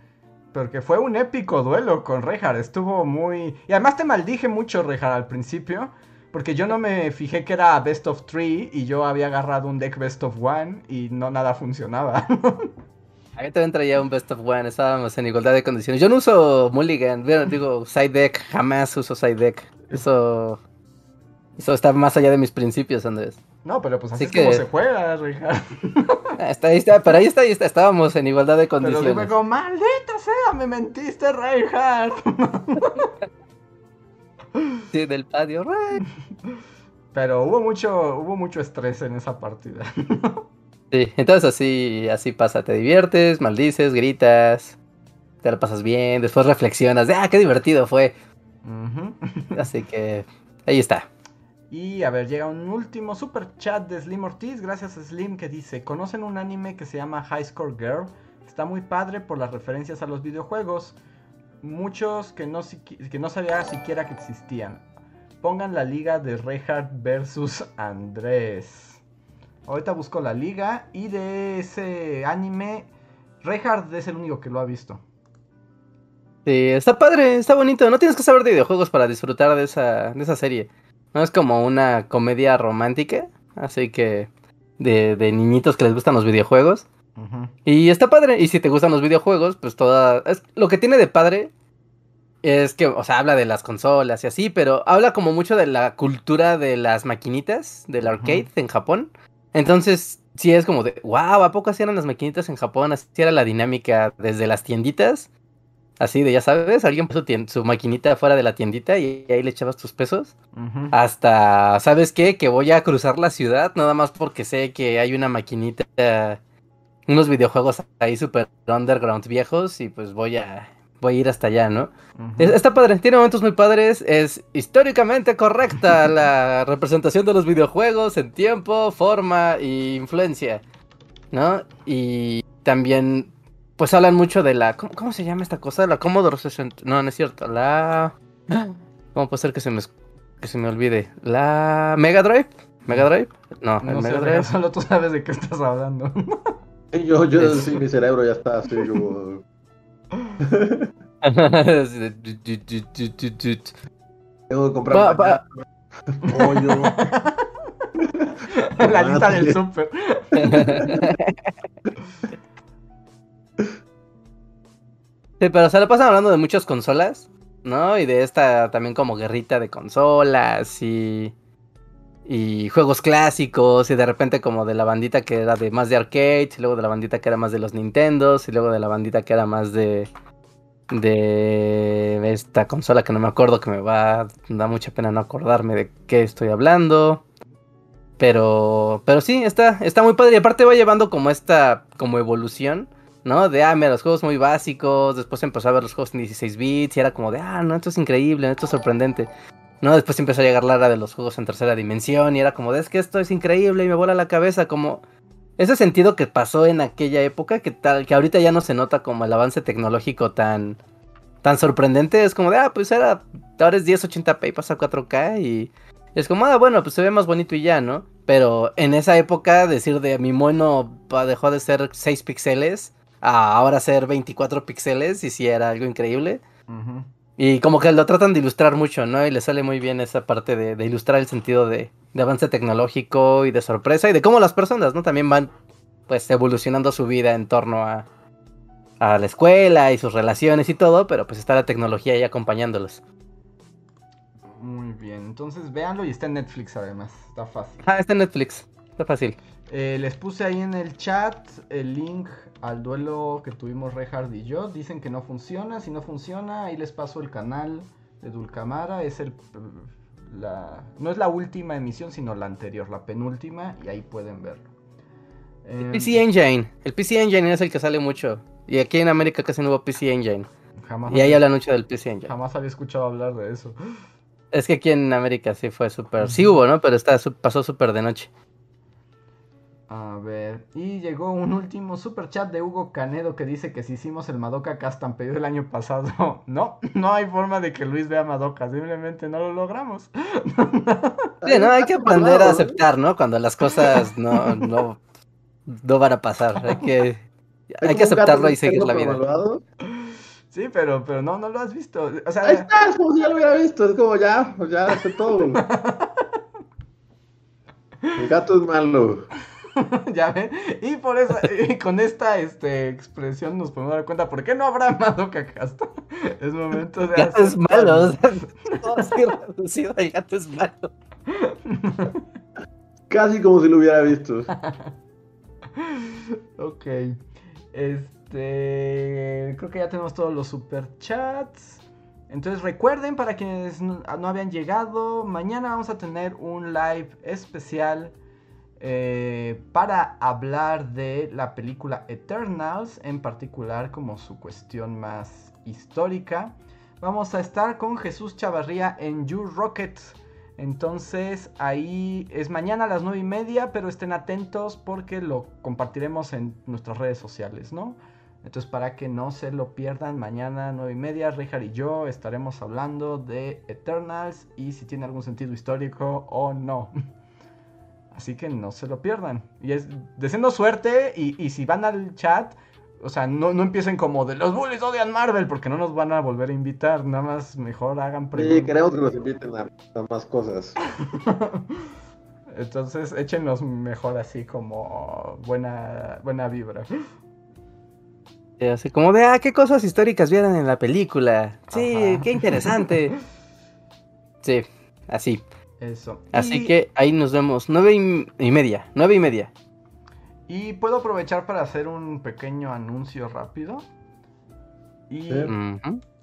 Porque fue un épico duelo con Rejar, estuvo muy... Y además te maldije mucho, Rejar, al principio. Porque yo no me fijé que era Best of Three y yo había agarrado un deck Best of One y no nada funcionaba. <laughs> Ahí también traía un Best of One, estábamos en igualdad de condiciones. Yo no uso Mulligan, digo side deck, jamás uso side deck. Eso, eso está más allá de mis principios, Andrés. No, pero pues así, es como se juega, Richard. Ah, está, ahí está, pero ahí está, ahí está, estábamos en igualdad de condiciones. Pero digo, maldita sea, me mentiste, Reinhardt. <laughs> Sí, del patio, Pero hubo mucho, hubo mucho estrés en esa partida. <laughs> Sí, entonces así, así pasa, te diviertes, maldices, gritas, te lo pasas bien, después reflexionas de, ah, qué divertido fue. Así que ahí está. Y a ver, llega un último super chat de Slim Ortiz, gracias a Slim, que dice, ¿conocen un anime que se llama High Score Girl? Está muy padre por las referencias a los videojuegos muchos que no, que no sabía siquiera que existían. Pongan la liga de Reinhardt versus Andrés. Ahorita busco la liga y de ese anime, Reinhardt es el único que lo ha visto. Sí, está padre, está bonito. No tienes que saber de videojuegos para disfrutar de esa, de esa serie. No es como una comedia romántica, así que de, de niñitos que les gustan los videojuegos. Y está padre. Y si te gustan los videojuegos, pues toda. Es, lo que tiene de padre es que, o sea, habla de las consolas y así, pero habla como mucho de la cultura de las maquinitas, del arcade en Japón. Entonces, sí es como de, wow, ¿a poco hacían las maquinitas en Japón? Así era la dinámica desde las tienditas. Así de, ya sabes, alguien puso su maquinita fuera de la tiendita y ahí le echabas tus pesos. Hasta, ¿sabes qué? Que voy a cruzar la ciudad nada más porque sé que hay una maquinita unos videojuegos ahí super underground viejos y pues voy a voy a ir hasta allá, ¿no? Está padre, tiene momentos muy padres, es históricamente correcta <laughs> la representación de los videojuegos en tiempo, forma e influencia, ¿no? Y también pues hablan mucho de la ¿cómo, se llama esta cosa? La Commodore 60. No, no es cierto, la ¿Cómo puede ser que se me que se me olvide? La Mega Drive? ¿Mega Drive? No, el Mega Drive. Solo tú sabes de qué estás hablando. <laughs> Yo, yo sí, mi cerebro ya está así como. <laughs> Tengo que comprar pa, pollo. <laughs> La lista del súper. Sí, pero se lo pasan hablando de muchas consolas, ¿no? Y de esta también como guerrita de consolas y y juegos clásicos y de repente como de la bandita que era de más de arcade y luego de la bandita que era más de los Nintendos y luego de la bandita que era más de de esta consola que no me acuerdo que me va da mucha pena no acordarme de qué estoy hablando pero pero sí está está muy padre y aparte va llevando como esta como evolución ¿no? De, ah, mira, los juegos muy básicos, después empezó a ver los juegos en 16 bits y era como de, ah, no, esto es increíble, esto es sorprendente. ¿no? Después empezó a llegar la era de los juegos en tercera dimensión y era como, es que esto es increíble y me vuela la cabeza, como ese sentido que pasó en aquella época, que tal, que ahorita ya no se nota como el avance tecnológico tan, tan sorprendente, es como de, ah, pues era, ahora es 1080p y pasa a 4K y es como, ah, bueno, pues se ve más bonito y ya, ¿no? Pero en esa época decir de mi mono dejó de ser 6 píxeles a ahora ser 24 píxeles y si era algo increíble. Y como que lo tratan de ilustrar mucho, ¿no? Y le sale muy bien esa parte de, de ilustrar el sentido de, de, avance tecnológico y de sorpresa y de cómo las personas, ¿no? También van pues evolucionando su vida en torno a, a la escuela y sus relaciones y todo, pero pues está la tecnología ahí acompañándolos. Muy bien, entonces véanlo y está en Netflix además, está fácil. Ah, está en Netflix, está fácil. Eh, les puse ahí en el chat el link al duelo que tuvimos Rehard y yo. Dicen que no funciona, si no funciona, ahí les paso el canal de Dulcamara, es el... La, no es la última emisión, sino la anterior, la penúltima, y ahí pueden verlo. El PC Engine, el PC Engine es el que sale mucho. Y aquí en América casi no hubo PC Engine. Jamás y ahí hablan mucho del PC Engine. Jamás había escuchado hablar de eso. Es que aquí en América sí fue súper. Sí hubo, ¿no? Pero está, pasó súper de noche. A ver, y llegó un último super chat de Hugo Canedo que dice que si hicimos el Madoka Cast tan pedido el año pasado, <laughs> no, no hay forma de que Luis vea Madoka, simplemente no lo logramos. <laughs> Sí, no, hay que aprender a aceptar, ¿no? Cuando las cosas no, no, no van a pasar, hay que, hay que aceptarlo y seguir la vida. Sí, pero, pero no, no lo has visto. O sea, Ahí está, es como si ya lo hubiera visto, es como ya, ya hace todo. <laughs> El gato es malo. <laughs> ya ven. Y por eso, y con esta este, expresión nos podemos dar cuenta por qué no habrá <laughs> Madoka Casta. Es momento de. Gato es malo. todo así reducido, el gato es malo. <laughs> Casi como si lo hubiera visto. ok. Este. Creo que ya tenemos todos los superchats. Entonces recuerden, para quienes no, no habían llegado, mañana vamos a tener un live especial eh, para hablar de la película Eternals, en particular como su cuestión más histórica. Vamos a estar con Jesús Chavarría en You Rocket. Entonces ahí es mañana a las 9 y media, pero estén atentos porque lo compartiremos en nuestras redes sociales, ¿no? Entonces para que no se lo pierdan, mañana 9 y media, Richard y yo estaremos hablando de Eternals y si tiene algún sentido histórico o no. <laughs> Así que no se lo pierdan. Y es deseando suerte y, y si van al chat, o sea, no, no, empiecen como de los bullies odian Marvel porque no nos van a volver a invitar. Nada más mejor hagan preguntas. Sí, queremos que nos inviten a, a más cosas. <laughs> Entonces échenos mejor así como buena, buena vibra. Así como de, ah, qué cosas históricas vieron en la película. Sí, Ajá. qué interesante. <laughs> sí, así. Eso. Así y... que ahí nos vemos. Nueve y, y, media. Nueve y media. Y puedo aprovechar para hacer un pequeño anuncio rápido. Y sí.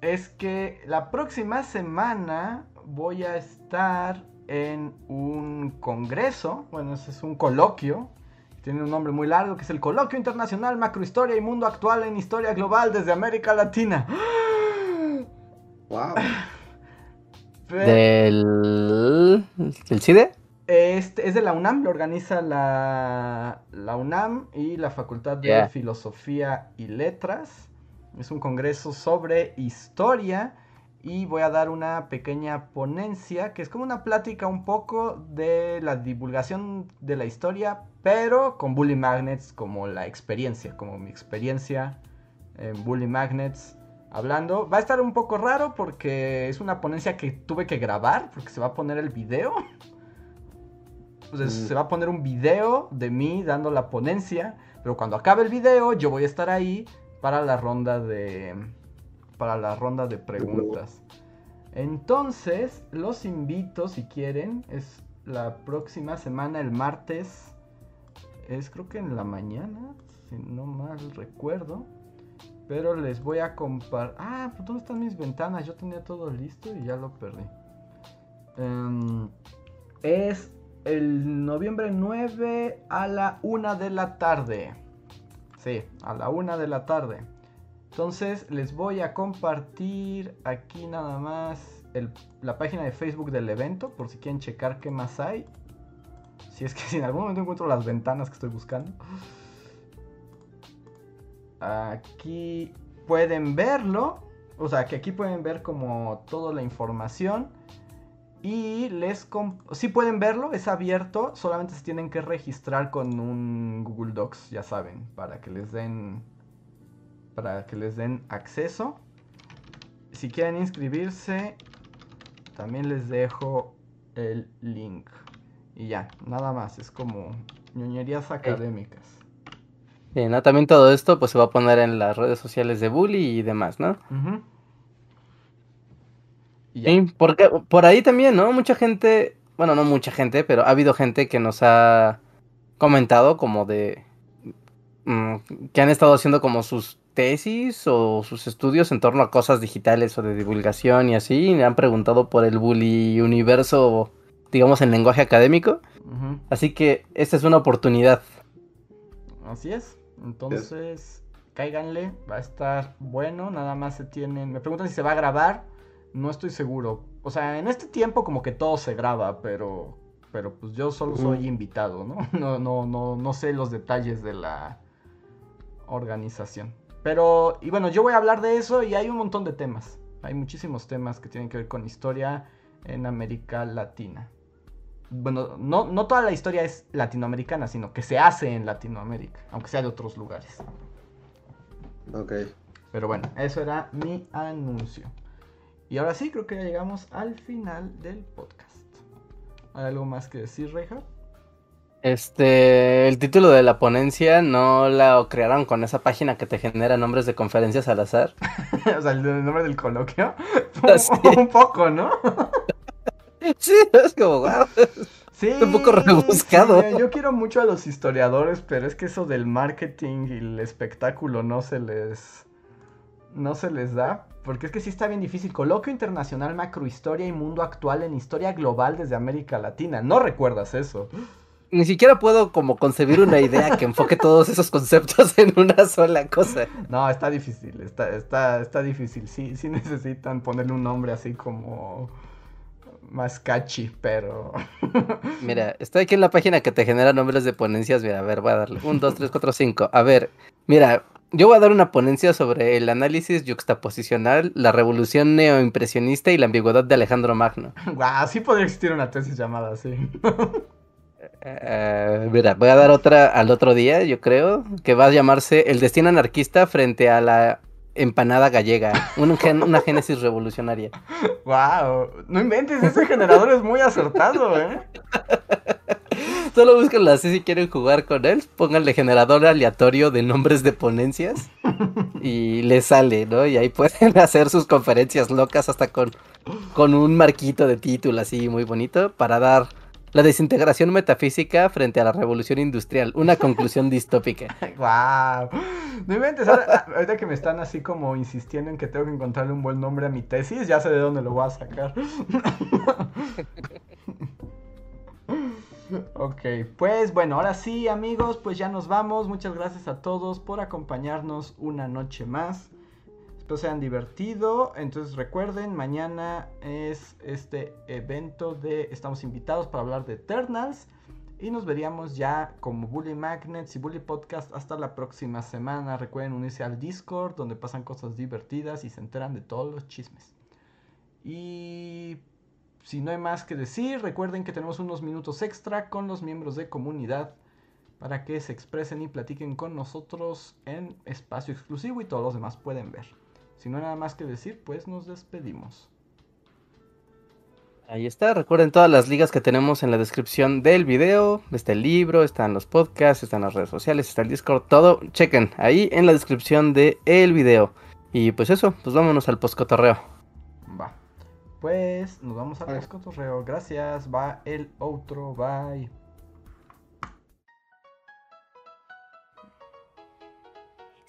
es que la próxima semana voy a estar en un congreso. Bueno, ese es un coloquio. Tiene un nombre muy largo que es el Coloquio Internacional Macrohistoria y Mundo Actual en Historia Global desde América Latina. ¡Wow! <laughs> ¿Del, ¿Del CIDE? Este, es de la UNAM, lo organiza la, la UNAM y la Facultad de yeah. Filosofía y Letras. Es un congreso sobre historia y voy a dar una pequeña ponencia que es como una plática un poco de la divulgación de la historia, pero con Bully Magnets como la experiencia, como mi experiencia en Bully Magnets hablando. Va a estar un poco raro porque es una ponencia que tuve que grabar porque se va a poner el video. Entonces mm. se va a poner un video de mí dando la ponencia, pero cuando acabe el video yo voy a estar ahí para la ronda de para la ronda de preguntas. Entonces, los invito si quieren, es la próxima semana el martes es creo que en la mañana, si no mal recuerdo. Pero les voy a compartir. Ah, ¿dónde están mis ventanas? Yo tenía todo listo y ya lo perdí. Um, es el noviembre 9 a la 1 de la tarde. Sí, a la 1 de la tarde. Entonces les voy a compartir aquí nada más la página de Facebook del evento por si quieren checar qué más hay. Si es que <laughs> si en algún momento encuentro las ventanas que estoy buscando. Aquí pueden verlo. O sea, que aquí pueden ver como toda la información. Y les... Si pueden verlo, es abierto. Solamente se tienen que registrar con un Google Docs, ya saben. Para que les den... Para que les den acceso. Si quieren inscribirse, también les dejo el link. Y ya, nada más. Es como ñoñerías académicas. Eh, ¿no? También todo esto pues se va a poner en las redes sociales de Bully y demás, ¿no? Y. Sí, porque por ahí también, ¿no? Mucha gente, bueno, no mucha gente, pero ha habido gente que nos ha comentado como de mm, que han estado haciendo como sus tesis o sus estudios en torno a cosas digitales o de divulgación y así, y me han preguntado por el bully universo, digamos, en lenguaje académico. Así que esta es una oportunidad. Así es. Entonces, cáiganle, va a estar bueno. Nada más se tienen. Me preguntan si se va a grabar. No estoy seguro. O sea, en este tiempo como que todo se graba, pero. Pero pues yo solo soy invitado, ¿no? <laughs> No, no, no, no sé los detalles de la organización. Pero, y bueno, yo voy a hablar de eso y hay un montón de temas. Hay muchísimos temas que tienen que ver con historia en América Latina. Bueno, no, no toda la historia es latinoamericana, sino que se hace en Latinoamérica, aunque sea de otros lugares. Ok. Pero bueno, eso era mi anuncio. Y ahora sí, creo que ya llegamos al final del podcast. ¿Hay algo más que decir, Reja? Este, el título de la ponencia no la crearon con esa página que te genera nombres de conferencias al azar. <laughs> o sea, el, nombre del coloquio. <laughs> Sí. <laughs> un poco, ¿no? <laughs> Sí, es como, wow. Sí. Un poco rebuscado. sí, yo quiero mucho a los historiadores, pero es que eso del marketing y el espectáculo no se les. No se les da. Porque es que sí está bien difícil. Coloquio internacional, macrohistoria y mundo actual en historia global desde América Latina. No recuerdas eso. Ni siquiera puedo como concebir una idea que enfoque todos esos conceptos en una sola cosa. No, está difícil. Está, está, está difícil. Sí, sí necesitan ponerle un nombre así como. Más catchy, pero. <laughs> Mira, estoy aquí en la página que te genera nombres de ponencias. Mira, a ver, voy a darle. Un, dos, tres, cuatro, cinco. A ver, mira, yo voy a dar una ponencia sobre el análisis yuxtaposicional, la revolución neoimpresionista y la ambigüedad de Alejandro Magno. Guau, sí podría existir una tesis llamada así. Eh, mira, voy a dar otra al otro día, yo creo, que va a llamarse El destino anarquista frente a la empanada gallega, un gen- una génesis revolucionaria. Wow, no inventes, ese generador es muy acertado, ¿eh? Solo búsquenlo así si quieren jugar con él, pónganle generador aleatorio de nombres de ponencias y les sale, ¿no? Y ahí pueden <laughs> hacer sus conferencias locas hasta con, con un marquito de título así muy bonito para dar la desintegración metafísica frente a la revolución industrial, una conclusión <laughs> distópica. Wow, no inventes, ahora, ahorita que me están así como insistiendo en que tengo que encontrarle un buen nombre a mi tesis, ya sé de dónde lo voy a sacar. <laughs> Ok, pues bueno, ahora sí amigos, pues ya nos vamos. Muchas gracias a todos por acompañarnos una noche más. Espero se divertido. Entonces recuerden, mañana es este evento de Estamos invitados para hablar de Eternals. Y nos veríamos ya como Bully Magnets y Bully Podcast hasta la próxima semana. Recuerden unirse al Discord donde pasan cosas divertidas y se enteran de todos los chismes. Y si no hay más que decir, recuerden que tenemos unos minutos extra con los miembros de comunidad para que se expresen y platiquen con nosotros en espacio exclusivo y todos los demás pueden ver. Si no hay nada más que decir, pues nos despedimos. Ahí está, recuerden todas las ligas que tenemos en la descripción del video, está el libro, están los podcasts, están las redes sociales, está el Discord, todo, chequen ahí en la descripción del video. Y pues eso, pues vámonos al postcotorreo. Va. Pues nos vamos al Vale. cotorreo. Gracias. Va el otro. Bye.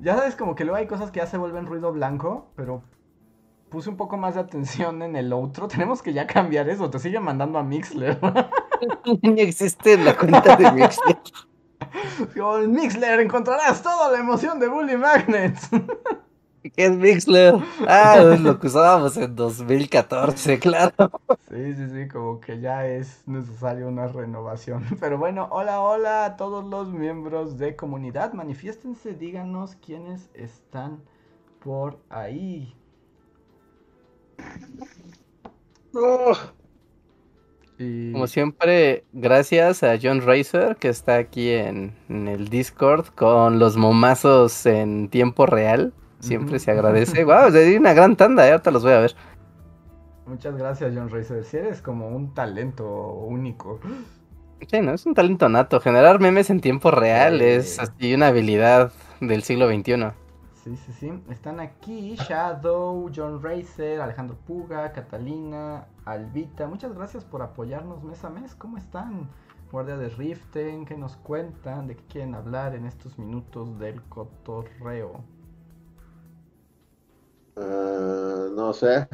Ya sabes, como que luego hay cosas que ya se vuelven ruido blanco, pero puse un poco más de atención en el otro. <laughs> Tenemos que ya cambiar eso. Te sigue mandando a Mixler. Ya <laughs> existe la cuenta de Mixler. <laughs> En Mixler encontrarás toda la emoción de Bully Magnets. ¿Qué es Mixler? Ah, es lo que usábamos en 2014, <laughs> claro. Sí, sí, sí, como que ya es necesaria una renovación. <laughs> Pero bueno, hola, hola a todos los miembros de comunidad. Manifiéstense, díganos quiénes están por ahí. Oh, Y... Como siempre, gracias a John Racer, que está aquí en, en el Discord con los momazos en tiempo real. Siempre se agradece. Wow, se dio una gran tanda, eh, ahorita los voy a ver. Muchas gracias, John Racer. Si eres como un talento único. Sí, ¿no? Es un talento nato. Generar memes en tiempo real es así una habilidad del siglo XXI. Sí, sí, sí. Están aquí Shadow, John Racer, Alejandro Puga, Catalina, Albita. Muchas gracias por apoyarnos mes a mes. ¿Cómo están? Guardia de Riften, ¿qué nos cuentan? ¿De qué quieren hablar en estos minutos del cotorreo? Eh, no sé.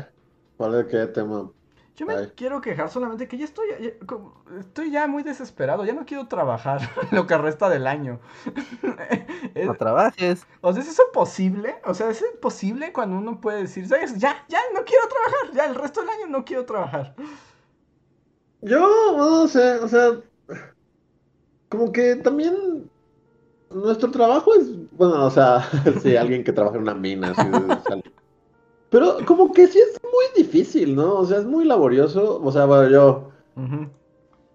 ¿Cuál es qué tema? Yo me Ay. quiero quejar solamente que ya estoy, ya- estoy ya muy desesperado. Ya no quiero trabajar <laughs> lo que resta del año. <laughs> No trabajes. O sea, ¿es eso posible? O sea, ¿es posible cuando uno puede decir, ¿sabes? Ya, ya, no quiero trabajar, ya el resto del año no quiero trabajar. Yo no sé, o sea, como que también nuestro trabajo es, bueno, o sea, <laughs> sí, alguien que trabaja en una mina, o sea, pero como que sí es muy difícil, ¿no? O sea, es muy laborioso, o sea, bueno, yo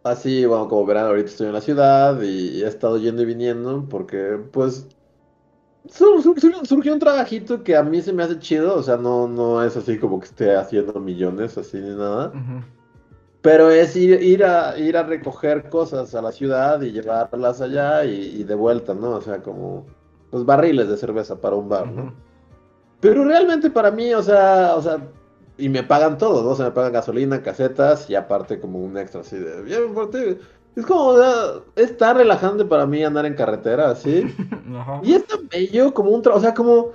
así, bueno, como verán, ahorita estoy en la ciudad y he estado yendo y viniendo porque, pues, sur- sur- sur- surgió un trabajito que a mí se me hace chido, o sea, no, no es así como que esté haciendo millones, así ni nada. Pero es ir, ir a, ir a recoger cosas a la ciudad y llevarlas allá y, y de vuelta, ¿no? O sea, como los barriles de cerveza para un bar, ¿no? Pero realmente para mí, o sea, o sea, y me pagan todo, ¿no? O sea, me pagan gasolina, casetas y aparte como un extra así de, bien, por ti". Es como, o sea, es tan relajante para mí andar en carretera, así. <laughs> Ajá. Y es tan bello como un trabajo, o sea, como,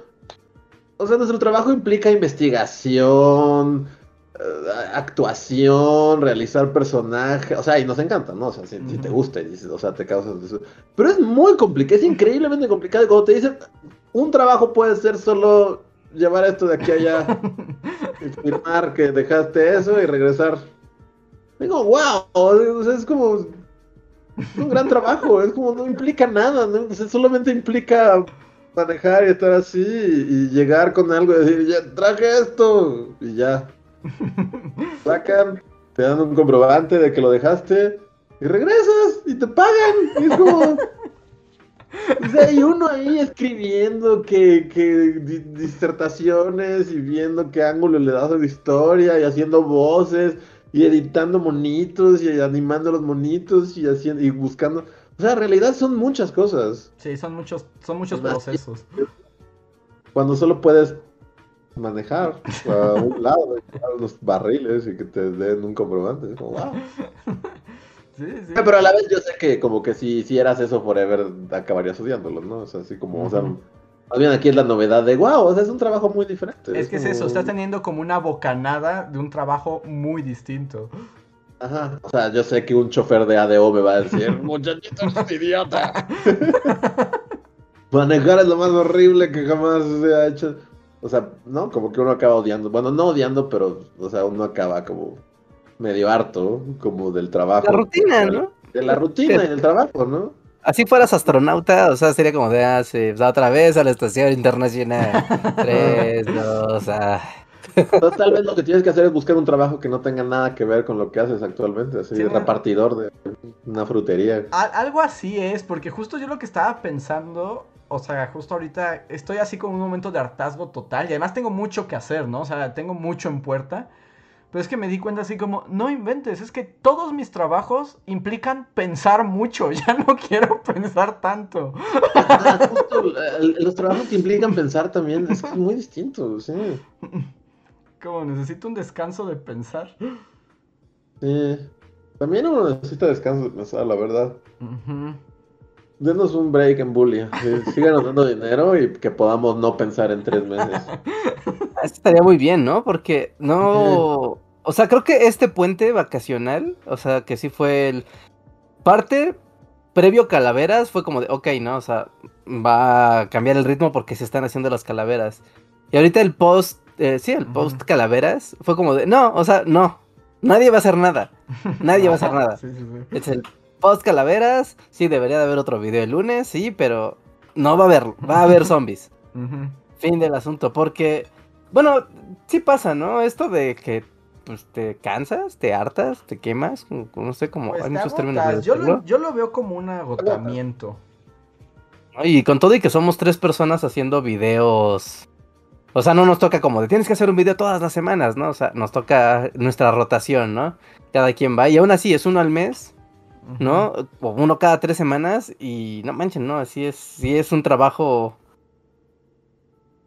o sea, nuestro trabajo implica investigación, eh, actuación, realizar personajes, o sea, y nos encanta, ¿no? O sea, si, si te gusta y dices, o sea, te causas eso. Pero es muy complicado, es increíblemente complicado. Y cuando te dicen, un trabajo puede ser solo llevar esto de aquí a allá <laughs> y firmar que dejaste eso y regresar. Digo, wow, es como es un gran trabajo, es como no implica nada, ¿no? O sea, solamente implica manejar y estar así y, y llegar con algo y decir, ya traje esto y ya. <laughs> Sacan, te dan un comprobante de que lo dejaste y regresas y te pagan. Y es como... O sea, y uno ahí escribiendo que, que di- disertaciones y viendo qué ángulo le das a la historia y haciendo voces y editando monitos y animando los monitos y haciendo y buscando. O sea, en realidad son muchas cosas. Sí, son muchos, son muchos procesos. Cuando solo puedes manejar a un lado, <laughs> unos barriles y que te den un comprobante. Como, wow. <laughs> Sí, sí. Pero a la vez yo sé que como que si hicieras eso forever acabarías odiándolo, ¿no? O sea, así como, o sea, más bien aquí es la novedad de wow, o sea, es un trabajo muy diferente. Es que es eso, estás teniendo como una bocanada de un trabajo muy distinto. Ajá, o sea, yo sé que un chofer de ADO me va a decir, <laughs> muchachito, es idiota. <laughs> Manejar es lo más horrible que jamás se ha hecho. O sea, ¿no? Como que uno acaba odiando. Bueno, no odiando, pero, o sea, uno acaba como medio harto, como del trabajo. La rutina, ¿no? De la rutina y del trabajo, ¿no? Así fueras astronauta, o sea, sería como de, ah, sí, pues, otra vez a la estación internacional. <laughs> Tres, dos, ah. Entonces, tal vez lo que tienes que hacer es buscar un trabajo que no tenga nada que ver con lo que haces actualmente, así Sí, repartidor de una frutería. Al- algo así es, porque justo yo lo que estaba pensando, o sea, justo ahorita estoy así con un momento de hartazgo total y además tengo mucho que hacer, ¿no? O sea, tengo mucho en puerta. Pero es que me di cuenta así como, no inventes, es que todos mis trabajos implican pensar mucho, <laughs> ya no quiero pensar tanto. Ah, justo, los trabajos que implican pensar también es muy distinto, sí. Como necesito un descanso de pensar. Sí. También uno necesita descanso de pensar, la verdad. Denos un break en Bully. Sí, síganos dando dinero y que podamos no pensar en tres meses. <laughs> Esto estaría muy bien, ¿no? Porque no. <laughs> O sea, creo que este puente vacacional, o sea, que sí fue el. Parte previo calaveras fue como de, ok, ¿no? O sea, va a cambiar el ritmo porque se están haciendo las calaveras. Y ahorita el post, eh, sí, el post calaveras fue como de, no, o sea, no, nadie va a hacer nada. <laughs> Nadie va a hacer nada. Es el post calaveras, sí, debería de haber otro video el lunes, sí, pero no va a haber, va a haber <laughs> zombies. Fin del asunto, porque, bueno, sí pasa, ¿no? Esto de que pues te cansas, te hartas, te quemas, no sé cómo pues muchos términos. yo, lo, yo lo veo como un agotamiento. Y con todo y que somos tres personas haciendo videos. O sea, no nos toca como de tienes que hacer un video todas las semanas, ¿no? O sea, nos toca nuestra rotación, ¿no? Cada quien va. Y aún así es uno al mes, ¿no? O uno cada tres semanas. Y no manchen, ¿no? Así es, sí es un trabajo.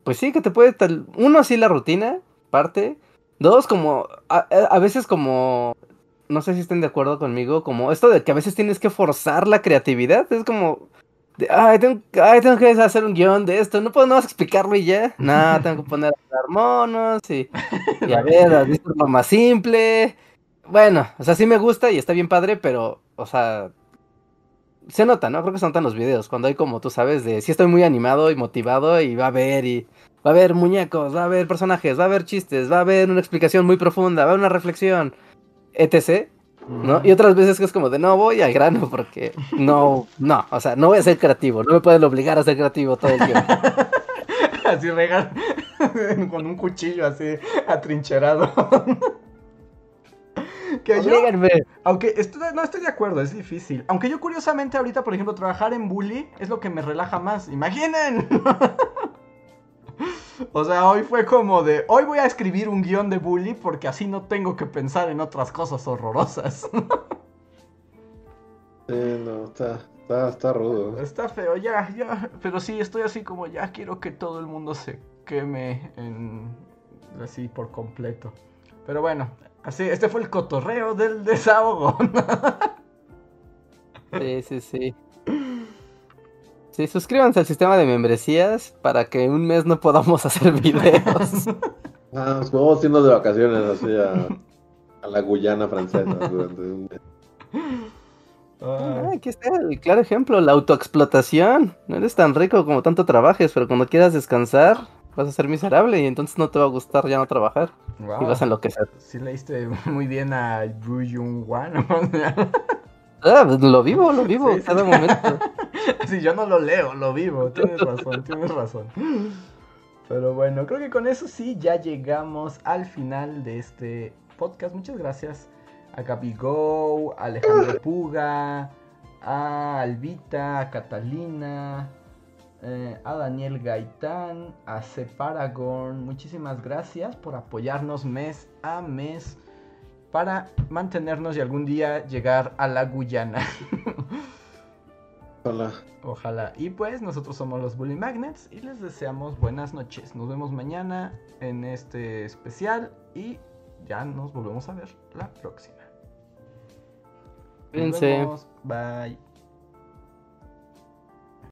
Pues sí, que te puede. Uno, así la rutina, parte. Dos, como. A, veces como. No sé si estén de acuerdo conmigo. Como esto de que a veces tienes que forzar la creatividad. Es como. ay, tengo, tengo que hacer un guion de esto. No puedo nada más explicarlo y ya. <laughs> No, tengo que poner a monos y, <laughs> y a ver, forma más simple. Bueno, o sea, sí me gusta y está bien padre, pero, o sea, se nota, ¿no? Creo que se notan los videos. Cuando hay como tú sabes, de si estoy muy animado y motivado y va a ver y Va a haber muñecos, va a haber personajes, va a haber chistes, va a haber una explicación muy profunda, va a haber una reflexión, etc. ¿no? Y otras veces que es como de no voy al grano porque no, no, o sea, no voy a ser creativo, no me pueden obligar a ser creativo todo el tiempo. <laughs> así regal <laughs> con un cuchillo así atrincherado. <laughs> que yo, aunque estoy, no estoy de acuerdo, es difícil. Aunque yo curiosamente ahorita, por ejemplo, trabajar en bully es lo que me relaja más. Imaginen. <laughs> O sea, hoy fue como de, hoy voy a escribir un guion de bully porque así no tengo que pensar en otras cosas horrorosas. <laughs> Sí, no, está, está, está rudo. Está feo, ya, ya. Pero sí, estoy así como, ya quiero que todo el mundo se queme en... así por completo. Pero bueno, así, este fue el cotorreo del desahogo. Sí, sí, sí. Sí, suscríbanse al sistema de membresías para que un mes no podamos hacer videos. <laughs> ah, nos vamos haciendo de vacaciones así a, la Guyana francesa durante un mes. Ah, aquí está el claro ejemplo, la autoexplotación. No eres tan rico como tanto trabajes, pero cuando quieras descansar vas a ser miserable y entonces no te va a gustar ya no trabajar. Y vas a enloquecer. Sí leíste <laughs> muy bien a Yu Jung Wan. <laughs> Ah, pues, lo vivo, lo vivo cada momento. <laughs> Si yo no lo leo, lo vivo. Tienes razón, tienes razón. Pero bueno, creo que con eso sí ya llegamos al final de este podcast. Muchas gracias a Gabigo, a Alejandro Puga, a Albita, a Catalina, eh, a Daniel Gaitán, a Separagorn. Muchísimas gracias por apoyarnos mes a mes para mantenernos y algún día llegar a la Guyana. <laughs> Ojalá. Ojalá. Y pues nosotros somos los Bully Magnets y les deseamos buenas noches. Nos vemos mañana en este especial y ya nos volvemos a ver la próxima. Cuídense. Bye.